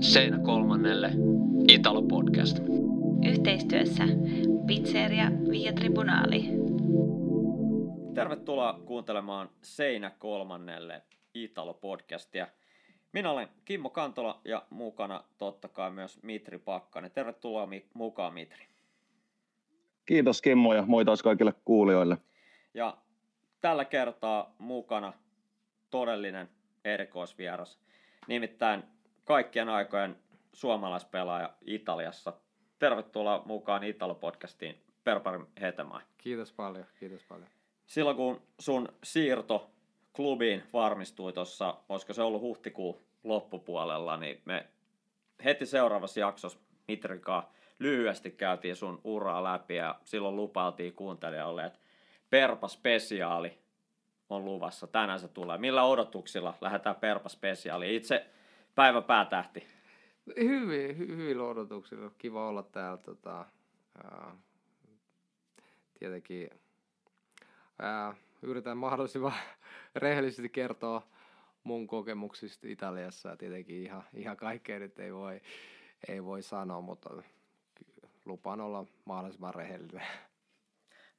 Seinä kolmannelle Italo Podcast. Yhteistyössä Pizzeria Via Tribunali. Tervetuloa kuuntelemaan Seinä kolmannelle Italo Podcastia. Minä olen Kimmo Kantola ja mukana totta kai myös Mitri Pakkanen. Tervetuloa mi- mukaan Mitri. Kiitos Kimmo ja moi taas kaikille kuulijoille. Ja tällä kertaa mukana todellinen erikoisvieras, nimittäin kaikkien aikojen suomalaispelaaja Italiassa. Tervetuloa mukaan Italo-podcastiin, Perpari Hetemaa. Kiitos paljon, kiitos paljon. Silloin kun sun siirto klubiin varmistui tuossa, olisiko se ollut huhtikuun loppupuolella, niin me heti seuraavassa jaksossa Mitrikaa lyhyesti käytiin sun uraa läpi ja silloin lupailtiin kuuntelijalle, että Perpa Spesiaali on luvassa. Tänään se tulee. Millä odotuksilla lähdetään Perpa Spesiaaliin? Itse päivä päätähti. Hyvin, hy- hyvillä odotuksilla. Kiva olla täällä. Tota, ää, tietenkin ää, yritän mahdollisimman rehellisesti kertoa mun kokemuksista Italiassa. Tietenkin ihan, ihan kaikkea nyt ei voi, ei voi sanoa, mutta lupaan olla mahdollisimman rehellinen.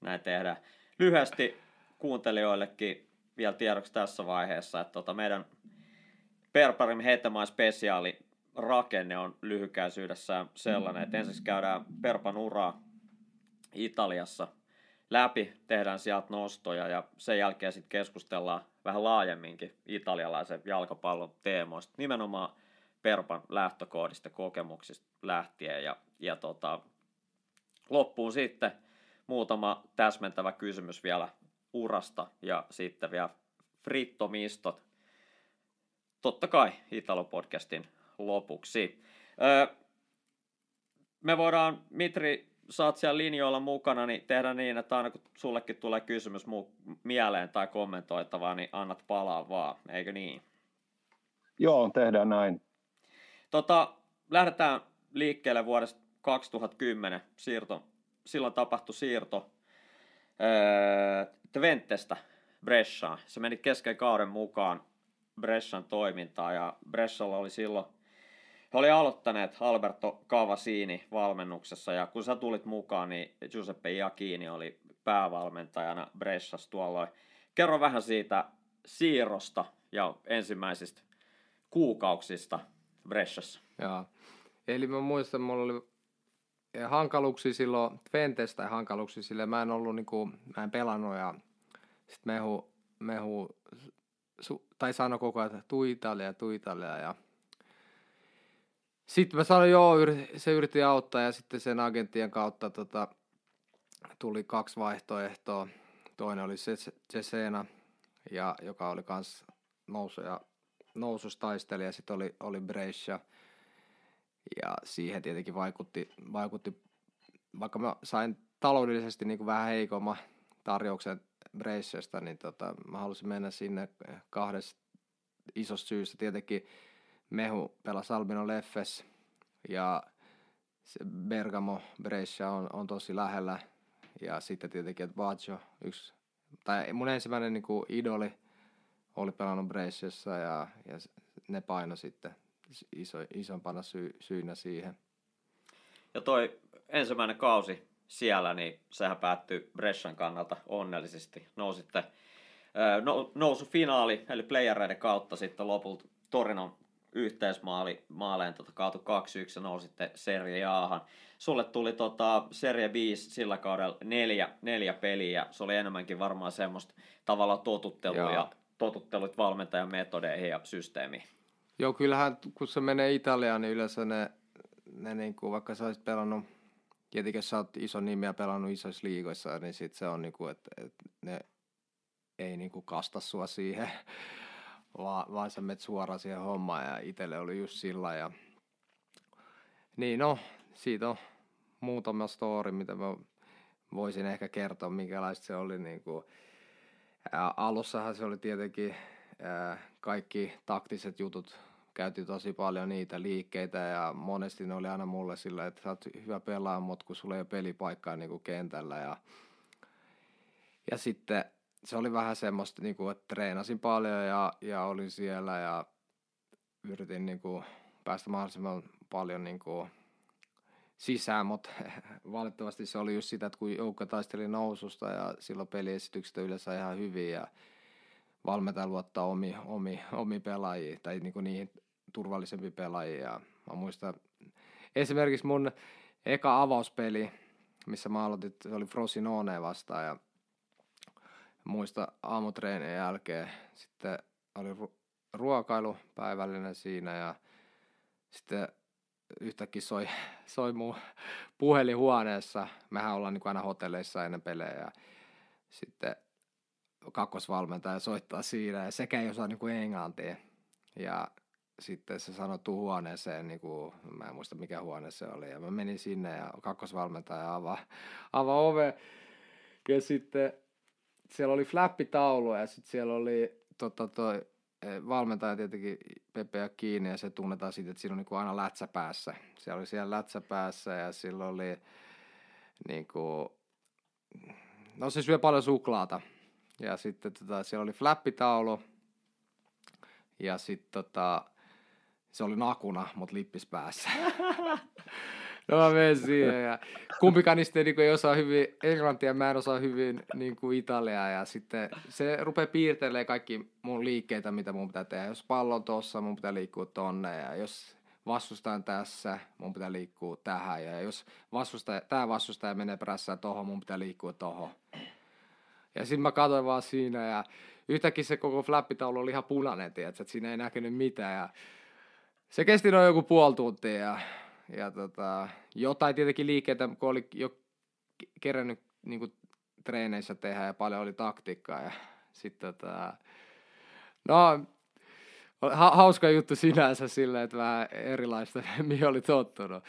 Näin tehdään. Lyhyesti kuuntelijoillekin vielä tiedoksi tässä vaiheessa, että tota meidän Perparim Hetemaan spesiaali rakenne on lyhykäisyydessään sellainen, että ensiksi käydään Perpan uraa Italiassa läpi, tehdään sieltä nostoja ja sen jälkeen sitten keskustellaan vähän laajemminkin italialaisen jalkapallon teemoista, nimenomaan Perpan lähtökohdista kokemuksista lähtien ja, ja tota, loppuun sitten muutama täsmentävä kysymys vielä urasta ja sitten vielä frittomistot. Totta kai Italo-podcastin lopuksi. Öö, me voidaan, Mitri, saat siellä linjoilla mukana, niin tehdä niin, että aina kun sullekin tulee kysymys mu- mieleen tai kommentoitavaa, niin annat palaa vaan, eikö niin? Joo, tehdään näin. Tota, lähdetään liikkeelle vuodesta 2010. Siirto, silloin tapahtui siirto öö, Tventestä Bresciaan. Se meni kesken kauden mukaan Brescian toimintaan ja Brescialla oli silloin he oli aloittaneet Alberto Cavasini valmennuksessa ja kun sä tulit mukaan, niin Giuseppe Iacchini oli päävalmentajana Bresciassa tuolloin. Kerro vähän siitä siirrosta ja ensimmäisistä kuukausista Bresciassa. Joo. Eli mä muistan, mulla oli hankaluuksia silloin Twentestä hankaluuksia sille. Mä en ollut niinku, mä en pelannut ja sit mehu, mehu su, tai sano koko ajan, että tuu Italia, tuu Italia ja sitten mä sanoin, joo, se yritti auttaa ja sitten sen agenttien kautta tota, tuli kaksi vaihtoehtoa. Toinen oli Cesena, ja, joka oli kans nousu ja nousustaistelija, sitten oli, oli Brescia. Ja siihen tietenkin vaikutti, vaikutti vaikka mä sain taloudellisesti niin kuin vähän heikomman tarjouksen Bresciasta, niin tota, mä halusin mennä sinne kahdesta isosta syystä. Tietenkin Mehu pelasi Albino Leffes ja se Bergamo Brescia on, on tosi lähellä. Ja sitten tietenkin, että Baggio, yksi, tai mun ensimmäinen niin kuin idoli oli pelannut Bresciassa ja, ja ne paino sitten iso, isompana sy, syynä siihen. Ja toi ensimmäinen kausi siellä, niin sehän päättyi Brescian kannalta onnellisesti. Nousitte no, nousu finaali, eli playereiden kautta sitten lopulta Torinon yhteismaali maaleen tota, kaatu 2-1 ja nousitte Serie Ahan. Sulle tuli tota, Serie 5 sillä kaudella neljä, neljä peliä. Se oli enemmänkin varmaan semmoista tavalla totuttelua ja totuttelut valmentajan metodeihin ja systeemiin. Joo, kyllähän kun se menee Italiaan, niin yleensä ne, ne niin kuin, vaikka sä olisit pelannut, tietenkin sä oot iso nimi ja pelannut isoissa liigoissa, niin sit se on niin kuin, että, että ne ei niin kuin kasta sua siihen, vaan, vaan sä menet suoraan siihen hommaan ja itselle oli just sillä ja niin no, siitä on muutama story, mitä mä voisin ehkä kertoa, minkälaista se oli niin kuin, ää, alussahan se oli tietenkin ää, kaikki taktiset jutut käytiin tosi paljon niitä liikkeitä ja monesti ne oli aina mulle sillä, että sä oot hyvä pelaaja, mutta kun sulla ei ole pelipaikkaa niin kuin kentällä ja, ja sitten se oli vähän semmoista, niin kuin, että treenasin paljon ja, ja olin siellä ja yritin niin kuin päästä mahdollisimman paljon niin kuin sisään, mutta valitettavasti se oli just sitä, että kun joukko taisteli noususta ja silloin peliesitykset yleensä ihan hyvin ja valmentaja luottaa omi, omi, omi pelaajia tai niin kuin niihin turvallisempi pelaajia. Mä muistan esimerkiksi mun eka avauspeli, missä mä aloitin, se oli Frosinone vastaan ja muista aamutreenien jälkeen sitten oli ru- ruokailu päivällinen siinä ja sitten yhtäkkiä soi, soi mun puhelin huoneessa. Mehän ollaan niin aina hotelleissa ennen pelejä ja sitten kakkosvalmentaja soittaa siinä ja sekä ei osaa niin kuin englantia. Ja sitten se sanoi tuu huoneeseen, niin kuin, mä en muista mikä huone se oli, ja mä menin sinne ja kakkosvalmentaja avaa, avaa ove. Ja sitten siellä oli flappitaulu ja sitten siellä oli tota, toi, eh, valmentaja tietenkin Pepe ja kiinni ja se tunnetaan siitä, että siinä on niin aina lätsä päässä. Siellä oli siellä lätsä päässä ja sillä oli niin kuin, no se syö paljon suklaata. Ja sitten tota, siellä oli flappitaulu ja sitten tota, se oli nakuna, mutta lippis päässä. no mä menen siihen ja kumpikaan niistä niin ei osaa hyvin englantia, mä en osaa hyvin niin kuin italiaa ja sitten se rupeaa piirtelemään kaikki mun liikkeitä, mitä mun pitää tehdä. Jos pallo on tossa, mun pitää liikkua tonne ja jos vastustajan tässä, mun pitää liikkua tähän ja jos vastustaja, tää vastustaja menee perässä tohon, mun pitää liikkua tohon. Ja sitten mä katsoin vaan siinä ja yhtäkkiä se koko flappitaulu oli ihan punainen, tiedätkö, että siinä ei näkynyt mitään ja se kesti noin joku puoli tuntia ja, ja tota, jotain tietenkin liikkeitä, kun oli jo kerännyt niin kuin, treeneissä tehdä ja paljon oli taktiikkaa ja sitten tota, no ha, hauska juttu sinänsä silleen, että vähän erilaista, mihin oli tottunut.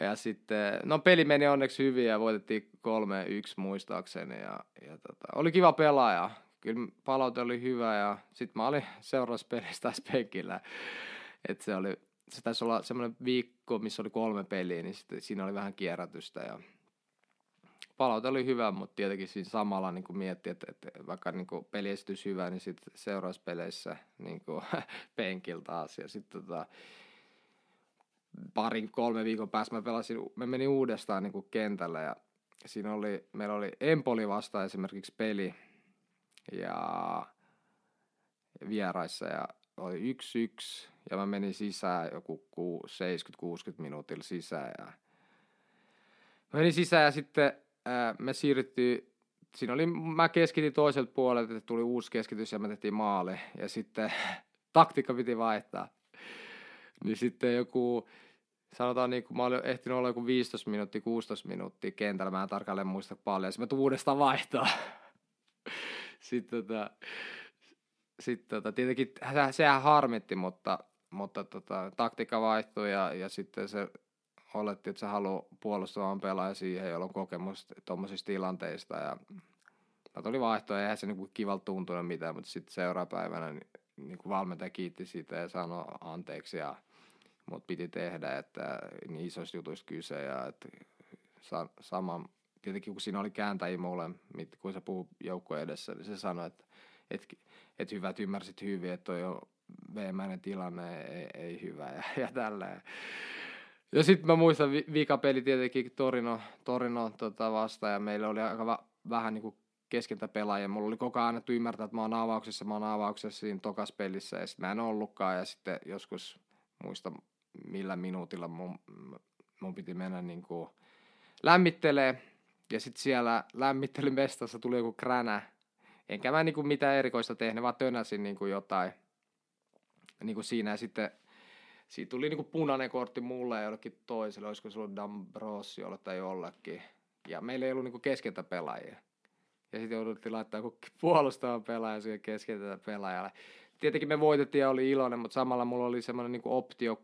Ja sitten, no peli meni onneksi hyvin ja voitettiin kolme yksi muistaakseni ja, ja tota, oli kiva pelaaja. Kyllä palaute oli hyvä ja sitten mä olin seuraavassa pelissä taas penkillä että se oli, se taisi olla semmoinen viikko, missä oli kolme peliä, niin sitten siinä oli vähän kierrätystä ja palaute oli hyvä, mutta tietenkin siinä samalla niin mietti, että, että vaikka niin peliesitys hyvä, niin sitten seuraavassa peleissä niin penkiltä taas. Ja sitten tota, parin, kolme viikon päästä mä pelasin, me menin uudestaan niin kentällä ja siinä oli, meillä oli Empoli vasta esimerkiksi peli ja vieraissa ja oli yksi yksi ja mä menin sisään joku 70-60 minuutilla sisään ja mä menin sisään ja sitten ää, me siirryttiin, siinä oli, mä keskitin toiselta puolelta, että tuli uusi keskitys ja me tehtiin maali ja sitten taktiikka piti vaihtaa. Niin sitten joku, sanotaan niin kuin mä olin ehtinyt olla joku 15 minuuttia, 16 minuuttia kentällä, mä en tarkalleen muista paljon, sitten mä tuun uudestaan vaihtaa. sitten tota, sitten tota, tietenkin sehän harmitti, mutta, mutta tota, taktiikka vaihtui ja, ja sitten se oletti, että se haluaa puolustamaan pelaaja siihen, jolla on kokemus tuommoisista tilanteista. Ja mä tuli vaihto ja eihän se niinku kivalta tuntunut mitään, mutta sitten seuraapäivänä niin, niin kuin valmentaja kiitti siitä ja sanoi anteeksi ja mut piti tehdä, että niin isoista jutuista kyse ja että sa, sama, tietenkin kun siinä oli kääntäjiä mulle, kun se puhuu joukkojen edessä, niin se sanoi, että, että että hyvät ymmärsit hyvin, että toi on veemäinen tilanne, ei, ei hyvä ja, ja tälleen. Ja sitten mä muistan vi- vikapeli tietenkin Torino, Torino tota vasta ja meillä oli aika va- vähän niin keskeltä pelaajia. Mulla oli koko ajan annettu ymmärtää, että mä oon avauksessa, mä oon avauksessa siinä tokas pelissä ja sitten mä en ollutkaan ja sitten joskus muista millä minuutilla mun, mun piti mennä niin lämmittelee ja sitten siellä lämmittelymestassa tuli joku kränä enkä mä niinku mitään erikoista tehnyt, vaan tönäsin niinku jotain niinku siinä ja sitten siitä tuli niinku punainen kortti mulle ja jollekin toiselle, olisiko se ollut D'Ambrosiolle tai jollekin. Ja meillä ei ollut niinku keskeltä pelaajia. Ja sitten jouduttiin laittaa joku puolustava pelaaja siihen keskeltä pelaajalle. Tietenkin me voitettiin ja oli iloinen, mutta samalla mulla oli semmoinen niinku optio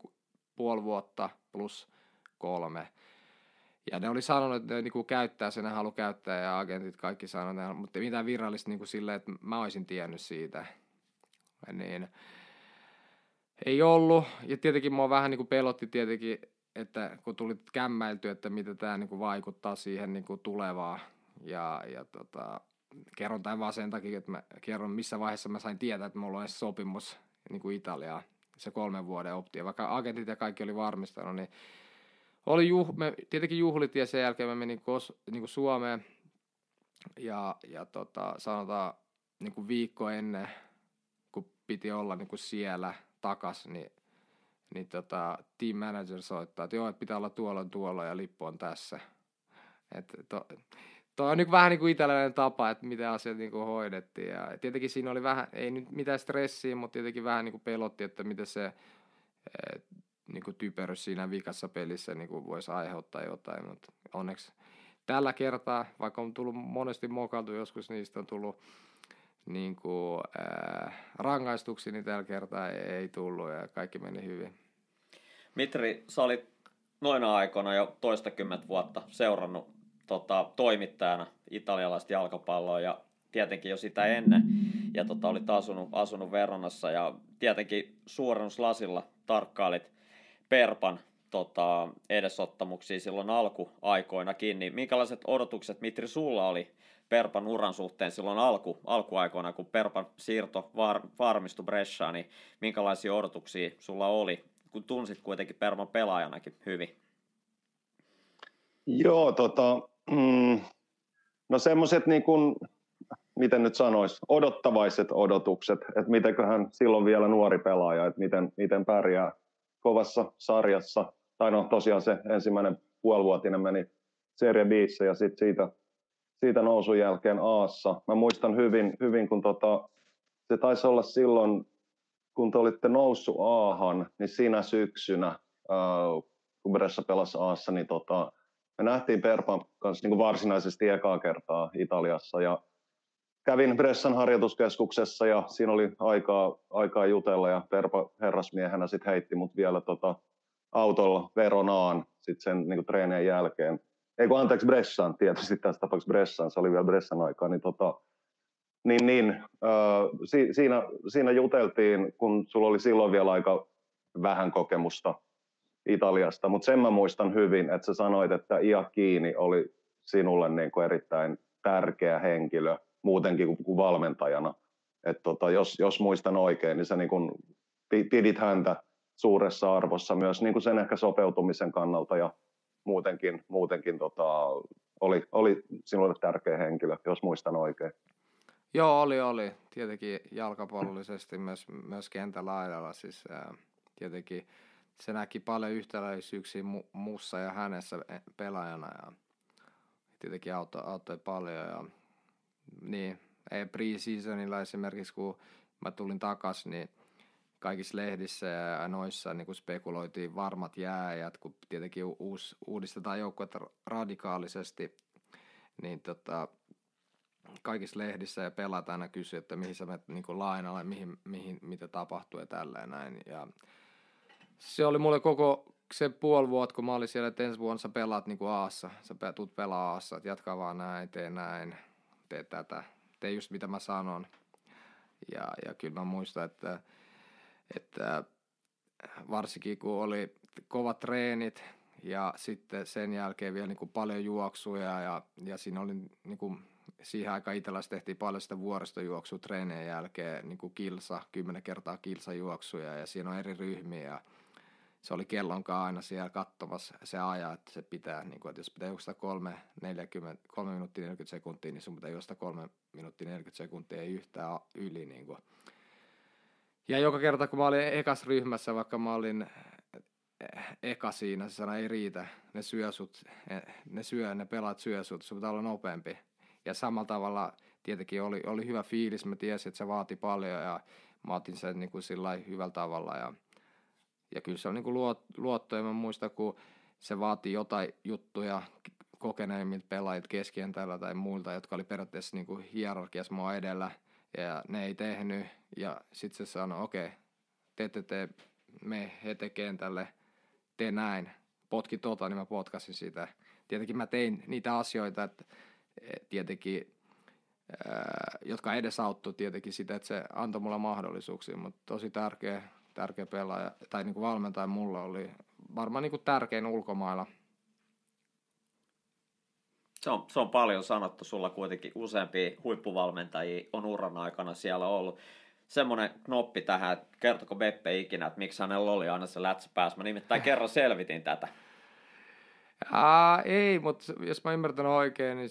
puoli vuotta plus kolme. Ja ne oli sanonut, että ne niinku käyttää sen, ne halu käyttää ja agentit kaikki sanonut, mutta mitään virallista niinku silleen, että mä olisin tiennyt siitä. Niin ei ollut. Ja tietenkin mua vähän niinku pelotti tietenkin, että kun tuli kämmäilty, että mitä tämä niinku vaikuttaa siihen niinku tulevaan. Ja, ja tota, kerron tämän vaan sen takia, että mä kerron missä vaiheessa mä sain tietää, että mulla on edes sopimus niinku Italiaa. se kolmen vuoden optio. Vaikka agentit ja kaikki oli varmistanut, niin oli juh, me tietenkin juhlit ja sen jälkeen me menin kos, niin kuin Suomeen ja, ja tota, sanotaan niin kuin viikko ennen, kun piti olla niin kuin siellä takas, niin, niin tota, team manager soittaa, että joo, että pitää olla tuolla tuolla ja lippu on tässä. Et to, Tuo on nyt vähän niin kuin italialainen tapa, että miten asiat niin kuin hoidettiin. Ja tietenkin siinä oli vähän, ei nyt mitään stressiä, mutta tietenkin vähän niin kuin pelotti, että miten se eh, niin kuin typerys siinä vikassa pelissä niin kuin voisi aiheuttaa jotain. Mutta onneksi tällä kertaa, vaikka on tullut monesti mokaltu joskus, niistä on tullut niin kuin, ää, eh, rangaistuksia, niin tällä kertaa ei, ei tullut ja kaikki meni hyvin. Mitri, sä olit noina aikoina jo toistakymmentä vuotta seurannut tota, toimittajana italialaista jalkapalloa ja tietenkin jo sitä ennen. Ja tota, olit asunut, asunut Veronassa ja tietenkin suurennuslasilla tarkkailit Perpan tota, edesottamuksia silloin alkuaikoinakin. Niin minkälaiset odotukset Mitri sulla oli Perpan uran suhteen silloin alku, alkuaikoina, kun Perpan siirto var, varmistui Bresciaan, niin minkälaisia odotuksia sulla oli, kun tunsit kuitenkin Perpan pelaajanakin hyvin? Joo, tota, Mm, no semmoiset niin kuin, miten nyt sanois, odottavaiset odotukset, että mitenköhän silloin vielä nuori pelaaja, että miten, miten pärjää kovassa sarjassa. Tai no tosiaan se ensimmäinen puolivuotinen meni Serie B ja sitten siitä, siitä nousun jälkeen Aassa. Mä muistan hyvin, hyvin kun tota, se taisi olla silloin, kun te olitte noussut Aahan, niin siinä syksynä, äh, kun Bressa pelasi Aassa, niin tota, me nähtiin Perpan kanssa niin kuin varsinaisesti ekaa kertaa Italiassa ja kävin Bressan harjoituskeskuksessa ja siinä oli aikaa, aikaa jutella ja Perpa herrasmiehenä sitten heitti mut vielä tota autolla Veronaan sit sen niin kuin treenien jälkeen. Ei kun anteeksi Bressaan, tietysti tässä tapauksessa Bressaan, se oli vielä Bressan aikaa, niin, tota, niin, niin äh, si, siinä, siinä juteltiin, kun sulla oli silloin vielä aika vähän kokemusta Italiasta, mutta sen mä muistan hyvin, että sä sanoit, että Iacchini oli sinulle niin erittäin tärkeä henkilö muutenkin kuin, kuin valmentajana. Et tota, jos, jos muistan oikein, niin sä niin kuin pidit häntä suuressa arvossa myös niin kuin sen ehkä sopeutumisen kannalta ja muutenkin, muutenkin tota, oli, oli sinulle tärkeä henkilö, jos muistan oikein. Joo, oli, oli. Tietenkin jalkapallollisesti myös, myös kentällä aidalla. Siis, ää, tietenkin se näki paljon yhtäläisyyksiä mu- muussa ja hänessä e, pelaajana ja tietenkin auttoi, auttoi paljon ja niin, pre-seasonilla esimerkiksi kun mä tulin takas, niin kaikissa lehdissä ja noissa niin kun spekuloitiin varmat jääjät, kun tietenkin uus, uudistetaan joukkuetta radikaalisesti, niin tota, kaikissa lehdissä ja pelaat aina kysyy, että mihin sä menet niin lainalle, mihin, mihin, mitä tapahtuu ja tälleen näin. Ja se oli mulle koko se puoli vuotta, kun mä olin siellä, että ensi vuonna sä pelaat niin kuin Aassa. Sä tuut pelaa Aassa, että jatkaa vaan näin, tee näin, tee tätä, tee just mitä mä sanon. Ja, ja kyllä mä muistan, että, että varsinkin kun oli kovat treenit ja sitten sen jälkeen vielä niin kuin paljon juoksuja ja, ja siinä oli niin kuin, siihen aikaan Itelassa tehtiin paljon sitä vuoristojuoksua treenien jälkeen, niin kuin kilsa, kymmenen kertaa kilsajuoksuja ja siinä on eri ryhmiä ja se oli kellonkaan aina siellä katsomassa se aja, että se pitää, niin kuin, että jos pitää juosta 3, 40, 3 minuuttia 40 sekuntia, niin sun pitää juosta 3 minuuttia 40 sekuntia, ei yhtään yli. Niin kuin. Ja joka kerta, kun mä olin ekas ryhmässä, vaikka mä olin eh, eka siinä, se sana ei riitä, ne syö sut, eh, ne syö, ne pelaat syö sut, sun pitää olla nopeampi. Ja samalla tavalla tietenkin oli, oli hyvä fiilis, mä tiesin, että se vaati paljon ja mä otin sen niin kuin sillä hyvällä tavalla ja ja kyllä se on niin kuin luotto, ja mä muistan, kun se vaati jotain juttuja kokeneimmilta pelaajilta keskientällä tai muilta, jotka oli periaatteessa niin kuin hierarkiassa mua edellä, ja ne ei tehnyt, ja sitten se sanoi, okei, okay, te ette te, me hete kentälle, tee näin, potki tota, niin mä potkasin sitä. Tietenkin mä tein niitä asioita, että tietenkin, ää, jotka edesauttoi tietenkin sitä, että se antoi mulle mahdollisuuksia, mutta tosi tärkeä tärkeä pelaaja, tai niin kuin valmentaja mulla oli varmaan niin kuin tärkein ulkomailla. Se on, se on paljon sanottu, sulla kuitenkin useampia huippuvalmentajia on uran aikana siellä ollut. semmoinen knoppi tähän, että kertoko Beppe ikinä, että miksi hänellä oli aina se lätsä päässä. Mä nimittäin kerran selvitin tätä. Aa, ei, mutta jos mä ymmärtän oikein, niin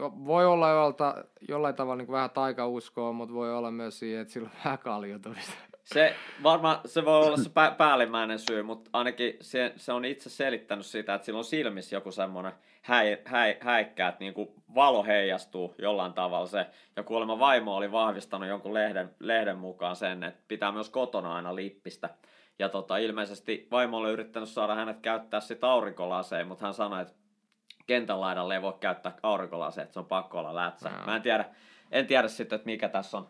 voi olla jolta, jollain tavalla niin vähän taikauskoa, mutta voi olla myös siihen, että sillä on vähän kaljotumista. Se, varmaan se voi olla se pä- päällimmäinen syy, mutta ainakin se, se on itse selittänyt sitä, että sillä on silmissä joku semmoinen häi, häi, häikkä, että niinku valo heijastuu jollain tavalla se. Ja kuulemma vaimo oli vahvistanut jonkun lehden, lehden mukaan sen, että pitää myös kotona aina lippistä. Ja tota, ilmeisesti vaimo oli yrittänyt saada hänet käyttää sitä aurinkolaseen, mutta hän sanoi, että kentän laidalle ei voi käyttää aurinkolaseen, että se on pakko olla lätsä. Mä en tiedä, en tiedä sitten, että mikä tässä on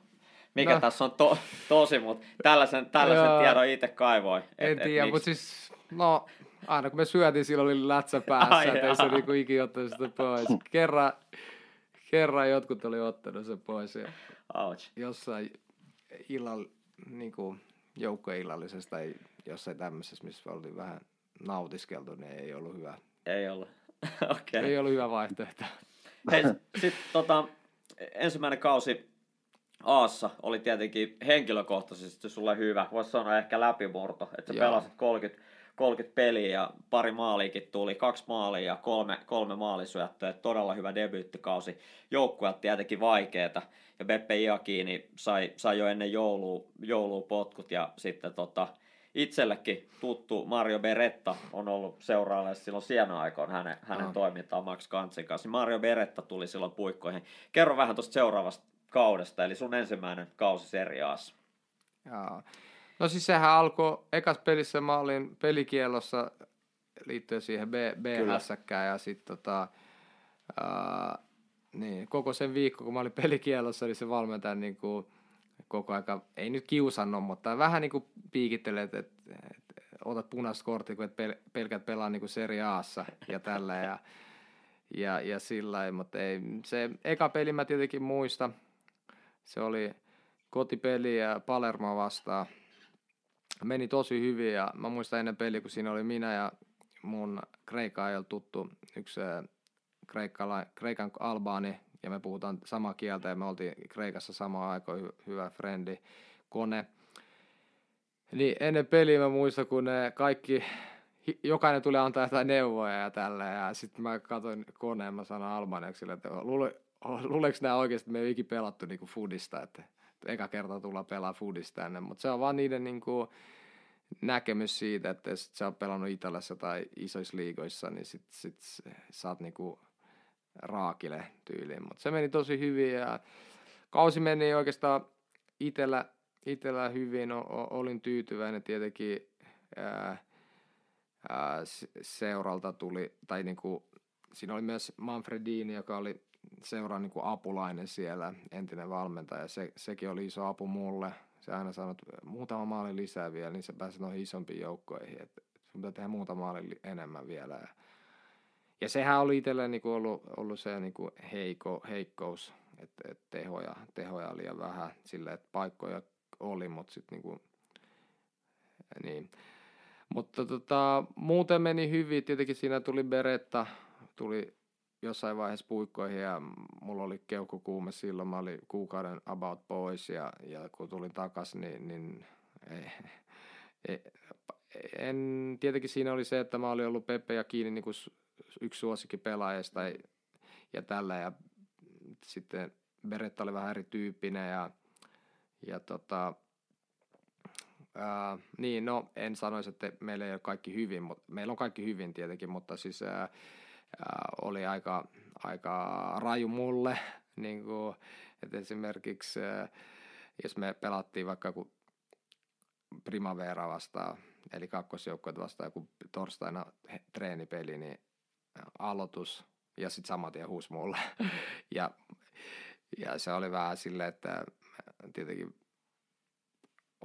mikä no. tässä on to, tosi, mutta tällaisen, tällaisen tiedon itse kaivoi. En et, tiedä, mutta siis, no, aina kun me syötiin, silloin oli lätsä päässä, Ai että ei se niinku ikin ottanut sitä pois. Kerran, kerran jotkut oli ottanut sen pois ja Ouch. jossain illall, niinku, joukkoillallisessa tai jossain tämmöisessä, missä oltiin vähän nautiskeltu, niin ei ollut hyvä. Ei ollut. okay. Ei ollut hyvä vaihtoehto. Hei, sitten tota, ensimmäinen kausi Aassa oli tietenkin henkilökohtaisesti sulle hyvä. Voisi sanoa ehkä läpimurto, että sä Joo. pelasit 30, 30 peliä ja pari maaliikin tuli, kaksi maalia ja kolme, kolme maalisyöttöä. Todella hyvä debyyttikausi. Joukkueet tietenkin vaikeeta. Ja Beppe Iakini sai, sai jo ennen joulua, joulua potkut ja sitten tota, itsellekin tuttu Mario Beretta on ollut seuraajalla silloin siena aikoina hänen, hänen oh. toimintaan Max Kantsin kanssa. Mario Beretta tuli silloin puikkoihin. Kerro vähän tuosta seuraavasta kaudesta, eli sun ensimmäinen kausi seriaassa. No siis sehän alkoi, ekas pelissä mä olin pelikielossa liittyen siihen B, B-hässäkkään ja sitten tota, niin, koko sen viikko, kun mä olin pelikielossa, niin se valmentaja niin kuin, koko aika, ei nyt kiusannut, mutta vähän niin kuin piikittelee, että, että, että otat punaista korttia, kun et pel, pelkät pelaa niin kuin Serie Aassa ja tällä ja, ja, ja sillä mutta ei, se eka peli mä tietenkin muista, se oli kotipeli ja Palermo vastaan. Meni tosi hyvin ja mä muistan ennen peliä, kun siinä oli minä ja mun Kreikka ei tuttu yksi Kreikkala, Kreikan albaani ja me puhutaan samaa kieltä ja me oltiin Kreikassa samaan aikaan hy- hyvä frendi, kone. Niin ennen peliä mä muistan, kun ne kaikki, jokainen tuli antaa jotain neuvoja ja tällä ja sitten mä katsoin koneen, mä sanoin albaneksille, että luule, luuleeko nämä oikeasti, että me ei ikinä pelattu niinku foodista, että, eka kerta tulla pelaa foodista tänne, mutta se on vaan niiden niinku näkemys siitä, että jos sä oot pelannut Italiassa tai isoissa liigoissa, niin sit, sit sä oot niinku raakile tyyliin, mutta se meni tosi hyvin ja kausi meni oikeastaan itellä, itellä hyvin, o, o, olin tyytyväinen tietenkin ää, ää, seuralta tuli, tai niinku, siinä oli myös Manfredini, joka oli seuraa niin apulainen siellä, entinen valmentaja. Se, sekin oli iso apu mulle. Se aina sanoi, että muutama maali lisää vielä, niin se pääsi noihin isompiin joukkoihin. Että sun pitää tehdä muutama maali enemmän vielä. Ja, sehän oli itselle niin kuin ollut, ollut se niin kuin heiko, heikkous, että, että tehoja, tehoja oli liian vähän sille, että paikkoja oli, mutta sitten niin kuin, niin. Mutta tota, muuten meni hyvin, tietenkin siinä tuli Beretta, tuli jossain vaiheessa puikkoihin ja mulla oli keuhkokuume silloin, mä olin kuukauden about pois ja, ja kun tulin takas, niin, niin ei, ei, en, tietenkin siinä oli se, että mä olin ollut Peppe ja kiinni niin kuin yksi suosikki pelaajista ja, ja tällä. Ja sitten Beretta oli vähän erityyppinen ja, ja tota, ää, niin no en sanoisi, että meillä ei ole kaikki hyvin, mutta meillä on kaikki hyvin tietenkin, mutta siis ää, oli aika, aika raju mulle, niin kuin, että esimerkiksi jos me pelattiin vaikka joku Primavera vastaan, eli kakkosjoukkueet vastaan joku torstaina treenipeli, niin aloitus ja sitten saman tien huus mulle. ja, ja se oli vähän silleen, että tietenkin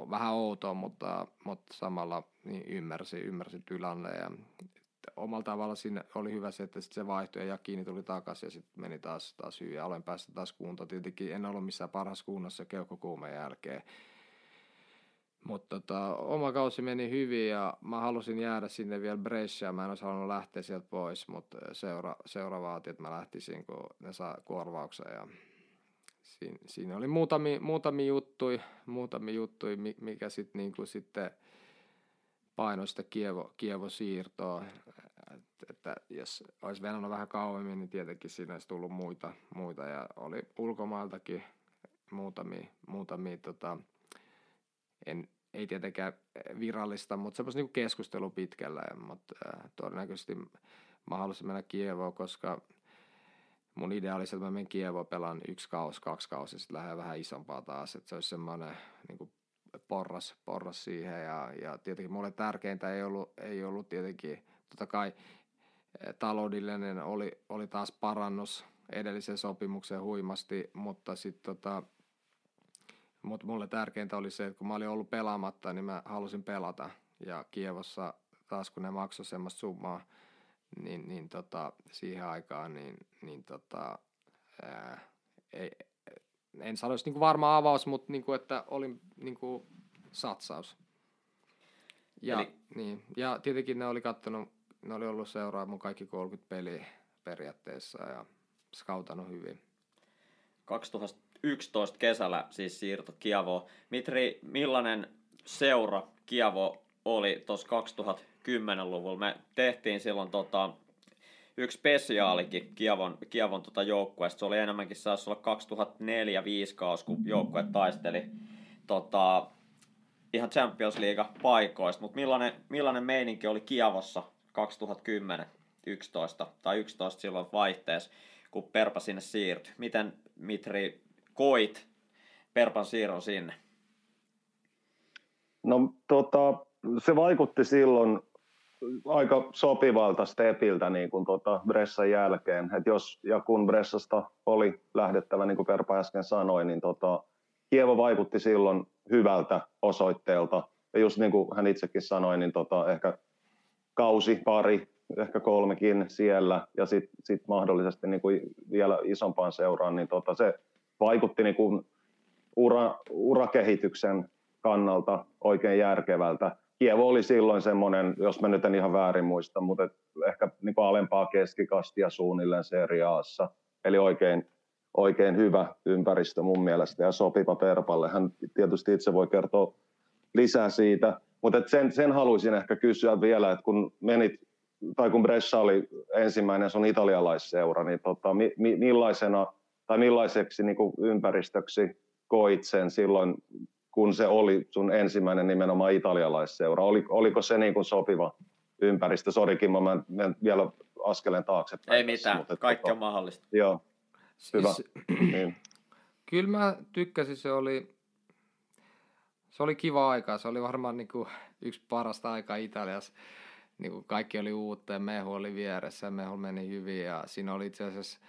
vähän outoa, mutta, mutta samalla niin ymmärsi, ymmärsi tilanne ja omalla tavalla siinä oli hyvä se, että sit se vaihtui ja kiinni tuli takaisin ja sitten meni taas, taas hyvin ja olen päässyt taas kuntoon. Tietenkin en ollut missään parhaassa kunnossa keuhkokuumeen jälkeen. Mutta tota, oma kausi meni hyvin ja mä halusin jäädä sinne vielä Bresciaan. Mä en olisi halunnut lähteä sieltä pois, mutta seura, seura vaati, että mä lähtisin, kun ne saa korvauksen. Ja siinä, siinä oli muutamia, muutamia juttuja, muutamia juttuja mikä sit, niinku sitten painoi sitä Kievo, Kievo-siirtoa. Että, että jos olisi venannut vähän kauemmin, niin tietenkin siinä olisi tullut muita, muita. Ja oli ulkomailtakin muutamia, muutamia tota, en, ei tietenkään virallista, mutta semmoista niinku keskustelu pitkällä, mutta äh, todennäköisesti mä haluaisin mennä Kievoon, koska mun idea oli, että mä menen Kievoon, pelaan yksi kaus, kaksi kausi ja sitten lähden vähän isompaa taas, että se olisi semmoinen niin porras, porras siihen. Ja, ja tietenkin mulle tärkeintä ei ollut, ei ollut tietenkin totta kai eh, taloudellinen oli, oli taas parannus edellisen sopimuksen huimasti, mutta sitten tota, mut mulle tärkeintä oli se, että kun mä olin ollut pelaamatta, niin mä halusin pelata ja Kievossa taas kun ne maksoi semmoista summaa, niin, niin tota, siihen aikaan, niin, niin tota, ää, ei, en sanoisi niin varma avaus, mutta niin kuin, että oli niin kuin satsaus. Ja, Eli... niin, ja tietenkin ne oli kattonut, ne oli ollut seuraa mun kaikki 30 peliä periaatteessa ja skautannut hyvin. 2011 kesällä siis siirto Kiavo. Mitri, millainen seura Kiavo oli tuossa 2010-luvulla? Me tehtiin silloin tota, yksi spesiaalikin Kiavon, Kiavon tota joukkueesta. Se oli enemmänkin saisi olla 2004-2005 kausi, kun joukkue taisteli tota, ihan Champions League paikoista. Mutta millainen, millainen meininki oli Kiavossa 2010 11 tai 11 silloin vaihteessa, kun Perpa sinne siirtyi. Miten Mitri koit Perpan siirron sinne? No tota, se vaikutti silloin aika sopivalta stepiltä niin kuin tota Bressan jälkeen. Et jos ja kun Bressasta oli lähdettävä, niin kuin Perpa äsken sanoi, niin tota, Kievo vaikutti silloin hyvältä osoitteelta. Ja just niin kuin hän itsekin sanoi, niin tota, ehkä kausi, pari, ehkä kolmekin siellä ja sitten sit mahdollisesti niin kuin vielä isompaan seuraan, niin tota, se vaikutti niin kuin ura, urakehityksen kannalta oikein järkevältä. Kievo oli silloin semmoinen, jos mä nyt en ihan väärin muista, mutta ehkä niin kuin alempaa keskikastia suunnilleen seriaassa. Eli oikein, oikein hyvä ympäristö mun mielestä ja sopiva Perpalle. Hän tietysti itse voi kertoa lisää siitä, mutta sen, sen haluaisin ehkä kysyä vielä, että kun menit, tai kun Brescia oli ensimmäinen sun italialaisseura, niin tota, mi, mi, millaisena tai millaiseksi niin kuin ympäristöksi koit sen silloin, kun se oli sun ensimmäinen nimenomaan italialaisseura? Oli, oliko se niin kuin sopiva ympäristö? Sorikin, mä menen vielä askeleen taaksepäin. Ei mitään, mutta, kaikki tota, on mahdollista. Joo, hyvä. Siis, niin. Kyllä mä tykkäsin, se oli, se oli kiva aika. Se oli varmaan niin kuin yksi parasta aikaa Italiassa. Niin kuin kaikki oli uutta ja mehu oli vieressä ja mehu meni hyvin ja siinä oli itse asiassa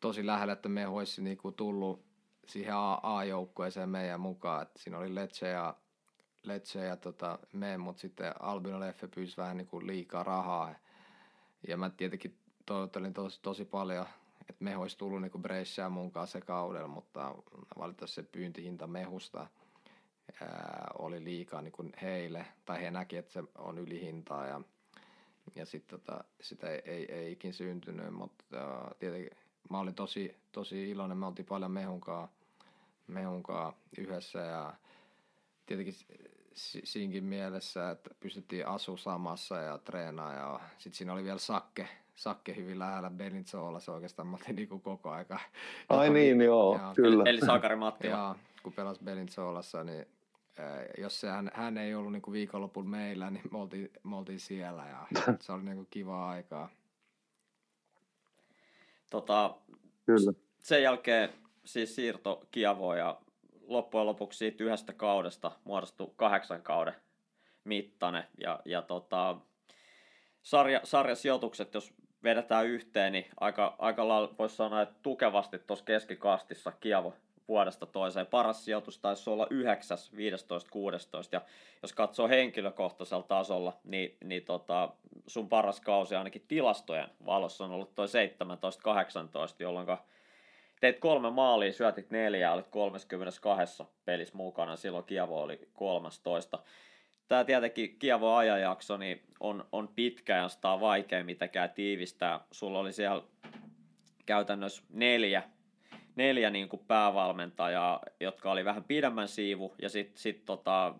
tosi lähellä, että mehu olisi niin kuin tullut siihen A-joukkueeseen meidän mukaan. Et siinä oli Lecce ja, Lecce ja tota, me, mutta sitten Albino Leffe pyysi vähän niin kuin liikaa rahaa. Ja mä tietenkin toivottelin tosi, tosi paljon, että me olisi tullut niin Brescia mukaan se kaudella, mutta valitettavasti se pyyntihinta mehusta ää, oli liikaa niin kuin heille, tai he näki, että se on ylihintaa ja, ja sitten tota, sitä ei, ei, ei ikin syntynyt, mutta ää, tietenkin mä olin tosi, tosi iloinen, me oltiin paljon mehunkaa, mehunkaa yhdessä ja tietenkin siinkin mielessä, että pystyttiin asu samassa ja treenaa ja sitten siinä oli vielä Sakke, Sakke hyvin lähellä Belintzolla, se oikeastaan mä oltiin niinku koko aika. Ai niin, joo, ja, kyllä. Eli Sakari Mattila. Ja kun pelasi Belintzolassa, niin jos se, hän, hän ei ollut niinku viikonlopulla meillä, niin me oltiin, me oltiin siellä ja se oli niinku kivaa aikaa. Tota, Kyllä. Sen jälkeen siis siirto Kiavoon ja loppujen lopuksi siitä yhdestä kaudesta muodostui kahdeksan kauden mittainen. Ja, ja tota, sarja, sarjasijoitukset, jos vedetään yhteen, niin aika, aika lailla voisi sanoa, että tukevasti tuossa keskikastissa Kiavo vuodesta toiseen. Paras sijoitus taisi olla 9, 15, 16. Ja jos katsoo henkilökohtaisella tasolla, niin, niin tota, sun paras kausi ainakin tilastojen valossa on ollut toi 17-18, jolloin teit kolme maalia, syötit neljä, olit 32 pelissä mukana, silloin Kievo oli 13. Tämä tietenkin Kievo ajanjakso niin on, on pitkä ja sitä on vaikea mitenkään tiivistää. Sulla oli siellä käytännössä neljä neljä niin kuin päävalmentajaa, jotka oli vähän pidemmän siivu ja sitten sit tota,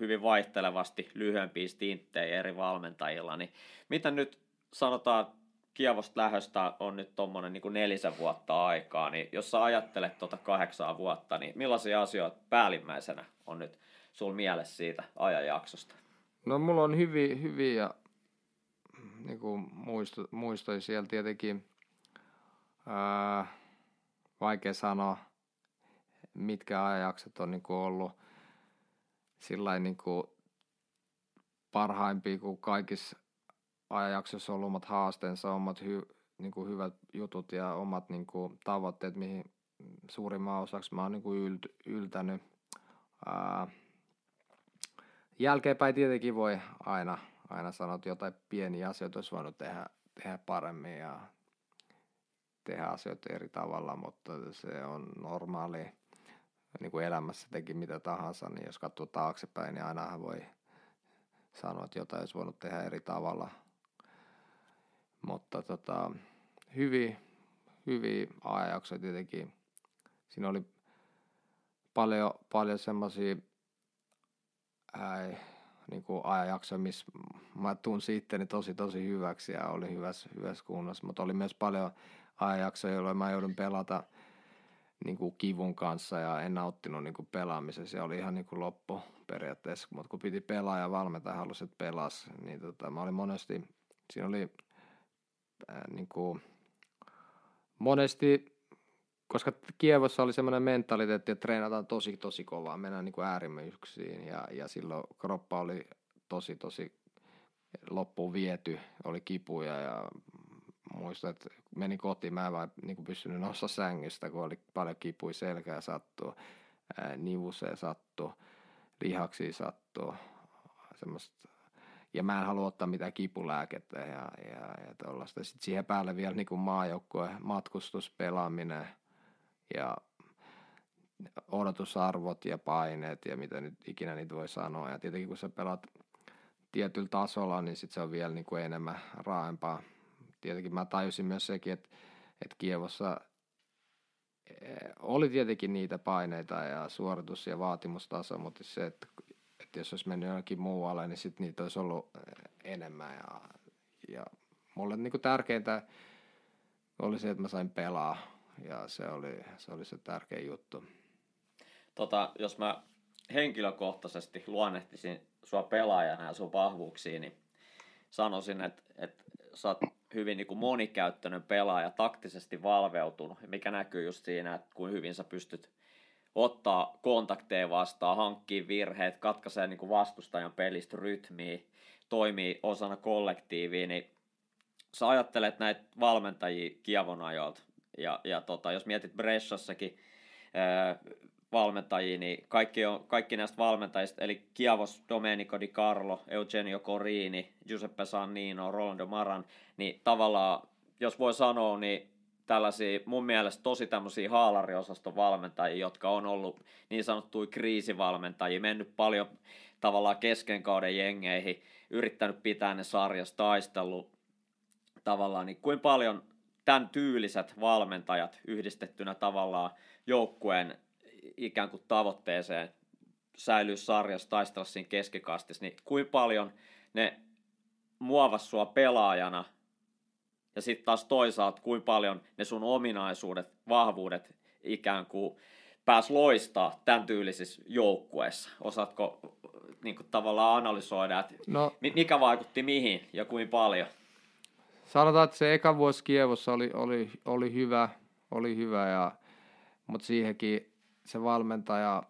hyvin vaihtelevasti lyhyempiä stinttejä eri valmentajilla, niin mitä nyt sanotaan, Kievosta lähöstä on nyt tuommoinen niin nelisen vuotta aikaa, niin jos sä ajattelet tuota kahdeksaa vuotta, niin millaisia asioita päällimmäisenä on nyt sul mielessä siitä ajanjaksosta? No mulla on hyviä, hyviä niin kuin muisto, muistoja siellä tietenkin. Ää, vaikea sanoa, mitkä ajajaksot on niin ollut sillä niin kuin parhaimpia kuin kaikissa ajanjaksoissa on ollut omat haasteensa, omat hy, niin kuin hyvät jutut ja omat niin tavoitteet, mihin suurimman osaksi mä oon niin ylt, yltänyt. Ää, jälkeenpäin tietenkin voi aina, aina sanoa, että jotain pieniä asioita olisi voinut tehdä, tehdä paremmin ja tehdä asioita eri tavalla, mutta se on normaali niin kuin elämässä teki mitä tahansa, niin jos katsoo taaksepäin, niin ainahan voi sanoa, että jotain olisi voinut tehdä eri tavalla. Mutta tota, hyviä, hyviä ajanjaksoja tietenkin. Siinä oli paljon, paljon semmoisia niin ajanjaksoja, missä mä tunsin itteni tosi tosi hyväksi ja oli hyvässä, hyvässä kunnossa, mutta oli myös paljon ajanjaksoja, jolloin mä joudun pelata – niin kuin kivun kanssa ja en nauttinut niin kuin pelaamisessa. Se oli ihan niin kuin loppu periaatteessa, mutta kun piti pelaa ja valmentaja halusi, että pelas, niin tota, mä olin monesti, siinä oli äh, niin kuin, monesti, koska Kievossa oli semmoinen mentaliteetti, että treenataan tosi tosi kovaa, mennään niin äärimmäisyyksiin ja, ja silloin kroppa oli tosi tosi loppuun viety, oli kipuja ja muistan, että meni kotiin, mä en vaan niin pystynyt noussa sängystä, kun oli paljon kipui selkää sattuu, nivuseen sattuu, lihaksiin sattuu, semmoista ja mä en halua ottaa mitään kipulääkettä ja, ja, ja tuollaista. Sitten siihen päälle vielä niin maajoukkue, matkustus, pelaaminen ja odotusarvot ja paineet ja mitä nyt ikinä niitä voi sanoa. Ja tietenkin kun sä pelaat tietyllä tasolla, niin sit se on vielä niin kuin enemmän raaempaa tietenkin mä tajusin myös sekin, että, että Kievossa eh, oli tietenkin niitä paineita ja suoritus- ja vaatimustaso, mutta se, että, että jos olisi mennyt jonnekin muualle, niin sitten niitä olisi ollut eh, enemmän. Ja, ja mulle niin kuin tärkeintä oli se, että mä sain pelaa ja se oli se, oli se tärkein juttu. Tota, jos mä henkilökohtaisesti luonnehtisin sua pelaajana ja sun vahvuuksiin, niin sanoisin, että, että sä oot hyvin niin kuin monikäyttöinen pelaaja, taktisesti valveutunut, mikä näkyy just siinä, että kuin hyvin sä pystyt ottaa kontakteja vastaan, hankkii virheet, katkaisee niin kuin vastustajan pelistä rytmiä, toimii osana kollektiiviä, niin sä ajattelet näitä valmentajia kiavon ajoilta. Ja, ja tota, jos mietit Bressassakin valmentajia, niin kaikki, on, kaikki näistä valmentajista, eli Kiavos, Domenico Di Carlo, Eugenio Corini, Giuseppe Sannino, Rolando Maran, niin tavallaan, jos voi sanoa, niin tällaisia mun mielestä tosi tämmöisiä haalariosaston valmentajia, jotka on ollut niin sanottuja kriisivalmentajia, mennyt paljon tavallaan kesken kauden jengeihin, yrittänyt pitää ne sarjassa, taistellut tavallaan, niin kuin paljon tämän tyyliset valmentajat yhdistettynä tavallaan joukkueen ikään kuin tavoitteeseen säilyä sarjassa, taistella siinä keskikastissa, niin kuinka paljon ne muovas sua pelaajana ja sitten taas toisaalta kuinka paljon ne sun ominaisuudet, vahvuudet ikään kuin pääs loistaa tämän tyylisissä joukkueissa. Osaatko niin kuin tavallaan analysoida, että no, mikä vaikutti mihin ja kuinka paljon? Sanotaan, että se eka vuosi Kievossa oli, oli, oli hyvä, oli hyvä ja, mutta siihenkin se valmentaja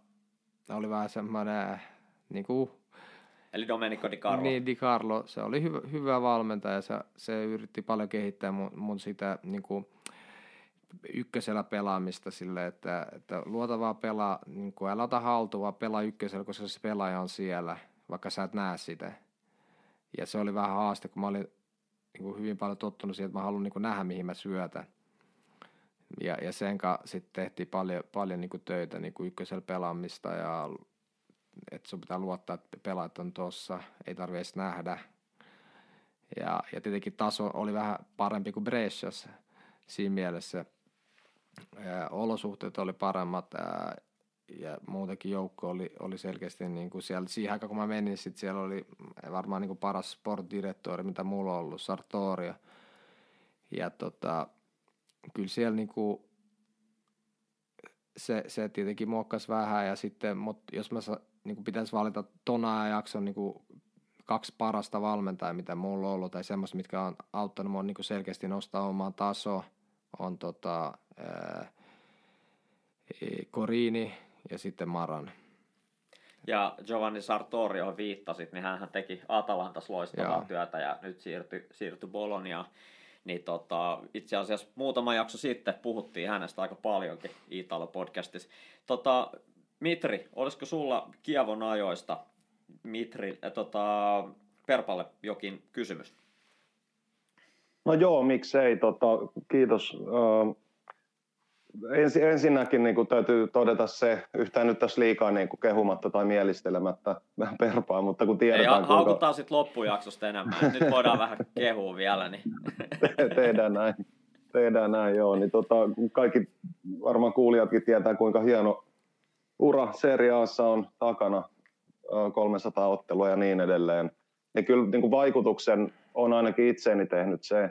oli vähän semmoinen niin kuin, Eli Domenico Di Carlo. Niin, Di Carlo, se oli hyvä, hyvä valmentaja, se, se yritti paljon kehittää mun, mun sitä niin kuin, ykkösellä pelaamista sille, että, että luotavaa pelaa, niin kuin, älä ota haltuun, vaan pelaa ykkösellä, koska se pelaaja on siellä, vaikka sä et näe sitä. Ja se oli vähän haaste, kun mä olin niin kuin, hyvin paljon tottunut siihen, että mä haluan niin kuin, nähdä, mihin mä syötän ja, ja sen kanssa sitten tehtiin paljon, paljon niin kuin töitä niin kuin ykkösellä pelaamista ja että sun pitää luottaa, että pelaajat on tuossa, ei tarvitse edes nähdä. Ja, ja tietenkin taso oli vähän parempi kuin Bresciassa siinä mielessä. ää, olosuhteet oli paremmat ää, ja muutenkin joukko oli, oli selkeästi niin kuin siellä, siihen aikaan kun mä menin, sit siellä oli varmaan niin kuin paras sportdirektori, mitä mulla on ollut, Sartoria. Ja tota, kyllä siellä niin kuin, se, se tietenkin muokkasi vähän ja sitten, mutta jos mä niin kuin pitäisi valita tona ajakson niin kuin kaksi parasta valmentajaa, mitä mulla on ollut, tai semmoista, mitkä on auttanut mua niin selkeästi nostaa omaa tasoa, on tota, ää, Korini ja sitten Maran. Ja Giovanni Sartori, johon viittasit, niin hän teki Atalantas loistavaa Joo. työtä ja nyt siirtyi, siirtyi Boloniaan. Niin tota, itse asiassa muutama jakso sitten puhuttiin hänestä aika paljonkin Italo-podcastissa. Tota, Mitri, olisiko sulla Kievon ajoista Mitri, äh, tota, Perpalle jokin kysymys? No joo, miksei. Tota, kiitos. Äh, ensi, ensinnäkin niin kuin täytyy todeta se, yhtään nyt tässä liikaa niin kuin kehumatta tai mielistelemättä perpaa, mutta kun tiedetään... Ei, kuinka... haukutaan sitten loppujaksosta enemmän. Nyt voidaan vähän kehua vielä. Niin... Tehdään näin. Tehdään näin, joo. Niin tota, kaikki varmaan kuulijatkin tietää, kuinka hieno ura seriaassa on takana 300 ottelua ja niin edelleen, niin kyllä niin kuin vaikutuksen on ainakin itseeni tehnyt se,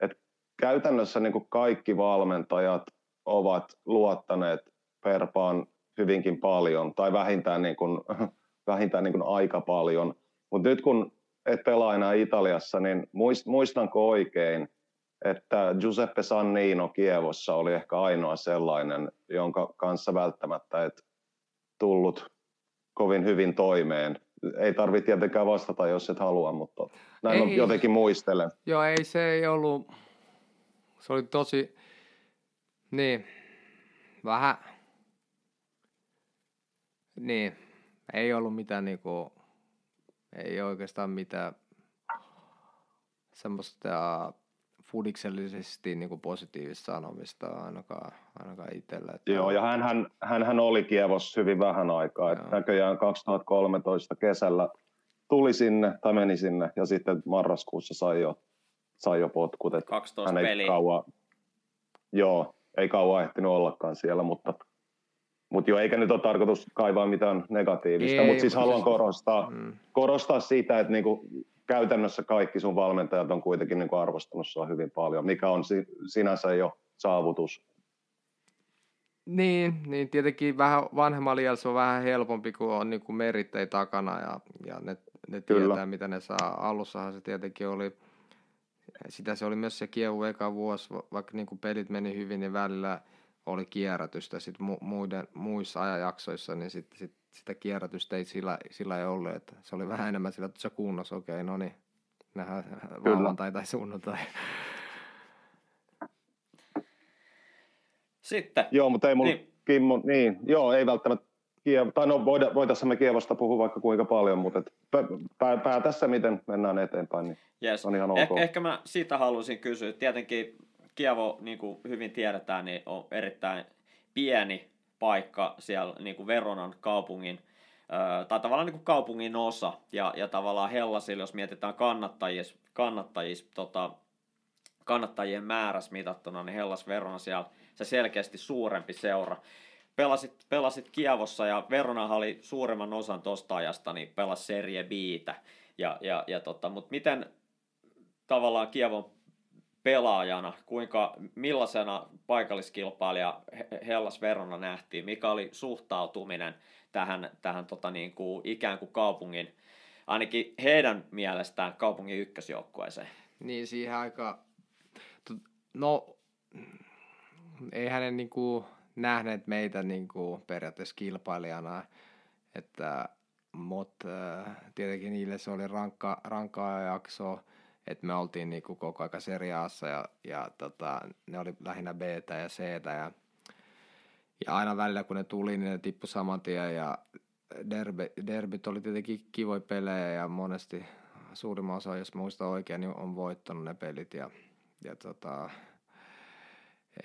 että käytännössä niin kuin kaikki valmentajat ovat luottaneet Perpaan hyvinkin paljon, tai vähintään, niin kuin, vähintään niin kuin aika paljon. Mutta nyt kun et pelaa enää Italiassa, niin muistanko oikein, että Giuseppe Sannino Kievossa oli ehkä ainoa sellainen, jonka kanssa välttämättä et tullut kovin hyvin toimeen. Ei tarvitse tietenkään vastata, jos et halua, mutta näin ei, on jotenkin muistelen. Joo, ei se ei ollut, se oli tosi, niin, vähän, niin, ei ollut mitään niinku, ei oikeastaan mitään semmoista fudiksellisesti niin kuin positiivista sanomista ainakaan, ainakaan itsellä. Että Joo, ja hän, hän, hän, hän oli Kievos hyvin vähän aikaa. Että näköjään 2013 kesällä tuli sinne tai meni sinne ja sitten marraskuussa sai jo, sai jo potkut. 12 hän ei peliä. Kauan, joo, ei kauan ehtinyt ollakaan siellä, mutta, mutta joo, eikä nyt ole tarkoitus kaivaa mitään negatiivista, ei, mutta siis haluan siis, korostaa, mm. korostaa sitä, että niinku käytännössä kaikki sun valmentajat on kuitenkin niin kuin arvostanut sua hyvin paljon, mikä on si- sinänsä jo saavutus. Niin, niin tietenkin vähän vanhemmalla iällä se on vähän helpompi, kun on niin kuin merittei takana ja, ja ne, ne tietää, mitä ne saa. Alussahan se tietenkin oli, sitä se oli myös se kievu eka vuosi, vaikka niin kuin pelit meni hyvin, niin välillä oli kierrätystä sit mu- muiden, muissa ajanjaksoissa, niin sit, sit sitä kierrätystä ei sillä, sillä ei ollut, että se oli vähän enemmän sillä, että se kunnossa, okei, okay, no niin, nähdään lauantai tai sunnuntai. Sitten. Joo, mutta ei mulla niin. Kimmo, niin, joo, ei välttämättä Kiev, tai no voida, voitaisiin me Kievosta puhua vaikka kuinka paljon, mutta et pää, pää, tässä miten mennään eteenpäin, niin yes. on ihan ok. Eh, ehkä mä siitä haluaisin kysyä. Tietenkin Kievo, niin kuin hyvin tiedetään, niin on erittäin pieni paikka siellä niin kuin Veronan kaupungin, tai tavallaan niin kuin kaupungin osa, ja, ja tavallaan Hellasilla, jos mietitään kannattajis, kannattajis, tota, kannattajien määrässä mitattuna, niin Hellas Verona siellä se selkeästi suurempi seura. Pelasit, pelasit Kievossa ja Veronahan oli suuremman osan tosta ajasta, niin pelasi Serie Bitä. Ja, ja, ja tota, mutta miten tavallaan Kievon pelaajana, kuinka, millaisena paikalliskilpailija Hellas Verona nähtiin, mikä oli suhtautuminen tähän, tähän tota niin kuin, ikään kuin kaupungin, ainakin heidän mielestään kaupungin ykkösjoukkueeseen? Niin siihen aika, no ei hänen niin kuin, nähneet meitä niin kuin, periaatteessa kilpailijana, että mutta äh, tietenkin niille se oli rankka, rankkaa jaksoa, että me oltiin niinku koko aika seriaassa ja, ja tota, ne oli lähinnä b ja c ja, ja aina välillä kun ne tuli, niin ne tippui saman tien ja derby, derbyt oli tietenkin kivoja pelejä ja monesti suurimman osa, jos muista oikein, niin on voittanut ne pelit ja, ja tota,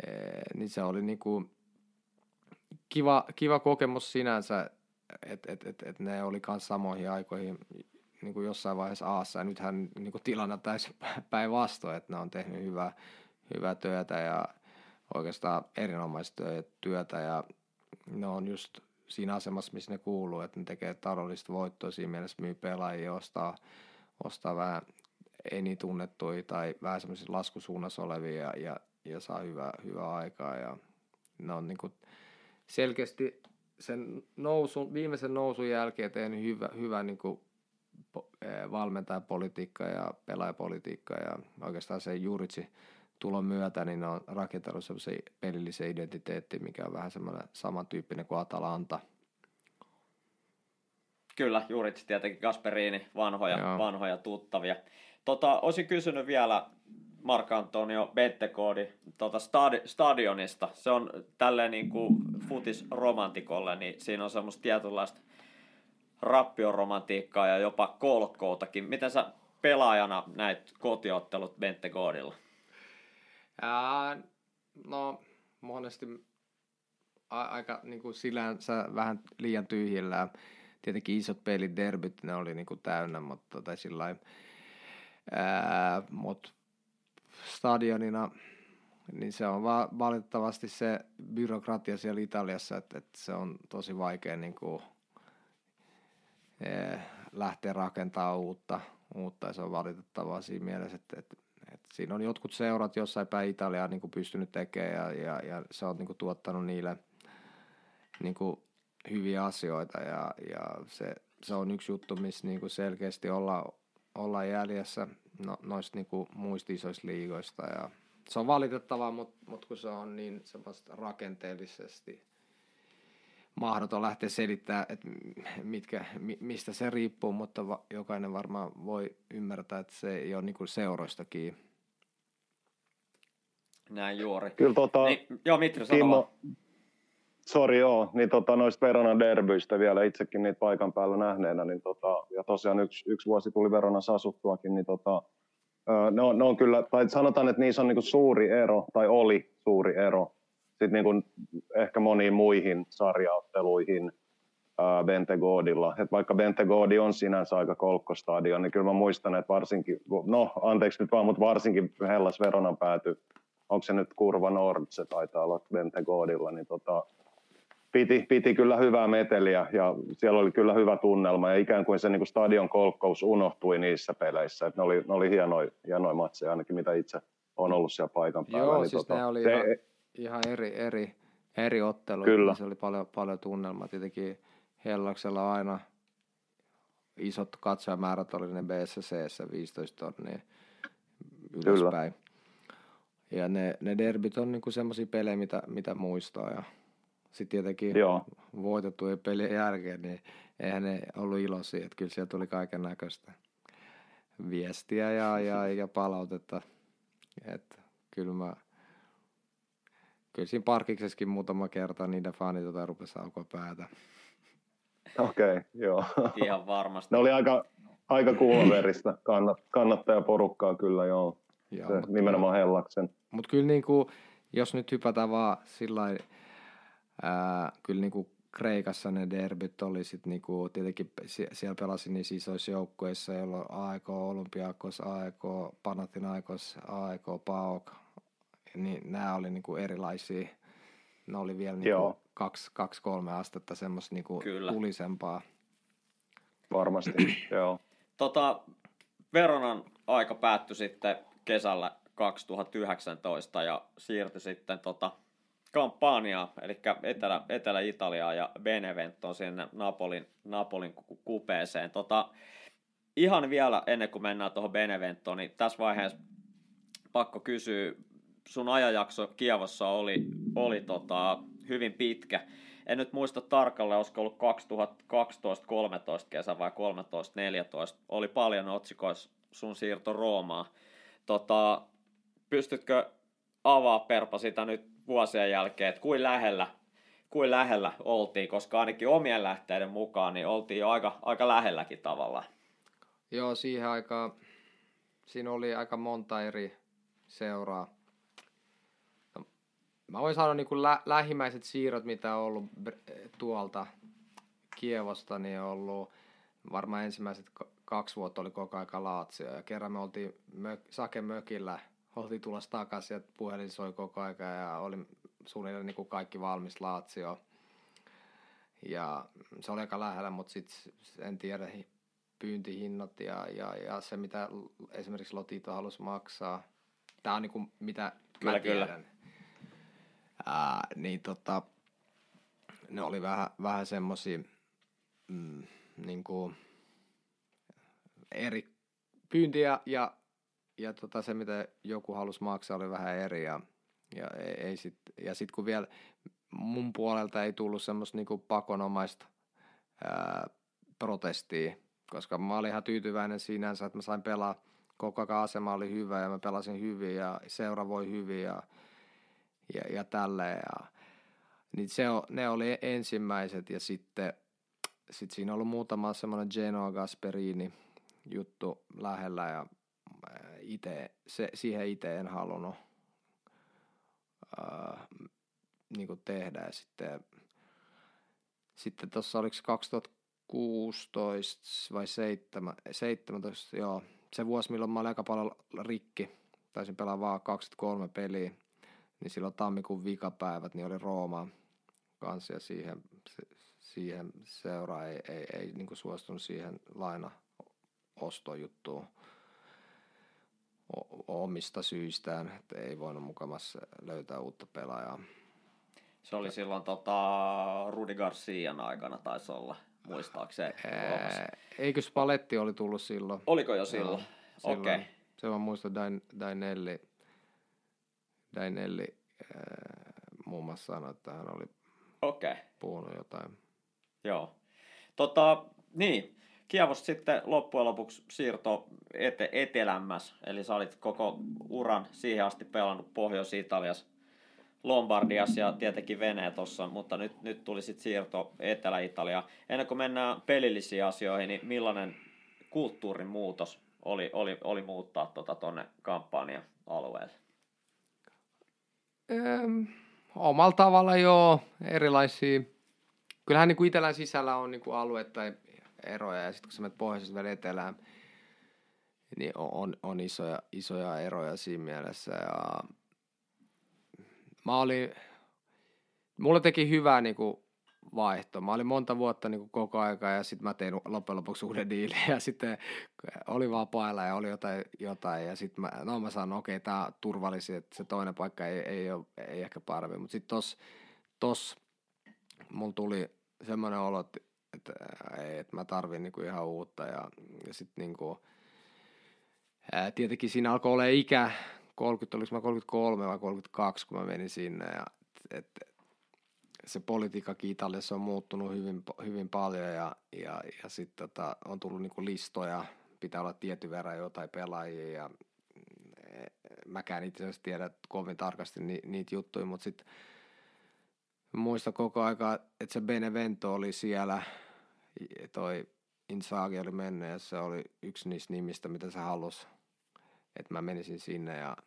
e, niin se oli niinku kiva, kiva kokemus sinänsä, että et, et, et ne oli myös samoihin aikoihin niin kuin jossain vaiheessa Aassa, ja nythän niin kuin tilanne täysin päinvastoin, että ne on tehnyt hyvää, hyvää työtä ja oikeastaan erinomaista työtä. Ja ne on just siinä asemassa, missä ne kuuluu, että ne tekee taloudellista voittoa siinä mielessä, myy pelaajia, ostaa, ostaa vähän ei niin tunnettuja tai vähän semmoisissa laskusuunnassa olevia ja, ja, ja saa hyvää, hyvää aikaa. Ja ne on niin kuin selkeästi sen nousun, viimeisen nousun jälkeen tehnyt hyvä, hyvä niin kuin valmentajapolitiikka ja pelaajapolitiikka ja oikeastaan se Juritsi tulon myötä, niin ne on rakentanut semmoisen pelillisen identiteetti, mikä on vähän semmoinen samantyyppinen kuin Atalanta. Kyllä, Juritsi tietenkin Gasperini, vanhoja, vanhoja tuttavia. Tota, olisin kysynyt vielä Mark-Antonio Bettekoodi tota stadi- stadionista. Se on tälleen niin kuin futisromantikolle, niin siinä on semmoista tietynlaista rappioromantiikkaa ja jopa kolkkoutakin. Miten sä pelaajana näit kotiottelut Bentegoodilla? Ää, no, monesti a- aika niin kuin sillänsä vähän liian tyhjillä. Tietenkin isot pelit, derbyt, ne oli niin kuin täynnä, mutta tota, sillä mutta stadionina, niin se on vaan valitettavasti se byrokratia siellä Italiassa, että, että se on tosi vaikea niin kuin, ee, lähteä rakentamaan uutta, uutta. Ja se on valitettavaa siinä mielessä, että, että, että siinä on jotkut seurat jossain päin Italiaa niin kuin pystynyt tekemään ja, ja, ja se on niin kuin, tuottanut niille niin kuin, hyviä asioita. Ja, ja se, se on yksi juttu, missä niin kuin selkeästi ollaan, ollaan jäljessä no, noista niin kuin, muista isoista liigoista ja se on valitettavaa, mutta, mutta kun se on niin semmoista rakenteellisesti mahdoton lähteä selittämään, että mitkä, mistä se riippuu, mutta va, jokainen varmaan voi ymmärtää, että se ei ole niin kuin seuroista kiinni. Näin juuri. Kyllä tota, niin, joo, Mitri, Kimmo, Sori joo, niin tota, noista Veronan derbyistä vielä itsekin niitä paikan päällä nähneenä, niin tota, ja tosiaan yksi, yksi vuosi tuli Veronassa asuttuakin, niin tota, ne, on, ne on kyllä, tai sanotaan, että niissä on niinku suuri ero, tai oli suuri ero, sitten niinku ehkä moniin muihin sarjaotteluihin ää, Bentegodilla. Et vaikka Bentegodi on sinänsä aika kolkkostadion, niin kyllä mä muistan, että varsinkin, no anteeksi nyt vaan, mutta varsinkin Hellas Veronan pääty, onko se nyt Kurva Nord, se taitaa olla Bentegodilla, niin tota, piti, piti kyllä hyvää meteliä ja siellä oli kyllä hyvä tunnelma ja ikään kuin se niin kuin stadion kolkkous unohtui niissä peleissä. Että ne oli, ne oli hienoja, hienoja matseja ainakin, mitä itse on ollut siellä paikan päällä. Joo, niin siis tota, ne oli se, ihan, ihan eri, eri, eri ottelu. Kyllä. Se oli paljon, paljon tunnelmaa. Tietenkin Hellaksella aina isot katsojamäärät oli ne BSC 15 tonnia ylöspäin. Kyllä. Ja ne, ne derbit on niinku semmoisia pelejä, mitä, mitä muistaa. Ja sitten tietenkin Joo. voitettujen pelien jälkeen, niin eihän ne ollut iloisia, että kyllä siellä tuli kaiken näköistä viestiä ja, ja, ja palautetta. Että kyllä mä, kyllä siinä parkiksessakin muutama kerta niiden fanit tota rupesi aukoa päätä. Okei, okay, joo. Ihan varmasti. Ne oli aika, aika kuumaveristä kannat, kannattajaporukkaa kyllä, joo. joo Se, mutta, nimenomaan Hellaksen. Mutta kyllä niin kuin, jos nyt hypätään vaan sillä Ää, kyllä niin kuin Kreikassa ne derbyt oli sit niinku, tietenkin siellä pelasi niissä isoissa joukkueissa, jolloin AEK, Olympiakos, AEK, Panathinaikos, AEK, PAOK, niin nämä oli niinku erilaisia. Ne oli vielä niinku kaksi, kaksi, kolme astetta semmoista niinku Kyllä. tulisempaa. Varmasti, joo. Tota, Veronan aika päättyi sitten kesällä 2019 ja siirtyi sitten tota, Kampanjaa, eli Etelä, Etelä-Italiaa ja Beneventoon sinne Napolin, Napolin kupeeseen. Tota, ihan vielä ennen kuin mennään tuohon Beneventoon, niin tässä vaiheessa pakko kysyä, sun ajanjakso Kievossa oli, oli tota, hyvin pitkä. En nyt muista tarkalleen, olisiko ollut 2012-13 kesä vai 13-14. Oli paljon otsikoissa sun siirto Roomaan. Tota, pystytkö avaa Perpa sitä nyt vuosien jälkeen, että kuin lähellä, kuin lähellä oltiin, koska ainakin omien lähteiden mukaan niin oltiin jo aika, aika lähelläkin tavallaan. Joo, siihen aikaan siinä oli aika monta eri seuraa. No, mä voin sanoa niin kuin lä- lähimmäiset siirrot, mitä on ollut tuolta Kievosta, niin on ollut varmaan ensimmäiset kaksi vuotta oli koko aika Laatsio. Ja kerran me oltiin mö- Sake mökillä oltiin tulossa takaisin ja puhelin soi koko aika ja oli suunnilleen niin kuin kaikki valmis Laatsio. Ja se oli aika lähellä, mutta sitten en tiedä pyyntihinnat ja, ja, ja se, mitä esimerkiksi Lotito halusi maksaa. Tämä on niin kuin, mitä Kyllä, mä kyllä. tiedän. Ää, niin tota, ne oli vähän, vähän semmosia mm, niin kuin eri pyyntiä ja, ja tota, se, mitä joku halusi maksaa, oli vähän eri. Ja, ja, ei, ei sit, ja sitten kun vielä mun puolelta ei tullut semmoista niinku pakonomaista ää, protestia, koska mä olin ihan tyytyväinen sinänsä, että mä sain pelaa, koko ajan asema oli hyvä ja mä pelasin hyvin ja seura voi hyvin ja, ja, ja tälleen. Ja, niin se, ne oli ensimmäiset ja sitten sit siinä ollut muutama semmoinen Genoa Gasperini juttu lähellä ja ite, se, siihen itse en halunnut ää, niin kuin tehdä. Ja sitten sitten tuossa oliko se 2016 vai 7, 17, joo, se vuosi milloin mä olin aika paljon rikki, taisin pelaa vaan 23 peliä, niin silloin tammikuun vikapäivät niin oli Rooma kanssa ja siihen, siihen seura ei, ei, ei niin suostunut siihen laina ostojuttuun omista syistään, että ei voinut mukamassa löytää uutta pelaajaa. Se oli silloin tota, Rudi Garcian aikana taisi olla, muistaakseni. Ää, Eikö Spalletti oli tullut silloin? Oliko jo silloin? silloin. Okei. Okay. Se mä muistan Dain, Dainelli, Dainelli ää, muun muassa sanoi, että hän oli. Okay. puhunut jotain. Joo. Tota, niin, Kievosta sitten loppujen lopuksi siirto ete, etelämmäs, eli sä olit koko uran siihen asti pelannut Pohjois-Italiassa, Lombardiassa ja tietenkin Venetossa, mutta nyt, nyt tuli sitten siirto Etelä-Italia. Ennen kuin mennään pelillisiin asioihin, niin millainen kulttuurin muutos oli, oli, oli muuttaa tuonne tota kampanjan alueelle? Öm, omalla tavalla joo, erilaisia. Kyllähän niin kuin Itelän sisällä on niin kuin aluetta ja eroja ja sitten kun sä menet pohjoisesta vielä etelään, niin on, on, on isoja, isoja eroja siinä mielessä. Ja mä olin, mulle teki hyvää niin kuin vaihto. Mä olin monta vuotta niin kuin koko aika ja sitten mä tein loppujen lopuksi uuden diilin ja sitten oli vaan pailla ja oli jotain, jotain ja sitten mä, no mä sanoin, okei, okay, tää on turvallisin, että se toinen paikka ei, ei, ole, ei ehkä parempi, mutta sitten tos, tos mulla tuli semmoinen olo, että, että, että mä tarvin niinku ihan uutta ja, ja sitten niinku, ää, tietenkin siinä alkoi olla ikä, 30, oliko mä 33 vai 32, kun mä menin sinne ja et, se politiikkakin Italiassa on muuttunut hyvin, hyvin paljon ja, ja, ja sitten tota, on tullut niinku listoja, pitää olla tietty verran jotain pelaajia ja mäkään itse asiassa tiedä kovin tarkasti ni, niitä juttuja, mutta sitten muista koko aika, että se Benevento oli siellä, toi Insaagi oli mennyt ja se oli yksi niistä nimistä, mitä se halusi, että mä menisin sinne ja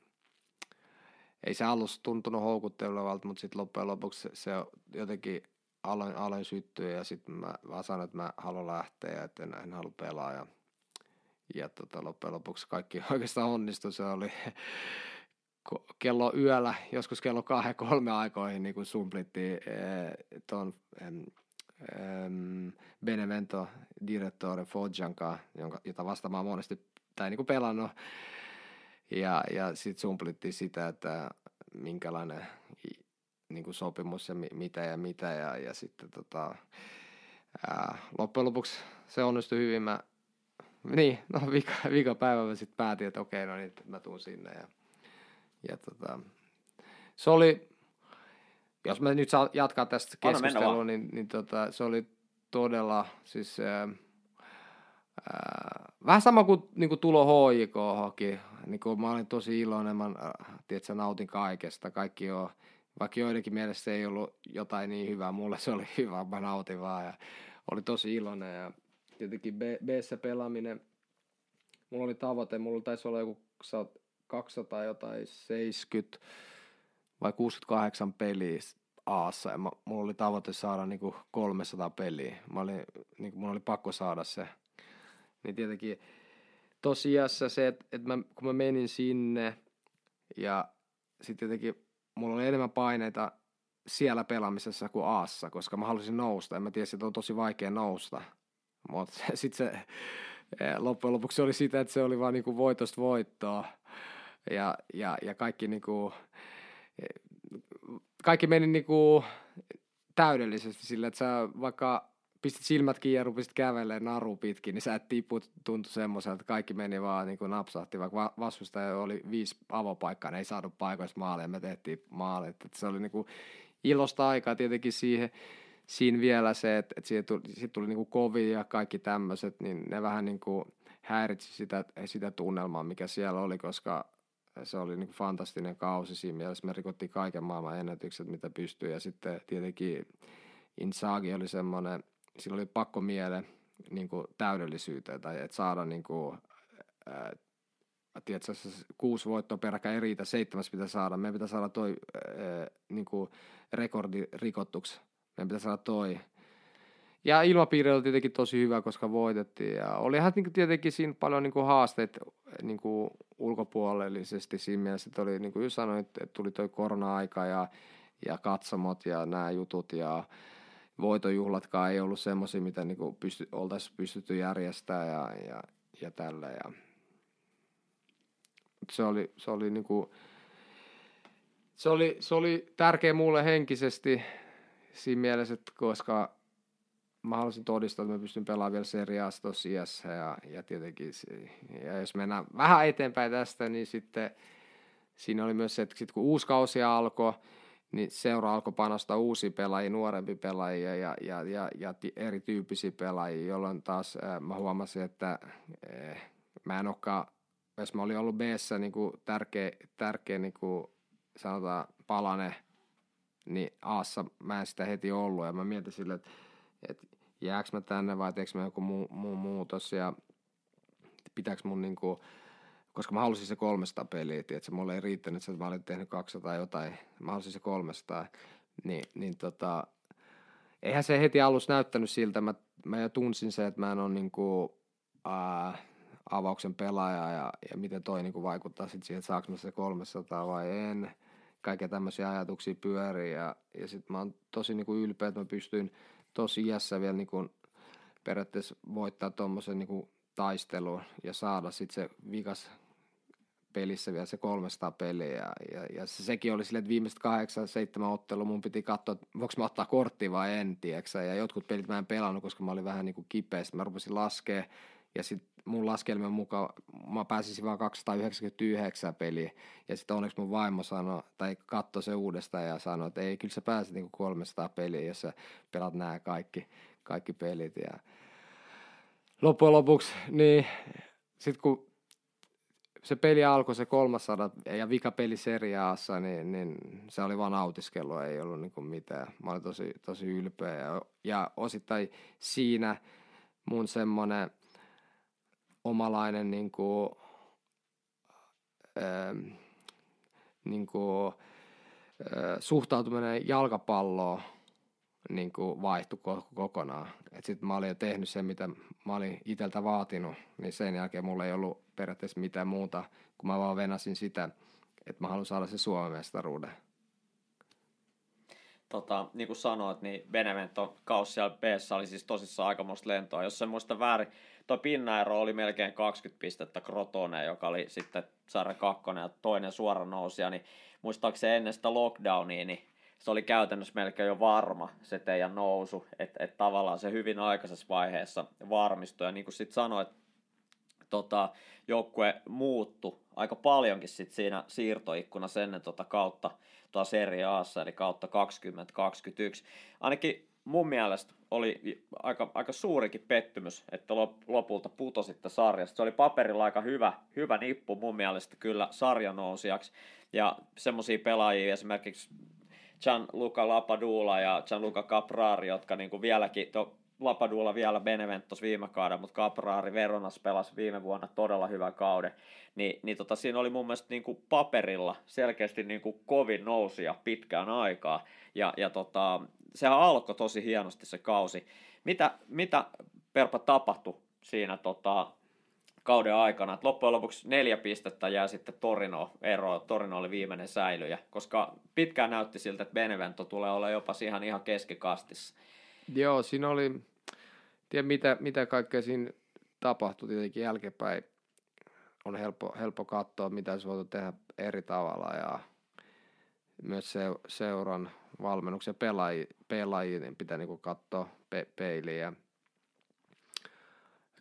ei se alussa tuntunut houkuttelevalta, mutta sitten loppujen lopuksi se, jotenkin aloin, aloin syttyä ja sitten mä vaan sanoin, että mä haluan lähteä ja että en, en halua pelaa ja, ja tota, loppujen lopuksi kaikki oikeastaan onnistui. Se oli kello yöllä, joskus kello kahden kolme aikoihin niin kuin sumplittiin tuon Benevento direttore Foggian kanssa, jonka, jota vasta mä oon monesti tai niin kuin pelannut. Ja, ja sitten sumplittiin sitä, että minkälainen niin kuin sopimus ja mi, mitä ja mitä. Ja, ja sitten tota, ää, loppujen lopuksi se onnistui hyvin. Mä, niin, no vika, vika päivä mä sitten päätin, että okei, no niin, mä tuun sinne. Ja, ja tota, se oli, jos mä nyt saan jatkaa tästä keskustelua, niin, niin tota, se oli todella, siis ää, ää, vähän sama kuin, niin kuin tulo HJK-hoki. Niin kuin mä olin tosi iloinen, mä tiedätkö, nautin kaikesta. Kaikki on, vaikka joidenkin mielestä se ei ollut jotain niin hyvää, mulle se oli hyvä, mä nautin vaan ja oli tosi iloinen. Ja tietenkin B, B-ssä pelaaminen, mulla oli tavoite, mulla taisi olla joku 200 jotain 70 vai 68 peliä Aassa ja mä, mulla oli tavoite saada niinku 300 peliä. Mä olin, niinku, mun oli pakko saada se. Niin tietenkin tosiassa se, että et mä, kun mä menin sinne Ja sitten jotenkin mulla oli enemmän paineita siellä pelaamisessa kuin Aassa, koska mä halusin nousta. Ja mä tiesin, että on tosi vaikea nousta. Mutta sitten se eh, loppujen lopuksi oli sitä, että se oli vaan niinku voitosta voittoa. Ja, ja, ja kaikki, niinku, kaikki meni niinku täydellisesti sillä, että sä vaikka pistit silmät kiinni ja rupesit kävelemään naru pitkin, niin sä et tipu tuntui semmoiselta, että kaikki meni vaan niin kuin napsahti, vaikka vastustaja oli viisi avopaikkaa, ne ei saanut paikoista maaleja, me tehtiin maaleja. Että se oli niin kuin ilosta aikaa tietenkin siihen, siinä vielä se, että, että siitä tuli, siitä tuli niin kuin kovia ja kaikki tämmöiset, niin ne vähän niin kuin häiritsi sitä, sitä tunnelmaa, mikä siellä oli, koska se oli niin kuin fantastinen kausi siinä mielessä. Me rikottiin kaiken maailman ennätykset, mitä pystyy. Ja sitten tietenkin Insaagi oli semmoinen, sillä oli pakko miele niin kuin täydellisyyteen tai että saada niin kuin, ää, tiedätkö, kuusi voittoa peräkkäin ei riitä, seitsemäs pitää saada. Meidän pitää saada toi ää, niin kuin rekordi rikottuksi. Meidän pitää saada toi. Ja ilmapiiri oli tietenkin tosi hyvä, koska voitettiin. Ja olihan niin kuin, tietenkin siinä paljon niin kuin haasteet niin kuin ulkopuolellisesti siinä mielessä, että oli, niin kuin sanoin, että tuli toi korona-aika ja, ja katsomot ja nämä jutut ja voitojuhlatkaan ei ollut semmoisia, mitä niin kuin pysty, oltaisiin pystytty järjestämään ja, ja, ja tällä. Ja. Se oli, se oli niin kuin, se oli, se oli tärkeä mulle henkisesti siinä mielessä, että koska mä halusin todistaa, että mä pystyn pelaamaan vielä seriaassa tuossa iässä ja, ja tietenkin, ja jos mennään vähän eteenpäin tästä, niin sitten siinä oli myös se, että sit kun uusi kausi alkoi, niin seura alkoi panostaa uusia pelaajia, nuorempi pelaajia ja, ja, ja, ja erityyppisiä pelaajia, jolloin taas äh, mä huomasin, että äh, mä en olekaan, jos mä olin ollut b niin kuin tärkeä, tärkeä niin kuin sanotaan palane, niin Aassa mä en sitä heti ollut ja mä mietin sille, että, että jääkö mä tänne vai teekö mä joku muu, muu muutos ja pitääkö mun niinku, koska mä halusin se 300 peliä, että mulle ei riittänyt, että mä olin tehnyt 200 jotain, mä halusin se 300, niin, niin tota, eihän se heti alussa näyttänyt siltä, mä, mä jo tunsin se, että mä en ole niinku, ää, avauksen pelaaja ja, ja miten toi niinku vaikuttaa sitten siihen, että saanko mä se 300 vai en. Kaikkia tämmöisiä ajatuksia pyörii ja, ja sitten mä oon tosi niinku ylpeä, että mä pystyin tosi iässä vielä niin kuin periaatteessa voittaa tuommoisen niin taistelun ja saada sitten se vikas pelissä vielä se 300 peliä ja, ja, ja sekin oli silleen, että viimeiset kahdeksan, seitsemän ottelua mun piti katsoa, voiko mä ottaa korttia vai en, tiedäksä? ja jotkut pelit mä en pelannut, koska mä olin vähän niin kuin kipeä, mä rupesin laskea ja sitten mun laskelmien mukaan mä pääsisin vaan 299 peliä. Ja sitten onneksi mun vaimo sanoi, tai katsoi se uudestaan ja sanoi, että ei, kyllä sä pääset niinku 300 peliä, jos sä pelat nämä kaikki, kaikki pelit. Ja loppujen lopuksi, niin sitten kun se peli alkoi se 300 ja vika peli seriaassa, niin, niin se oli vaan nautiskelua, ei ollut niinku mitään. Mä olin tosi, tosi ylpeä ja, ja osittain siinä mun semmonen – omalainen niin kuin, ähm, niin kuin, äh, suhtautuminen jalkapalloon niin kuin vaihtui kokonaan. Sitten mä olin jo tehnyt sen, mitä mä olin itseltä vaatinut, niin sen jälkeen mulla ei ollut periaatteessa mitään muuta, kun mä vaan venasin sitä, että mä haluan saada se Suomen mestaruuden. Tota, niin kuin sanoit, niin Benevento kausi siellä b oli siis tosissaan aikamoista lentoa. Jos se muista väärin, tuo pinnaero oli melkein 20 pistettä Crotone, joka oli sitten sarja kakkonen ja toinen suora nousija, niin muistaakseni ennen sitä lockdownia, niin se oli käytännössä melkein jo varma se teidän nousu, että et tavallaan se hyvin aikaisessa vaiheessa varmistui. Ja niin kuin sitten sanoit, tota, joukkue muuttu aika paljonkin sit siinä siirtoikkunassa ennen tota kautta tuo Serie Aassa, eli kautta 2021. Ainakin mun mielestä oli aika, aika suurikin pettymys, että lopulta putositte sarjasta. Se oli paperilla aika hyvä, hyvä nippu mun mielestä kyllä sarjanousijaksi. Ja semmoisia pelaajia esimerkiksi Gianluca Lapadula ja Gianluca Caprari, jotka niin kuin vieläkin, to, Lapadula vielä Beneventos viime kauden, mutta Caprari Veronas pelasi viime vuonna todella hyvän kauden. Ni, niin tota, siinä oli mun mielestä niin kuin paperilla selkeästi niin kuin kovin nousia pitkään aikaa. Ja, ja tota, sehän alkoi tosi hienosti se kausi. Mitä, mitä Perpa tapahtui siinä tota, kauden aikana. Et loppujen lopuksi neljä pistettä jää sitten Torino ero. Torino oli viimeinen säilyjä, koska pitkään näytti siltä, että Benevento tulee olla jopa siihen ihan keskikastissa. Joo, siinä oli, tiedä mitä, mitä kaikkea siinä tapahtui tietenkin jälkeenpäin. On helppo, helppo katsoa, mitä se voitu tehdä eri tavalla ja myös se, seuran valmennuksen pelaajia, pelaajia niin pitää niinku katsoa pe, peiliin. Ja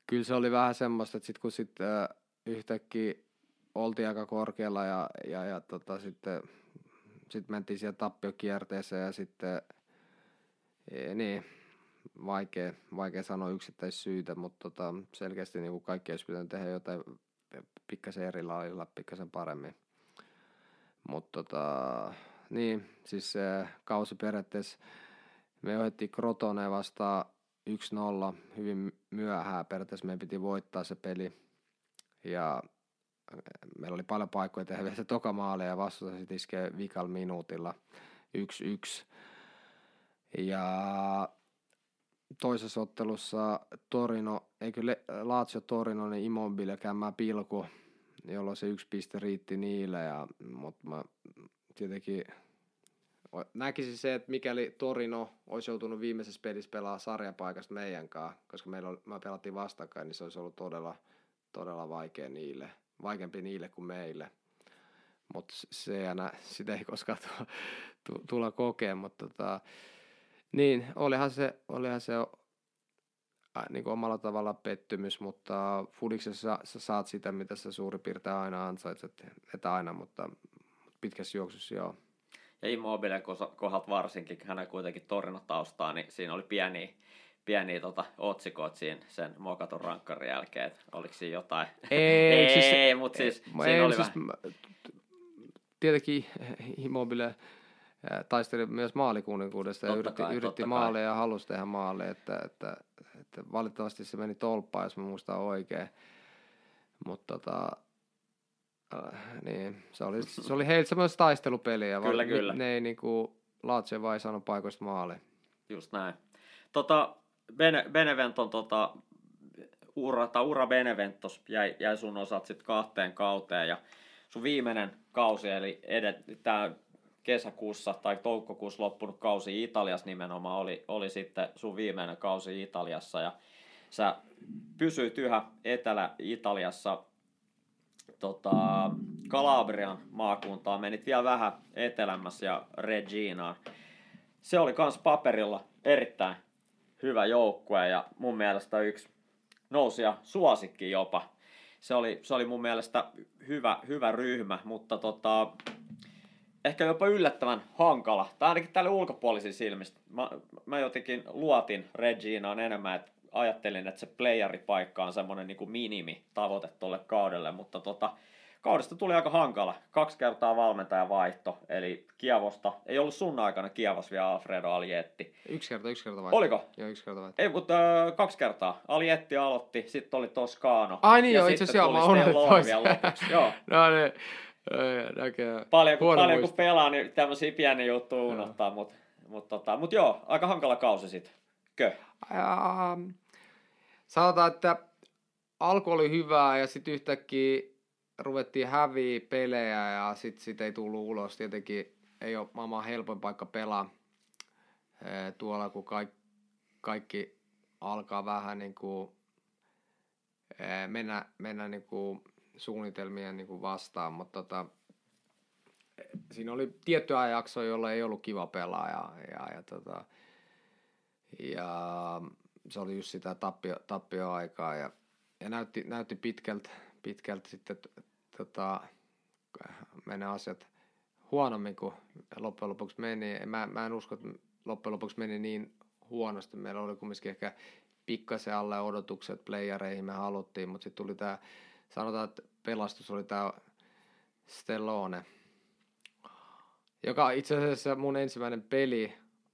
kyllä se oli vähän semmoista, että sitten kun sit, äh, yhtäkkiä oltiin aika korkealla ja, ja, ja tota, sitten sit mentiin siihen tappiokierteeseen ja sitten e, niin, vaikea, vaikea sanoa yksittäissyytä, mutta tota, selkeästi niin kuin kaikki olisi pitänyt tehdä jotain pikkasen eri lailla, pikkasen paremmin. Mutta tota, niin, siis se kausi periaatteessa me johdettiin Crotone vastaan 1-0 hyvin myöhään. Periaatteessa meidän piti voittaa se peli. Ja meillä oli paljon paikkoja tehdä vielä se toka maali ja vastuuta sitten iskee vikal minuutilla 1-1. Ja toisessa ottelussa Torino, eikö Lazio Torino, niin Immobile käymää pilku, jolloin se yksi piste riitti niille, ja, mutta mä tietenkin näkisin se, että mikäli Torino olisi joutunut viimeisessä pelissä pelaa sarjapaikasta meidän kanssa, koska meillä oli, me pelattiin vastakkain, niin se olisi ollut todella, todella vaikea niille, vaikeampi niille kuin meille. Mutta se nä, sitä ei koskaan tulla kokeen, mutta tota, niin, olihan se, olihan se niin kuin omalla tavalla pettymys, mutta Fudiksessa sä saat sitä, mitä sä suurin piirtein aina ansaitset, että aina, mutta pitkässä juoksussa joo. Ja Immobilen kohdalta varsinkin, hänen kuitenkin taustaa, niin siinä oli pieni, pieni tota, otsikot siinä sen mokatun rankkarin jälkeen, että oliko siinä jotain? Ei, ei siis, mutta siis ei, siinä ei, oli siis, vähän... Tietenkin Immobile taisteli myös maalikuninkuudesta ja yritti, kai, yritti maaleja ja halusi tehdä maaleja, että, että, että, valitettavasti se meni tolppaan, jos mä muistan oikein. Mutta tota, äh, niin, se oli, se oli heiltä semmoista taistelupeliä. Kyllä, kyllä. Ne ei niinku, Lazio vai saanut paikoista maaleja. Just näin. Tota, Bene, Beneventon tota, ura, tai ura Beneventos jäi, jäi sun osat sitten kahteen kauteen ja sun viimeinen kausi, eli tämä kesäkuussa tai toukokuussa loppunut kausi Italiassa nimenomaan oli, oli sitten sun viimeinen kausi Italiassa ja sä pysyit yhä Etelä-Italiassa tota, Kalabrian maakuntaan, menit vielä vähän etelämässä ja Reginaan. Se oli kans paperilla erittäin hyvä joukkue ja mun mielestä yksi nousia suosikki jopa. Se oli, se oli mun mielestä hyvä, hyvä ryhmä, mutta tota, ehkä jopa yllättävän hankala, tai ainakin tälle ulkopuolisin silmistä. Mä, mä jotenkin luotin Reginaan enemmän, että ajattelin, että se playeripaikka on semmoinen niin minimi tavoite tuolle kaudelle, mutta tota, kaudesta tuli aika hankala. Kaksi kertaa valmentaja vaihto, eli Kiavosta, ei ollut sun aikana Kiavos vielä Alfredo Alietti. Yksi kerta, yksi kerta vaihto. Oliko? Joo, yksi kerta vaihto. Ei, mutta äh, kaksi kertaa. Alietti aloitti, sitten oli Toscano. Ai niin joo, itse asiassa joo, mä unohdin vielä lopuksi. joo. no niin, Näkee. Paljon, kun, paljon kun pelaa, niin tämmöisiä pieniä juttuja unohtaa, mutta mut, tota, mut joo, aika hankala kausi sitten. Kö? Ja, sanotaan, että alku oli hyvää ja sitten yhtäkkiä ruvettiin häviä pelejä ja sitten sit ei tullut ulos. Tietenkin ei ole maailman helpoin paikka pelaa tuolla, kun kaikki, kaikki alkaa vähän niin kuin mennä, mennä niin kuin suunnitelmia niin kuin vastaan, mutta tota, siinä oli tietty ajanjakso, jolla ei ollut kiva pelaa ja, ja, ja, tota, ja se oli just sitä tappio, tappioaikaa ja, ja näytti, näytti pitkältä, pitkältä sitten tota, mennä asiat huonommin kuin loppujen lopuksi meni. Mä, mä en usko, että loppujen lopuksi meni niin huonosti. Meillä oli kumminkin ehkä pikkasen alle odotukset playereihin me haluttiin, mutta sitten tuli tämä sanotaan, että pelastus oli tämä Stellone, joka itse asiassa mun ensimmäinen peli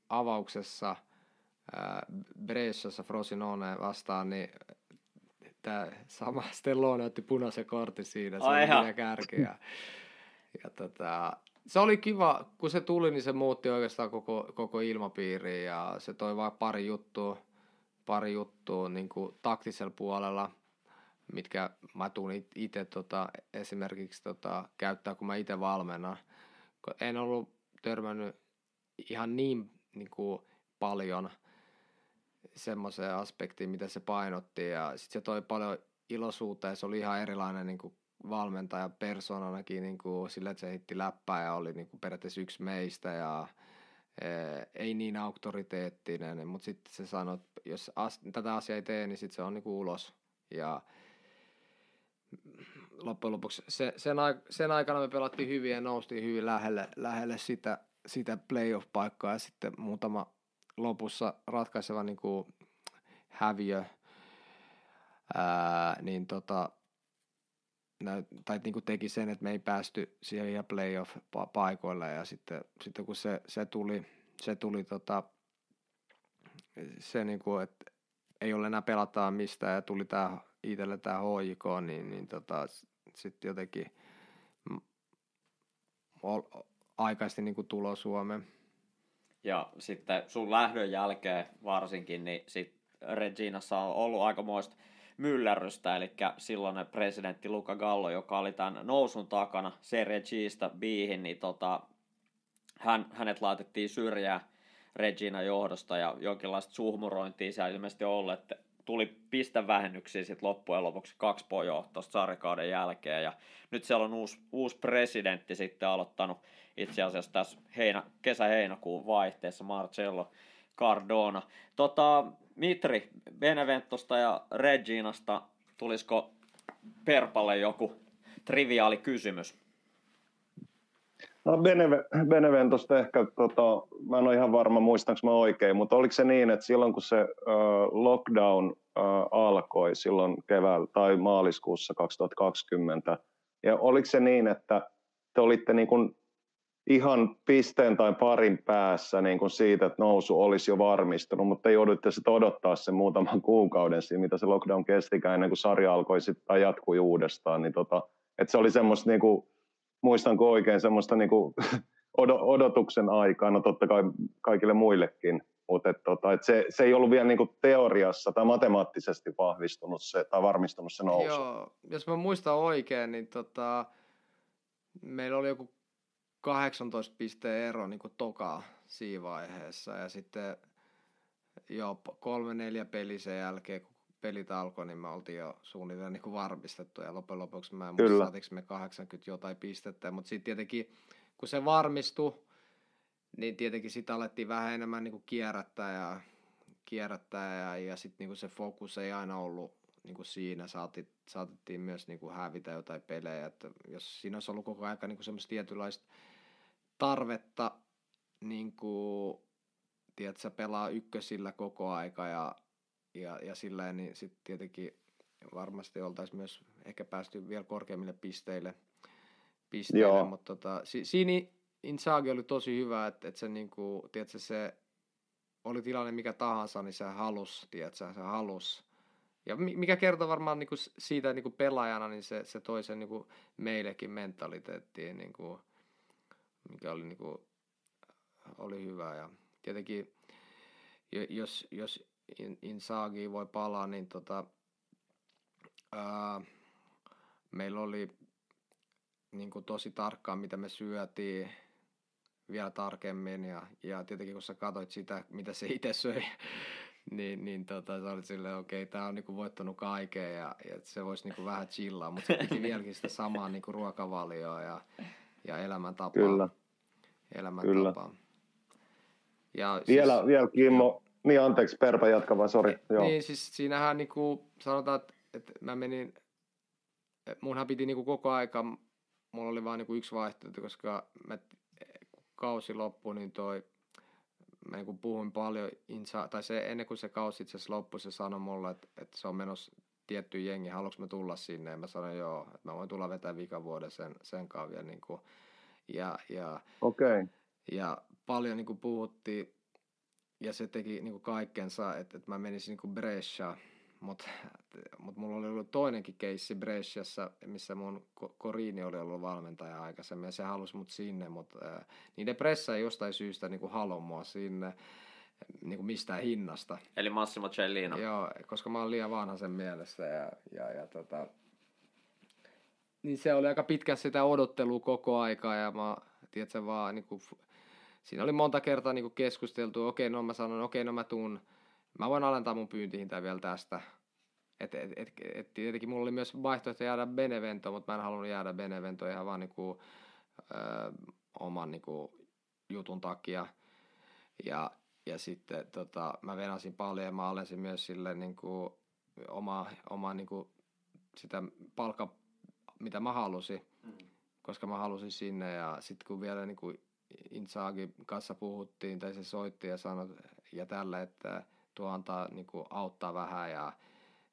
avauksessa Bresciassa Frosinone vastaan, niin tämä sama Stellone otti punaisen kortin siinä, se Ai oli ihan kärki. Ja, tota, se oli kiva, kun se tuli, niin se muutti oikeastaan koko, koko ilmapiiri ja se toi vain pari juttua, pari juttua niin kuin taktisella puolella – mitkä mä tuun itse tota, esimerkiksi tota, käyttää, kun mä itse valmennan. En ollut törmännyt ihan niin, niin kuin, paljon semmoiseen aspektiin, mitä se painotti. Ja sitten se toi paljon iloisuutta ja se oli ihan erilainen niin kuin valmentaja persoonanakin niin kuin sillä, että se heitti läppää ja oli niin kuin periaatteessa yksi meistä ja e, ei niin auktoriteettinen, mutta sitten se sanoi, että jos as, tätä asiaa ei tee, niin sitten se on niin kuin ulos. Ja loppujen lopuksi se, sen, sen aikana me pelattiin hyvin ja noustiin hyvin lähelle, lähelle sitä, sitä playoff-paikkaa. Ja sitten muutama lopussa ratkaiseva niin kuin häviö, ää, niin tota, tai niin kuin teki sen, että me ei päästy siihen playoff-paikoille ja sitten, sitten kun se, se tuli, se tuli tota, se niin kuin, että ei ole enää pelataan mistään ja tuli tämä itselle tämä HJK, niin, niin tota, sitten jotenkin aikaisesti niin tulo Suomeen. Ja sitten sun lähdön jälkeen varsinkin, niin sit Reginassa on ollut aikamoista myllerrystä, eli silloinen presidentti Luca Gallo, joka oli tämän nousun takana Serie Gistä Biihin, niin tota, hän, hänet laitettiin syrjään Regina johdosta ja jonkinlaista suhmurointia siellä ilmeisesti ollut, että tuli pistevähennyksiä sitten loppujen lopuksi kaksi pojoa tuosta sarjakauden jälkeen. Ja nyt siellä on uusi, uusi presidentti sitten aloittanut itse asiassa tässä heinä, kesä-heinäkuun vaihteessa Marcello Cardona. Tota, Mitri, Beneventosta ja Reginasta, tulisiko Perpalle joku triviaali kysymys? No Beneve- Beneventosta ehkä, tota, mä en ole ihan varma muistanko mä oikein, mutta oliko se niin, että silloin kun se uh, lockdown uh, alkoi silloin keväällä tai maaliskuussa 2020, ja oliko se niin, että te olitte niin kuin ihan pisteen tai parin päässä niin kuin siitä, että nousu olisi jo varmistunut, mutta jouduitte sitten odottaa sen muutaman kuukauden siinä, mitä se lockdown kestikään ennen kuin sarja alkoi sitten tai jatkui uudestaan. Niin tota, että se oli semmoista, niin kuin, muistanko oikein, semmoista niin kuin, odotuksen aikaa, no totta kai kaikille muillekin, mutta et, tota, et se, se ei ollut vielä niinku teoriassa tai matemaattisesti vahvistunut se, tai varmistunut se nousu. Joo, jos mä muistan oikein, niin tota, meillä oli joku 18 pisteen ero niin kuin toka siinä vaiheessa. Ja sitten jo kolme neljä peli sen jälkeen, kun pelit alkoi, niin me oltiin jo suunnilleen niin kuin varmistettu. Ja loppujen lopuksi mä en muista, me 80 jotain pistettä. Mutta sitten tietenkin, kun se varmistui, niin tietenkin sitä alettiin vähän enemmän niin kuin kierrättää ja, kierrättää ja, ja sitten niin se fokus ei aina ollut niin kuin siinä saatit, saatettiin myös niin kuin hävitä jotain pelejä, että jos siinä olisi ollut koko ajan niin semmoista tietynlaista tarvetta niin kuin, tiedätkö, pelaa ykkösillä koko aika ja, ja, ja sillä niin sitten tietenkin varmasti oltaisiin myös ehkä päästy vielä korkeammille pisteille, pisteille Joo. mutta tota, si, siinä Inzaghi oli tosi hyvä, että, että se, niin kuin, tiedätkö, se oli tilanne mikä tahansa, niin se halus, tiedätkö, se halus ja mikä kertoo varmaan niin kuin siitä niin kuin pelaajana, niin se, se toi sen niin kuin meillekin mentaliteettiin, niin kuin, mikä oli, niin kuin, oli hyvä. Ja tietenkin, jos, jos Insagi voi palaa, niin tota, ää, meillä oli niin kuin tosi tarkkaan, mitä me syötiin, vielä tarkemmin ja, ja tietenkin kun sä katsoit sitä, mitä se itse söi, niin, niin tota, sä olit silleen, okei, okay, tää on niinku voittanut kaiken ja, ja se voisi niinku vähän chillaa, mutta se piti vieläkin sitä samaa niinku ruokavalioa ja, ja elämäntapaa. Kyllä. Elämäntapaa. Kyllä. Ja vielä, siis, vielä Kimmo, ja, niin anteeksi, Perpa jatka vaan, sori. Joo. Niin, siis siinähän niinku, sanotaan, että, että mä menin, munhan piti niinku koko aika, mulla oli vain niinku yksi vaihtoehto, koska mä, kun kausi loppui, niin toi mä niin puhuin paljon, insa, tai se, ennen kuin se kausi itse asiassa loppui, se sanoi mulle, että, että se on menossa tietty jengi, haluanko mä tulla sinne, ja mä sanoin joo, että mä voin tulla vetää vikavuoden sen, sen vielä, niin kuin, ja, ja, okay. ja paljon niin kuin puhuttiin, ja se teki niin kuin kaikkensa, että, että mä menisin niin kuin Brescia, mutta mut mulla oli ollut toinenkin keissi Bresciassa, missä mun Korini oli ollut valmentaja aikaisemmin ja se halusi mut sinne, mutta äh, niiden pressa ei jostain syystä niin kuin halua mua sinne. Niin kuin mistään hinnasta. Eli Massimo Cellino. Joo, koska mä oon liian vanha sen mielessä ja, ja, ja tota, niin se oli aika pitkä sitä odottelua koko aikaa ja mä, tiedätkö, vaan niin kuin, siinä oli monta kertaa niin kuin keskusteltu, okei, no mä sanon, okei, no mä tuun, mä voin alentaa mun pyyntihintaa vielä tästä. Et, et, et, et, tietenkin mulla oli myös vaihtoehto jäädä Benevento, mutta mä en halunnut jäädä Benevento ihan vaan niin kuin, ö, oman niin kuin, jutun takia. Ja, ja sitten tota, mä venasin paljon ja mä alensin myös sille niin kuin, oma, oma niin kuin, sitä palkka, mitä mä halusin, mm. koska mä halusin sinne. Ja sitten kun vielä niin kuin Insaagi kanssa puhuttiin, tai se soitti ja sanoi ja tällä, että tuo antaa niin kuin, auttaa vähän ja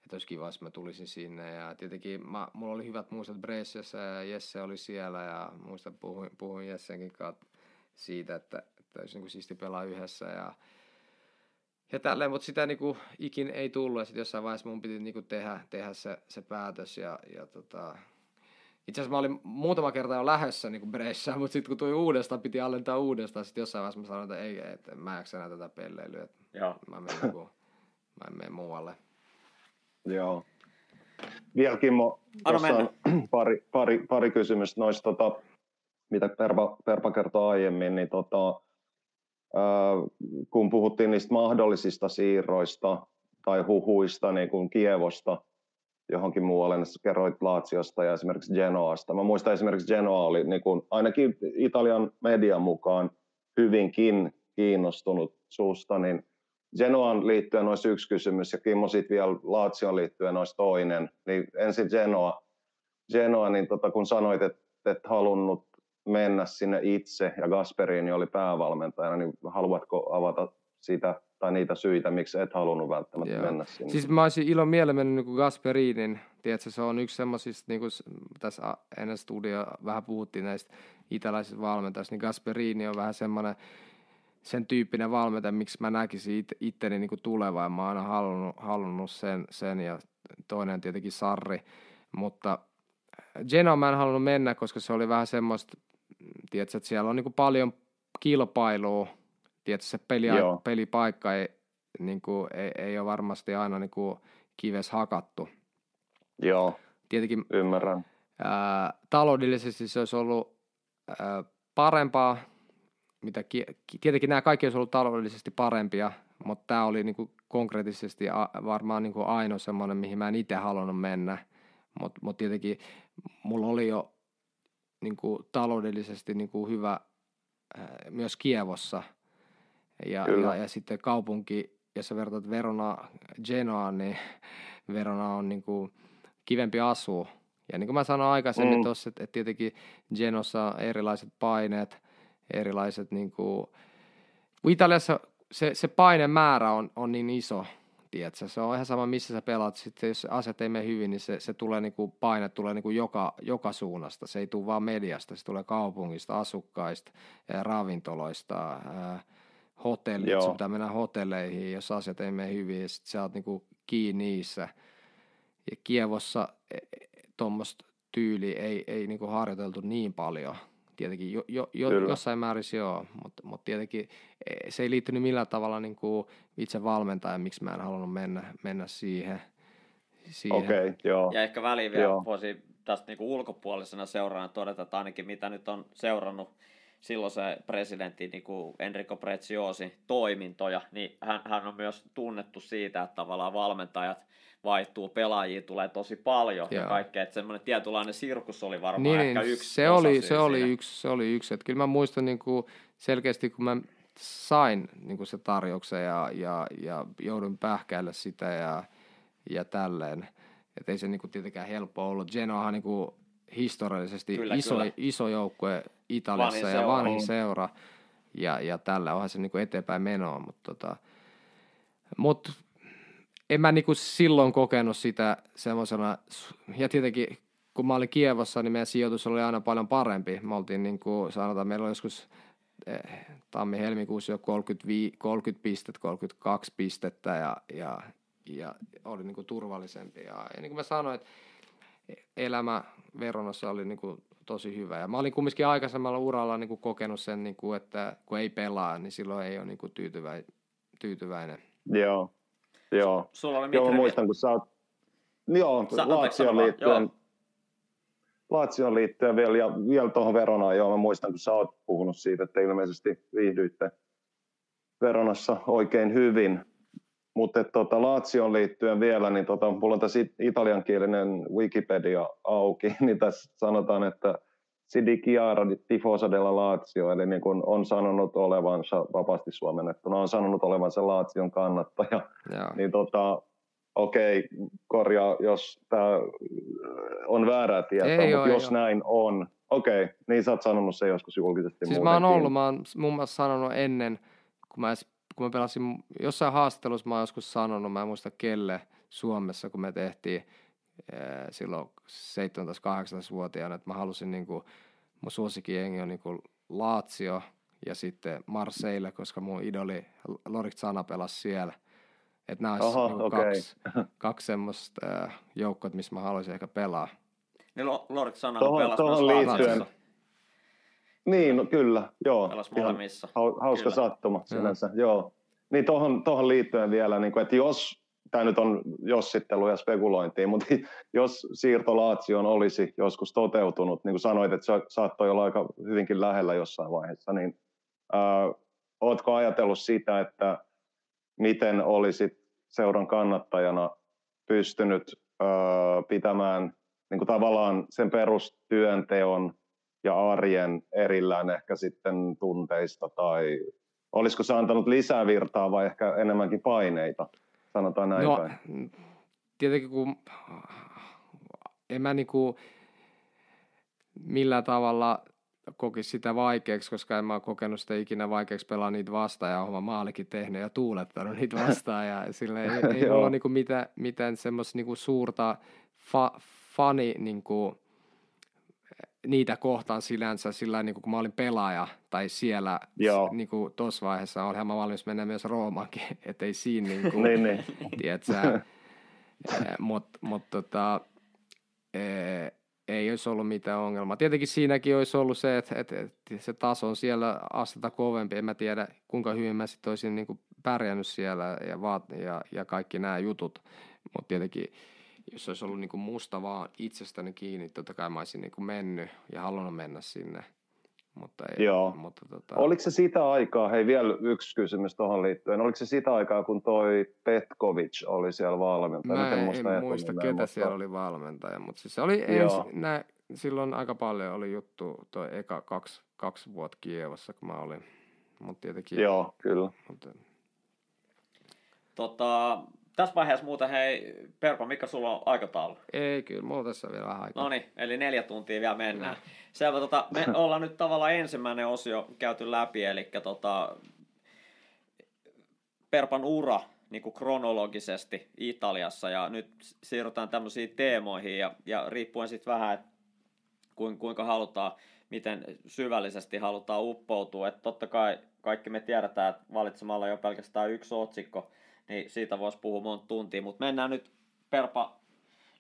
että olisi kiva, jos mä tulisin sinne. Ja tietenkin mä, mulla oli hyvät muistot Bresciassa ja Jesse oli siellä ja muistan puhuin, puhuin Jessenkin kanssa siitä, että, että olisi niin kuin siisti pelaa yhdessä ja, ja tälleen, mutta sitä niin kuin ikin ei tullut ja sitten jossain vaiheessa mun piti niin kuin tehdä, tehdä se, se päätös ja, ja tota, itse asiassa mä olin muutama kerta jo lähdössä niin Breissä, mutta sitten kun tuli uudestaan, piti alentaa uudestaan. Sitten jossain vaiheessa mä sanoin, että ei, että mä en jaksa enää tätä pelleilyä. Että Joo. Mä menen, niin kuin, mä en mene muualle. Joo. Vielä Kimmo, Anna tuossa on pari, pari, pari kysymystä noista, tota, mitä Perpa, Perpa kertoi aiemmin, niin tota, kun puhuttiin niistä mahdollisista siirroista tai huhuista niin kuin Kievosta johonkin muualle, niin kerroit Laatsiosta ja esimerkiksi Genoasta. Mä muistan esimerkiksi Genoa oli niin kuin, ainakin Italian median mukaan hyvinkin kiinnostunut susta, niin Genoan liittyen olisi yksi kysymys ja Kimmo sitten vielä Laatioon liittyen olisi toinen. Niin ensin Genoa, Genoa niin tota, kun sanoit, että et halunnut mennä sinne itse ja Gasperini oli päävalmentajana, niin haluatko avata sitä tai niitä syitä, miksi et halunnut välttämättä Joo. mennä sinne? Siis mä olisin ilo mielellä mennyt niin Gasperinin, tiedätkö, se on yksi semmoisista, niin kuin tässä ennen studio vähän puhuttiin näistä italaisista valmentajista, niin Gasperini on vähän semmoinen sen tyyppinen valmentaja, miksi mä näkisin it, itteni niin tulevaa, ja mä oon aina halunnut, halunnut sen, sen, ja toinen tietenkin Sarri, mutta Genoa mä en halunnut mennä, koska se oli vähän semmoista, tiedätkö, että siellä on niin paljon kilpailua, tiedätkö, se peli, Joo. pelipaikka ei, niin kuin, ei, ei ole varmasti aina niin kuin kives hakattu. Joo, Tietenkin ymmärrän. ää, taloudellisesti se olisi ollut ää, parempaa, mitä ki- tietenkin nämä kaikki olisi ollut taloudellisesti parempia, mutta tämä oli niin kuin konkreettisesti a- varmaan niin kuin ainoa semmoinen, mihin mä en itse halunnut mennä, mutta mut tietenkin mulla oli jo niin kuin taloudellisesti niin kuin hyvä ää, myös Kievossa ja, Kyllä. ja, ja sitten kaupunki, jos sä vertaat Verona Genoaan, niin Verona on niin kuin kivempi asua. Ja niin kuin mä sanoin aikaisemmin Mm. mm. tuossa, että, että tietenkin Genossa on erilaiset paineet, erilaiset niin kuin, kun Italiassa se, se painemäärä on, on niin iso, tiedätkö? Se on ihan sama, missä sä pelaat. Sitten jos asiat ei mene hyvin, niin se, se tulee niin kuin, paine tulee niin kuin joka, joka suunnasta. Se ei tule vaan mediasta, se tulee kaupungista, asukkaista, ravintoloista, hotellit, Joo. sun pitää mennä hotelleihin, jos asiat ei mene hyvin, ja sit sä oot niin kuin kiinni niissä. Ja Kievossa tuommoista tyyli ei, ei niin kuin harjoiteltu niin paljon. Tietenkin jo, jo, jo, Kyllä. jossain määrin se joo, mutta, mutta tietenkin eh, se ei liittynyt millään tavalla niin kuin itse valmentajan, miksi mä en halunnut mennä, mennä siihen. siihen. Okei, okay, joo. Ja ehkä väliin vielä Joo. voisi tästä niinku ulkopuolisena seuraajana todeta, että ainakin mitä nyt on seurannut silloin se presidentti niinku Enrico Preziosi toimintoja, niin hän, hän on myös tunnettu siitä, että tavallaan valmentajat vaihtuu, pelaajia tulee tosi paljon ja Joo. kaikkea, että semmoinen tietynlainen sirkus oli varmaan Niin, ehkä niin yksi se, oli, se, oli siinä. yksi, se oli yksi. Että kyllä mä muistan niin kuin selkeästi, kun mä sain niin kuin se tarjouksen ja, ja, ja joudun pähkäillä sitä ja, ja tälleen. Että ei se niin kuin tietenkään helppo ollut. Genoahan niin kuin historiallisesti Kyllä, iso, kyllä. iso joukkue Italiassa Vanhin ja seura. vanhin Mm. seura. Ja, ja tällä onhan se niin kuin eteenpäin menoa, mutta tota, mut en mä niinku silloin kokenut sitä semmoisena, ja tietenkin kun mä olin Kievossa, niin meidän sijoitus oli aina paljon parempi. Me oltiin niinku, sanotaan, meillä oli joskus eh, tammi-helmikuussa jo 35, 30 pistettä, 32 pistettä ja, ja, ja oli niinku turvallisempi. Ja, ja niin kuin mä sanoin, että elämä Veronassa oli niinku tosi hyvä. Ja mä olin kumminkin aikaisemmalla uralla niinku kokenut sen, niinku, että kun ei pelaa, niin silloin ei ole niinku tyytyvä, tyytyväinen. Joo, joo. Sulla oli Joo, muistan, kun sä oot... Joo, Sä- Laatsioon liittyen, Joo. Laatsioon liittyen vielä, ja vielä tuohon Veronaan, joo, mä muistan, kun sä oot puhunut siitä, että ilmeisesti viihdyitte Veronassa oikein hyvin. Mutta tota, Laatsioon liittyen vielä, niin tota, mulla on tässä it- italiankielinen Wikipedia auki, niin tässä sanotaan, että si dichiara di tifosa della Lazio, eli niin kun on sanonut olevansa, vapaasti suomennettuna, on sanonut olevansa Laatsion kannattaja. Joo. Niin tota, okei, korjaa, jos tämä on väärää tietoa, Ei mutta oo, ei jos oo. näin on, okei, niin sä oot sanonut se joskus julkisesti Siis mä oon muutenkin. ollut, mä oon muun muassa sanonut ennen, kun mä, kun mä pelasin, jossain haastattelussa mä oon joskus sanonut, mä en muista kelle Suomessa, kun me tehtiin silloin 17-18-vuotiaana, että mä halusin niinku, mun suosikkijengi on niinku Lazio ja sitten Marseille, koska mun idoli Lorik Sana pelasi siellä. Että nämä olisi niinku okei. kaksi, kaksi semmoista äh, joukkoa, missä mä haluaisin ehkä pelaa. Niin Lo- Lorik sanoi, Tohon- pelasi tohon myös liittyen. Niin, no, kyllä, joo. Pelasi molemmissa. hau- hauska Kyllä. sattuma sinänsä, joo. Niin tohon, tohon liittyen vielä, niin kuin, että jos, tämä nyt on jossittelu ja spekulointia, mutta jos siirto Laatsioon olisi joskus toteutunut, niin kuin sanoit, että se saattoi olla aika hyvinkin lähellä jossain vaiheessa, niin ää, ootko ajatellut sitä, että miten olisit seuran kannattajana pystynyt ää, pitämään niin kuin tavallaan sen perustyönteon ja arjen erillään ehkä sitten tunteista tai olisiko se antanut lisää virtaa vai ehkä enemmänkin paineita, sanotaan näin No, päin. tietenkin kun en mä niinku millään tavalla kokisi sitä vaikeaksi, koska en mä ole kokenut sitä ikinä vaikeaksi pelaa niitä vastaan. Ja oma maalikin tehnyt ja tuulettanut niitä vastaan. Ja sille ei, ei mulla ole niinku mitään, mitään semmoista niinku suurta fa, fani niinku, niitä kohtaan sillänsä sillä niin kun mä olin pelaaja tai siellä Joo. niin kuin tuossa vaiheessa olinhan mä valmis mennä myös Roomaankin, ettei siinä niin kuin, Niin, niin. tiedätkö, mutta mut, tota, ee, ei olisi ollut mitään ongelmaa. Tietenkin siinäkin olisi ollut se, että, että, että se taso on siellä astetta kovempi. En mä tiedä, kuinka hyvin mä sitten olisin niin kuin pärjännyt siellä ja, vaat, ja, ja kaikki nämä jutut. Mutta tietenkin, jos olisi ollut niin kuin musta vaan itsestäni kiinni, totta kai mä olisin niin kuin mennyt ja halunnut mennä sinne. Mutta ei, Joo. Mutta tota, Oliko se sitä aikaa, hei vielä yksi kysymys tuohon liittyen, oliko se sitä aikaa, kun toi Petkovic oli siellä valmentaja? Mä en, muista en muista, ketä mutta- siellä oli valmentaja, mutta siis se oli ensi, nä, silloin aika paljon oli juttu toi eka kaksi, kaksi vuotta Kievassa, kun mä olin. Mutta tietenkin, Joo, kyllä. mutta, Tota, tässä vaiheessa muuten hei, Perpa, mikä sulla on aikataulu? ei kyllä, mulla on tässä vielä vähän aikaa. No niin, eli neljä tuntia vielä mennään. Selvä, tota, me ollaan nyt tavallaan ensimmäinen osio käyty läpi, eli tota, Perpan ura niin kuin kronologisesti Italiassa, ja nyt siirrytään tämmöisiin teemoihin, ja, ja riippuen sitten vähän, että kuinka, kuinka halutaan, miten syvällisesti halutaan uppoutua, että totta kai kaikki me tiedetään, että valitsemalla jo pelkästään yksi otsikko, niin siitä voisi puhua monta tuntia, mutta mennään nyt Perpa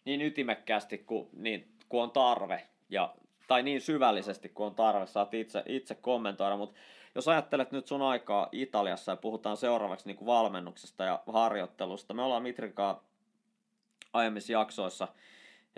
niin ytimekkäästi kuin, niin, kuin on tarve, ja, tai niin syvällisesti kuin on tarve, saat itse, itse kommentoida, mutta jos ajattelet nyt sun aikaa Italiassa ja puhutaan seuraavaksi niin kuin valmennuksesta ja harjoittelusta, me ollaan Mitrikaa aiemmissa jaksoissa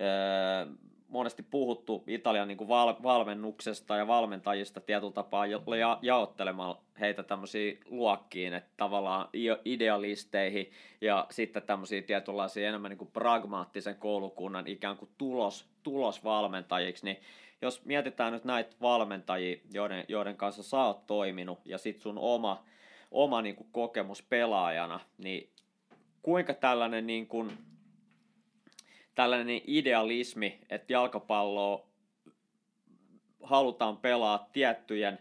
öö, monesti puhuttu Italian niin kuin val, valmennuksesta ja valmentajista tietyllä tapaa ja, ja, jaottelemalla heitä tämmöisiin luokkiin, että tavallaan idealisteihin ja sitten tämmöisiä tietynlaisia enemmän niin kuin pragmaattisen koulukunnan ikään kuin tulos, tulosvalmentajiksi, niin jos mietitään nyt näitä valmentajia, joiden, joiden kanssa sä oot toiminut ja sitten sun oma, oma niin kuin kokemus pelaajana, niin kuinka tällainen niin kuin, tällainen idealismi, että jalkapalloa halutaan pelaa tiettyjen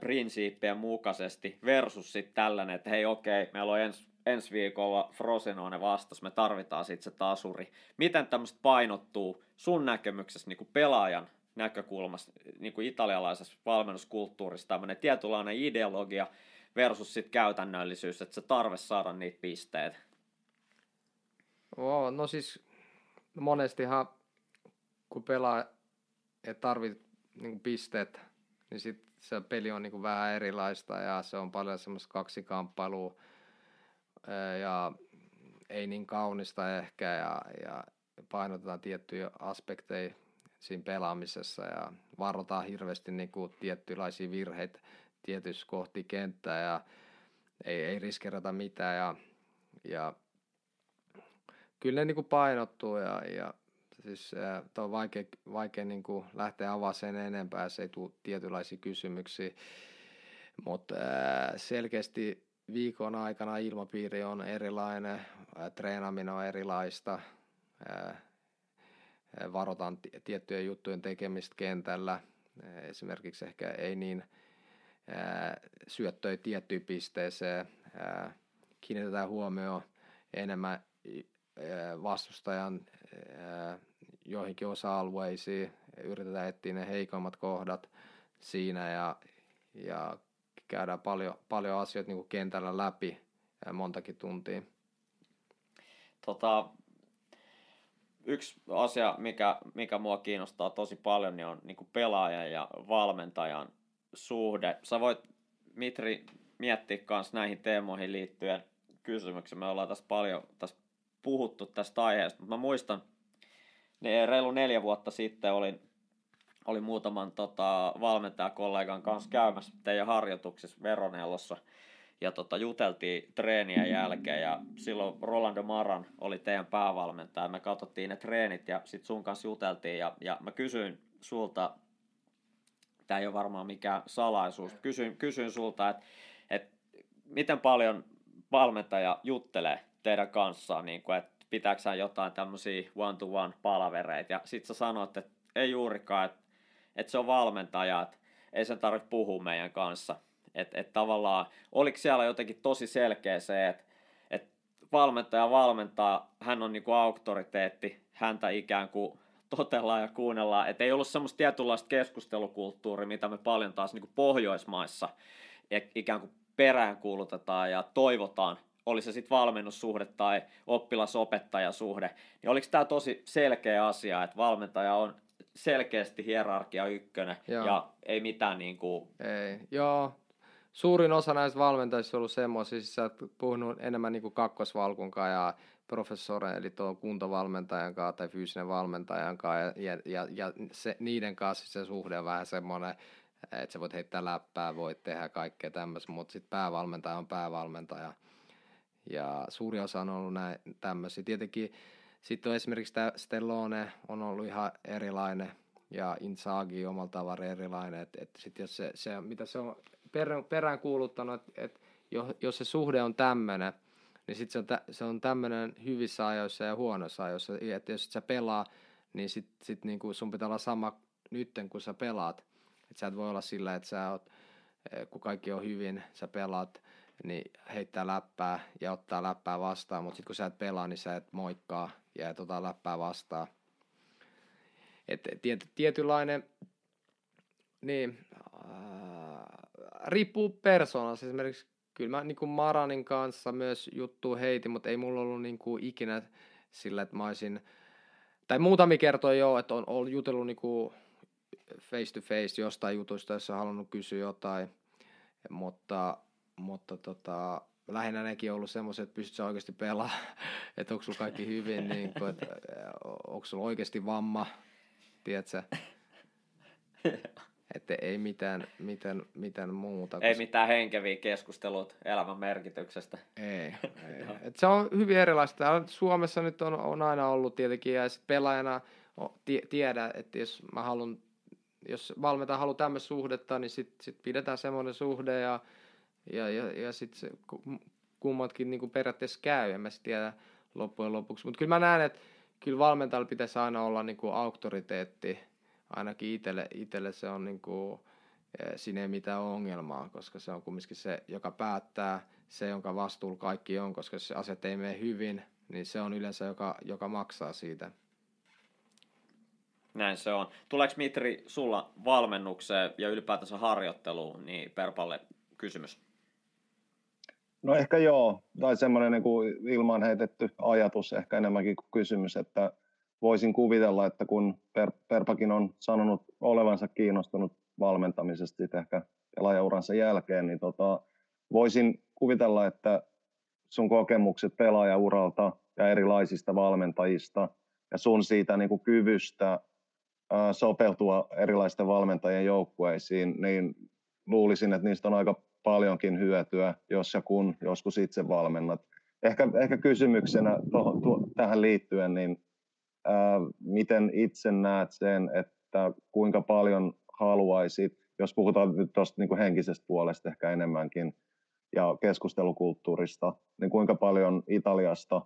prinsiippien mukaisesti versus sitten tällainen, että hei okei, meillä on ens, ensi viikolla Frosinone vastas, me tarvitaan sitten se tasuri. Miten tämmöistä painottuu sun näkemyksessä niin kuin pelaajan näkökulmasta, niin kuin italialaisessa valmennuskulttuurissa tämmöinen tietynlainen ideologia versus sitten käytännöllisyys, että se tarve saada niitä pisteitä. Oo, no siis monestihan kun pelaa ja tarvit niin pisteet, niin sit se peli on niin vähän erilaista ja se on paljon semmoista kaksikamppailua ja ei niin kaunista ehkä ja, ja painotetaan tiettyjä aspekteja siinä pelaamisessa ja varotaan hirveästi niin kuin tiettylaisia virheitä tietyissä kohti kenttää ja ei, ei riskerata mitään ja, ja kyllä ne niin kuin painottuu ja, ja siis äh, on vaikea, vaikea niin kuin lähteä avaamaan sen enempää, se ei tule tietynlaisia kysymyksiä, mutta äh, selkeästi viikon aikana ilmapiiri on erilainen, äh, treenaminen on erilaista, äh, varotaan t- tiettyjen juttujen tekemistä kentällä, esimerkiksi ehkä ei niin syöttöi tiettyyn pisteeseen, kiinnitetään huomioon enemmän vastustajan joihinkin osa-alueisiin, yritetään etsiä ne heikommat kohdat siinä ja, ja käydään paljon, paljon asioita niin kuin kentällä läpi montakin tuntia. Tota, yksi asia, mikä, mikä mua kiinnostaa tosi paljon, niin on niin kuin pelaajan ja valmentajan suhde. Sä voit, Mitri, miettiä myös näihin teemoihin liittyen kysymyksiä. Me ollaan tässä paljon tässä puhuttu tästä aiheesta, mutta mä muistan, niin reilu neljä vuotta sitten olin, olin muutaman tota, valmentajakollegan kanssa käymässä teidän harjoituksissa Veronellossa ja tota, juteltiin treenien jälkeen ja silloin Rolando Maran oli teidän päävalmentaja. Me katsottiin ne treenit ja sitten sun kanssa juteltiin ja, ja mä kysyin sulta, tämä ei ole varmaan mikään salaisuus, kysyin, kysyin sulta, että et, miten paljon valmentaja juttelee teidän kanssaan, niin kuin, että pitääkö jotain tämmöisiä one-to-one palavereita. Ja sit sä sanoit, että ei juurikaan, että, että se on valmentaja, että ei sen tarvitse puhua meidän kanssa. Että et tavallaan, oliko siellä jotenkin tosi selkeä se, että et valmentaja valmentaa, hän on niinku auktoriteetti, häntä ikään kuin totellaan ja kuunnellaan. Että ei ollut semmoista tietynlaista keskustelukulttuuria, mitä me paljon taas niinku Pohjoismaissa ikään kuin peräänkuulutetaan ja toivotaan oli se sitten valmennussuhde tai oppilasopettajasuhde, niin oliko tämä tosi selkeä asia, että valmentaja on selkeästi hierarkia ykkönen Joo. ja ei mitään niin kuin... Ei, joo. Suurin osa näistä valmentajista on ollut semmoisia, siis sä oot puhunut enemmän niin kuin kakkosvalkunkaan ja professorin, eli tuon kuntovalmentajan kanssa tai fyysinen valmentajan kanssa, ja, ja, ja se, niiden kanssa se suhde on vähän semmoinen, että sä voit heittää läppää, voit tehdä kaikkea tämmöistä, mutta sitten päävalmentaja on päävalmentaja ja suuri osa on ollut näin tämmöisiä. Tietenkin sitten on esimerkiksi tämä Stellone on ollut ihan erilainen ja Inzaghi omalla tavalla erilainen. Et, et sit jos se, se, mitä se on perään, perään kuuluttanut, että et jos se suhde on tämmöinen, niin sitten se on, tä, se on tämmöinen hyvissä ajoissa ja huonoissa ajoissa. Että jos et sä pelaa, niin sit, sit niinku sun pitää olla sama nytten, kun sä pelaat. Että sä et voi olla sillä, että sä oot, eh, kun kaikki on hyvin, sä pelaat niin heittää läppää ja ottaa läppää vastaan, mutta sitten kun sä et pelaa, niin sä et moikkaa ja et ota läppää vastaan. Et tiety, tietynlainen, niin, äh, riippuu persoonasta. Esimerkiksi kyllä mä niin Maranin kanssa myös juttu heitin, mutta ei mulla ollut niin kuin ikinä sillä, että mä olisin, tai muutamia kertoja jo, että on, on jutellut niin kuin face to face jostain jutusta, jos on halunnut kysyä jotain, mutta mutta tota, lähinnä nekin on ollut semmoiset, että pystyt oikeasti pelaamaan, että onko sulla kaikki hyvin, niin kuin, että onko sulla oikeasti vamma, tiedätkö? Että ei mitään, mitään, mitään muuta. Ei koska... mitään henkeviä keskustelut elämän merkityksestä. Ei. ei. Et se on hyvin erilaista. Suomessa nyt on, on aina ollut tietenkin, ja sit pelaajana tiedä, että jos mä haluan, jos valmentaja haluaa tämmöistä suhdetta, niin sitten sit pidetään semmoinen suhde, ja ja, ja, ja sitten kummatkin niin kuin periaatteessa käy, en mä tiedä loppujen lopuksi. Mutta kyllä mä näen, että kyllä valmentajalla pitäisi aina olla niin kuin auktoriteetti, ainakin itselle, itselle se on niin kuin, e, ei mitään ongelmaa, koska se on kumminkin se, joka päättää, se, jonka vastuulla kaikki on, koska se asiat ei mene hyvin, niin se on yleensä, joka, joka maksaa siitä. Näin se on. Tuleeko Mitri sulla valmennukseen ja ylipäätänsä harjoitteluun, niin Perpalle kysymys? No ehkä joo, tai semmoinen niin kuin ilman heitetty ajatus ehkä enemmänkin kuin kysymys, että voisin kuvitella, että kun per, Perpakin on sanonut olevansa kiinnostunut valmentamisesta ehkä pelaajauransa jälkeen, niin tota, voisin kuvitella, että sun kokemukset pelaajauralta ja erilaisista valmentajista ja sun siitä niin kuin kyvystä sopeutua erilaisten valmentajien joukkueisiin, niin luulisin, että niistä on aika paljonkin hyötyä, jos ja kun joskus itse valmennat. Ehkä, ehkä kysymyksenä tohon, tuo, tähän liittyen, niin ää, miten itse näet sen, että kuinka paljon haluaisit, jos puhutaan nyt tuosta niin henkisestä puolesta ehkä enemmänkin, ja keskustelukulttuurista, niin kuinka paljon Italiasta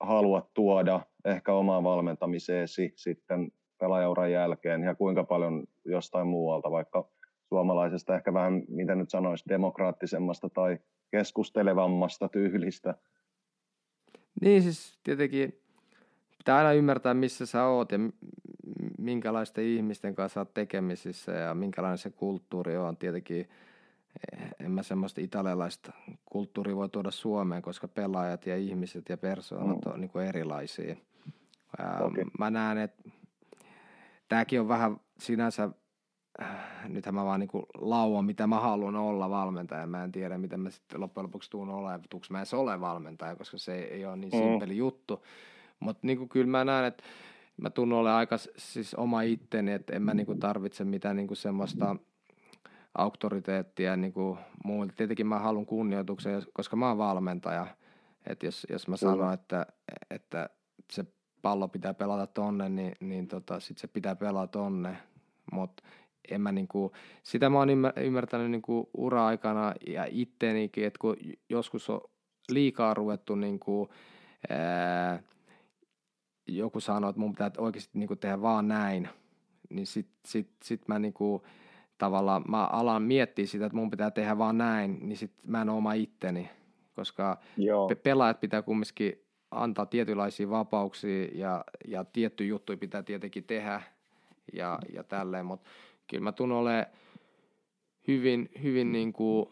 haluat tuoda ehkä omaan valmentamiseesi sitten pelaajauran jälkeen ja kuinka paljon jostain muualta, vaikka suomalaisesta ehkä vähän, miten nyt sanoisi, demokraattisemmasta tai keskustelevammasta tyylistä. Niin siis tietenkin pitää aina ymmärtää, missä sä oot ja minkälaisten ihmisten kanssa oot tekemisissä ja minkälainen se kulttuuri on. Tietenkin en mä semmoista italialaista kulttuuria voi tuoda Suomeen, koska pelaajat ja ihmiset ja persoonat mm. on niin erilaisia. Okay. Mä näen, että tämäkin on vähän sinänsä, nythän mä vaan niin lauan, mitä mä haluan olla valmentaja. Mä en tiedä, miten mä sitten loppujen lopuksi tuun olemaan, tuuks mä edes ole valmentaja, koska se ei ole niin mm. simpeli juttu. Mutta niin kyllä mä näen, että mä tunnen ole aika siis oma itteni, että en mä niin tarvitse mitään niin semmoista auktoriteettia niin muilta. Tietenkin mä haluan kunnioituksen, koska mä oon valmentaja. Että jos, jos mä sanon, että, että se pallo pitää pelata tonne, niin, niin tota, sit se pitää pelata tonne. Mutta en mä niinku, sitä mä oon ymmärtänyt niinku ura-aikana ja ittenikin, että kun joskus on liikaa ruvettu niinku, ää, joku sanoo, että mun pitää oikeasti niinku tehdä vaan näin, niin sit, sit, sit mä niinku, tavallaan mä alan miettiä sitä, että mun pitää tehdä vaan näin, niin sit mä en oma itteni, koska Joo. pelaajat pitää kumminkin antaa tietynlaisia vapauksia ja, ja tietty juttuja pitää tietenkin tehdä ja, ja tälleen, mutta kyllä mä tunnen ole hyvin, hyvin niin kuin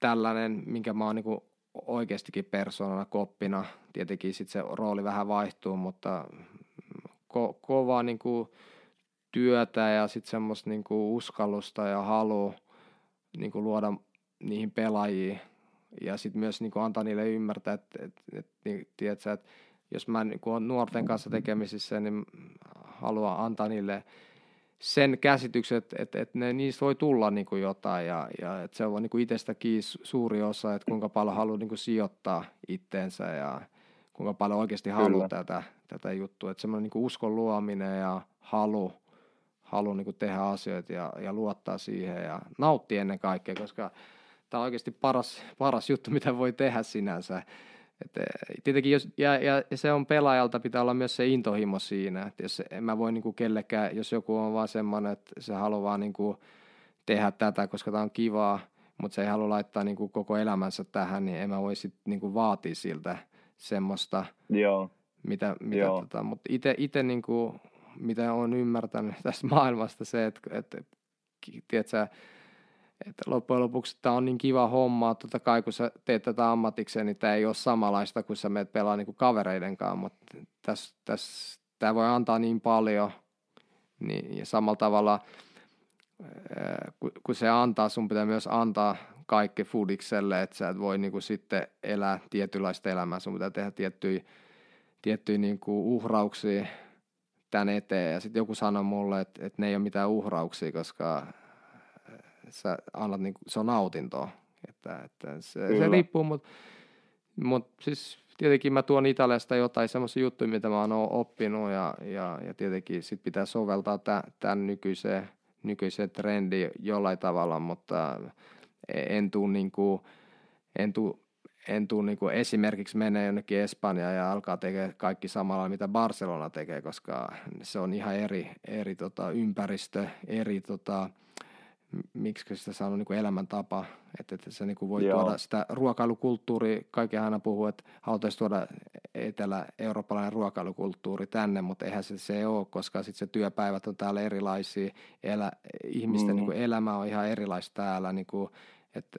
tällainen, minkä mä oon niin kuin oikeastikin persoonana, koppina. Tietenkin sitten se rooli vähän vaihtuu, mutta ko- kovaa niin kuin työtä ja sitten semmoista niin kuin uskallusta ja halu niin kuin luoda niihin pelaajiin ja sitten myös niin kuin antaa niille ymmärtää, että, että, että, niin, tiedätkö, että jos mä niin olen nuorten kanssa tekemisissä, niin haluan antaa niille sen käsityksen, että, että, että ne, niistä voi tulla niin kuin jotain ja, ja että se on niin kuin itsestäkin suuri osa, että kuinka paljon haluaa niin kuin sijoittaa itteensä ja kuinka paljon oikeasti haluaa tätä, tätä juttua. Että semmoinen niin kuin uskon luominen ja halu, halu niin kuin tehdä asioita ja, ja luottaa siihen ja nauttia ennen kaikkea, koska – tämä on oikeasti paras, paras juttu, mitä voi tehdä sinänsä. Et, eh, tietenkin jos, ja, ja, se on pelaajalta, pitää olla myös se intohimo siinä. Et jos en mä voi niinku kellekään, jos joku on vaan semmoinen, että se haluaa niinku tehdä tätä, koska tämä on kivaa, mutta se ei halua laittaa niinku koko elämänsä tähän, niin en mä voi sitten niinku vaatia siltä semmoista, Joo. mitä, mitä Joo. tota, mutta itse niinku, mitä olen ymmärtänyt tästä maailmasta se, että, että tiedätkö, että loppujen lopuksi tämä on niin kiva homma, totta kai kun sä teet tätä ammatikseen, niin tämä ei ole samanlaista kuin sä meet pelaa niin kavereiden kanssa, mutta tässä, tässä, tämä voi antaa niin paljon, niin, ja samalla tavalla kun se antaa, sun pitää myös antaa kaikki fudikselle, että sä et voi niin kuin sitten elää tietynlaista elämää, sun pitää tehdä tiettyjä, tiettyjä niin kuin uhrauksia tän eteen, ja sitten joku sanoi mulle, että, että ne ei ole mitään uhrauksia, koska sä annat, niin, se on nautintoa. Että, että se, se riippuu, mutta mut siis tietenkin mä tuon Italiasta jotain semmoisia juttuja, mitä mä oon oppinut ja, ja, ja tietenkin sit pitää soveltaa tämän nykyiseen, nykyiseen trendiin jollain tavalla, mutta en tuu niinku, en tuu, en tuu niinku esimerkiksi mene jonnekin Espanjaan ja alkaa tekemään kaikki samalla, mitä Barcelona tekee, koska se on ihan eri, eri tota, ympäristö, eri tota, miksi sitä sanoo niin kuin elämäntapa, että, että se niin kuin voi Joo. tuoda sitä ruokailukulttuuria, kaikki aina puhuu, että haluttaisiin tuoda etelä-eurooppalainen ruokailukulttuuri tänne, mutta eihän se se ole, koska sitten se työpäivät on täällä erilaisia, elä, ihmisten mm. niin kuin elämä on ihan erilaista täällä, niin kuin, että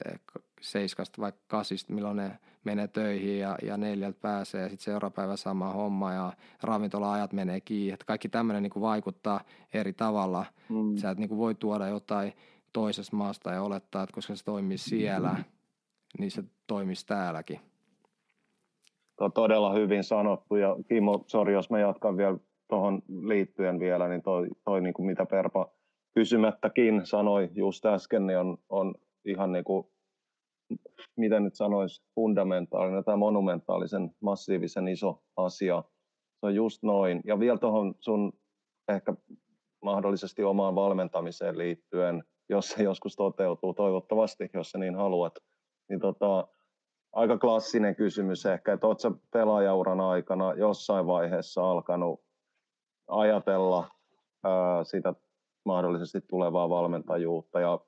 seiskasta vaikka kasista, milloin ne menee töihin ja, ja neljältä pääsee ja sitten seuraava päivä sama homma ja ravintola-ajat menee kiinni. Että kaikki tämmöinen niin vaikuttaa eri tavalla. Mm. Sä et niin kuin voi tuoda jotain toisesta maasta ja olettaa, että koska se toimii siellä, niin se toimisi täälläkin. Tuo todella hyvin sanottu ja Kimmo, sori jos mä jatkan vielä tuohon liittyen vielä, niin toi, toi niin kuin mitä Perpa kysymättäkin sanoi just äsken, niin on, on ihan niin kuin, miten nyt sanoisi, fundamentaalinen tai monumentaalisen massiivisen iso asia. Se on just noin. Ja vielä tuohon sun ehkä mahdollisesti omaan valmentamiseen liittyen, jos se joskus toteutuu, toivottavasti, jos sä niin haluat, niin tota, aika klassinen kysymys ehkä, että oletko pelaajauran aikana jossain vaiheessa alkanut ajatella ää, sitä mahdollisesti tulevaa valmentajuutta ja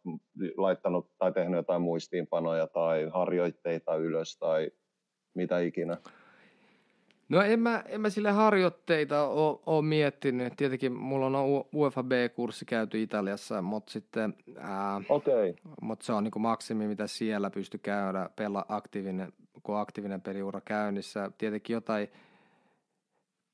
laittanut tai tehnyt jotain muistiinpanoja tai harjoitteita ylös tai mitä ikinä? No en mä, en mä sille harjoitteita ole, miettinyt. Tietenkin mulla on UEFA B-kurssi käyty Italiassa, mutta sitten ää, okay. mut se on niin maksimi, mitä siellä pystyy käydä, pela aktiivinen, kun aktiivinen peliura käynnissä. Tietenkin jotain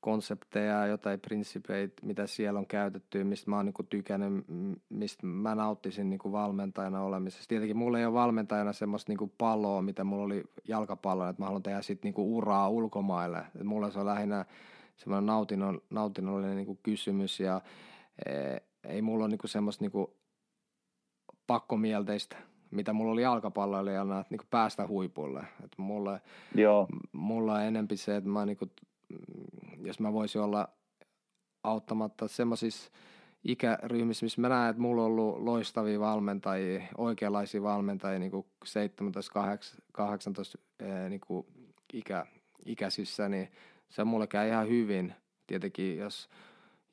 konsepteja, jotain prinsipeitä, mitä siellä on käytetty, mistä mä oon niin tykännyt, mistä mä nauttisin niin valmentajana olemisesta. Tietenkin mulla ei ole valmentajana semmoista niin paloa, mitä mulla oli jalkapalloa, että mä haluan tehdä sitten niin uraa ulkomaille. Et mulla se on lähinnä semmoinen nautinnon, nautinnollinen niin kysymys ja e, ei mulla ole niin semmoista niin pakkomielteistä mitä mulla oli jalkapalloilijana, että niin päästä huipulle. Et mulle, Joo. mulla on enempi se, että mä niin jos mä voisin olla auttamatta semmoisissa ikäryhmissä, missä mä näen, että mulla on ollut loistavia valmentajia, oikeanlaisia valmentajia niin kuin 17-18 niin ikä, ikäisissä, niin se mulle käy ihan hyvin. Tietenkin, jos,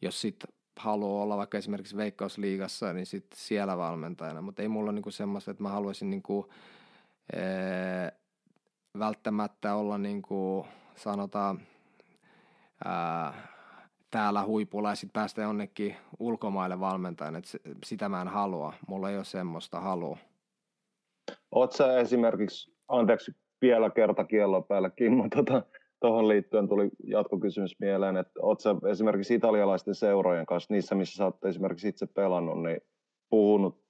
jos sit haluaa olla vaikka esimerkiksi Veikkausliigassa, niin sit siellä valmentajana, mutta ei mulla ole niin semmoista, että mä haluaisin niin kuin, ee, välttämättä olla niin kuin, sanotaan ää, täällä huipulla ja sitten päästä jonnekin ulkomaille valmentajan, että sitä mä en halua. Mulla ei ole semmoista halua. Oot sä esimerkiksi, anteeksi vielä kerta kiellon päällä, Kimmo, tuohon liittyen tuli jatkokysymys mieleen, että oot sä esimerkiksi italialaisten seurojen kanssa, niissä missä sä oot esimerkiksi itse pelannut, niin puhunut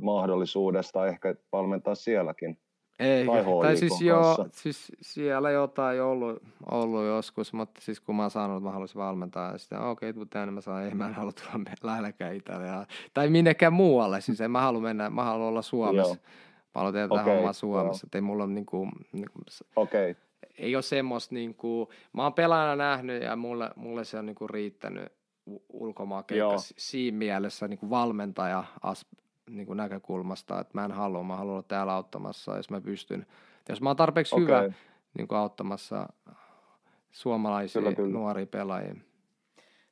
mahdollisuudesta ehkä valmentaa sielläkin? Ei, tai, tai siis joo, siis siellä jotain ollut, ollut joskus, mutta siis kun mä oon sanonut, että mä haluaisin valmentaa, ja sitten okei, okay, tänne mä saan, ei mä en halua tulla lähelläkään Italiaa, tai minnekään muualle, siis en mä halua mennä, mä haluan olla Suomessa. Joo. Mä haluan tehdä okay, hommaa Suomessa, että ei mulla ole niinku, niinku okay. ei ole semmoista niinku, mä oon pelaajana nähnyt ja mulle, mulle se on niinku riittänyt ulkomaan siinä mielessä niinku valmentaja niin kuin näkökulmasta, että mä en halua, mä haluan olla täällä auttamassa, jos mä pystyn. Jos mä oon tarpeeksi okay. hyvä niin kuin auttamassa suomalaisia kyllä, kyllä. nuoria pelaajia.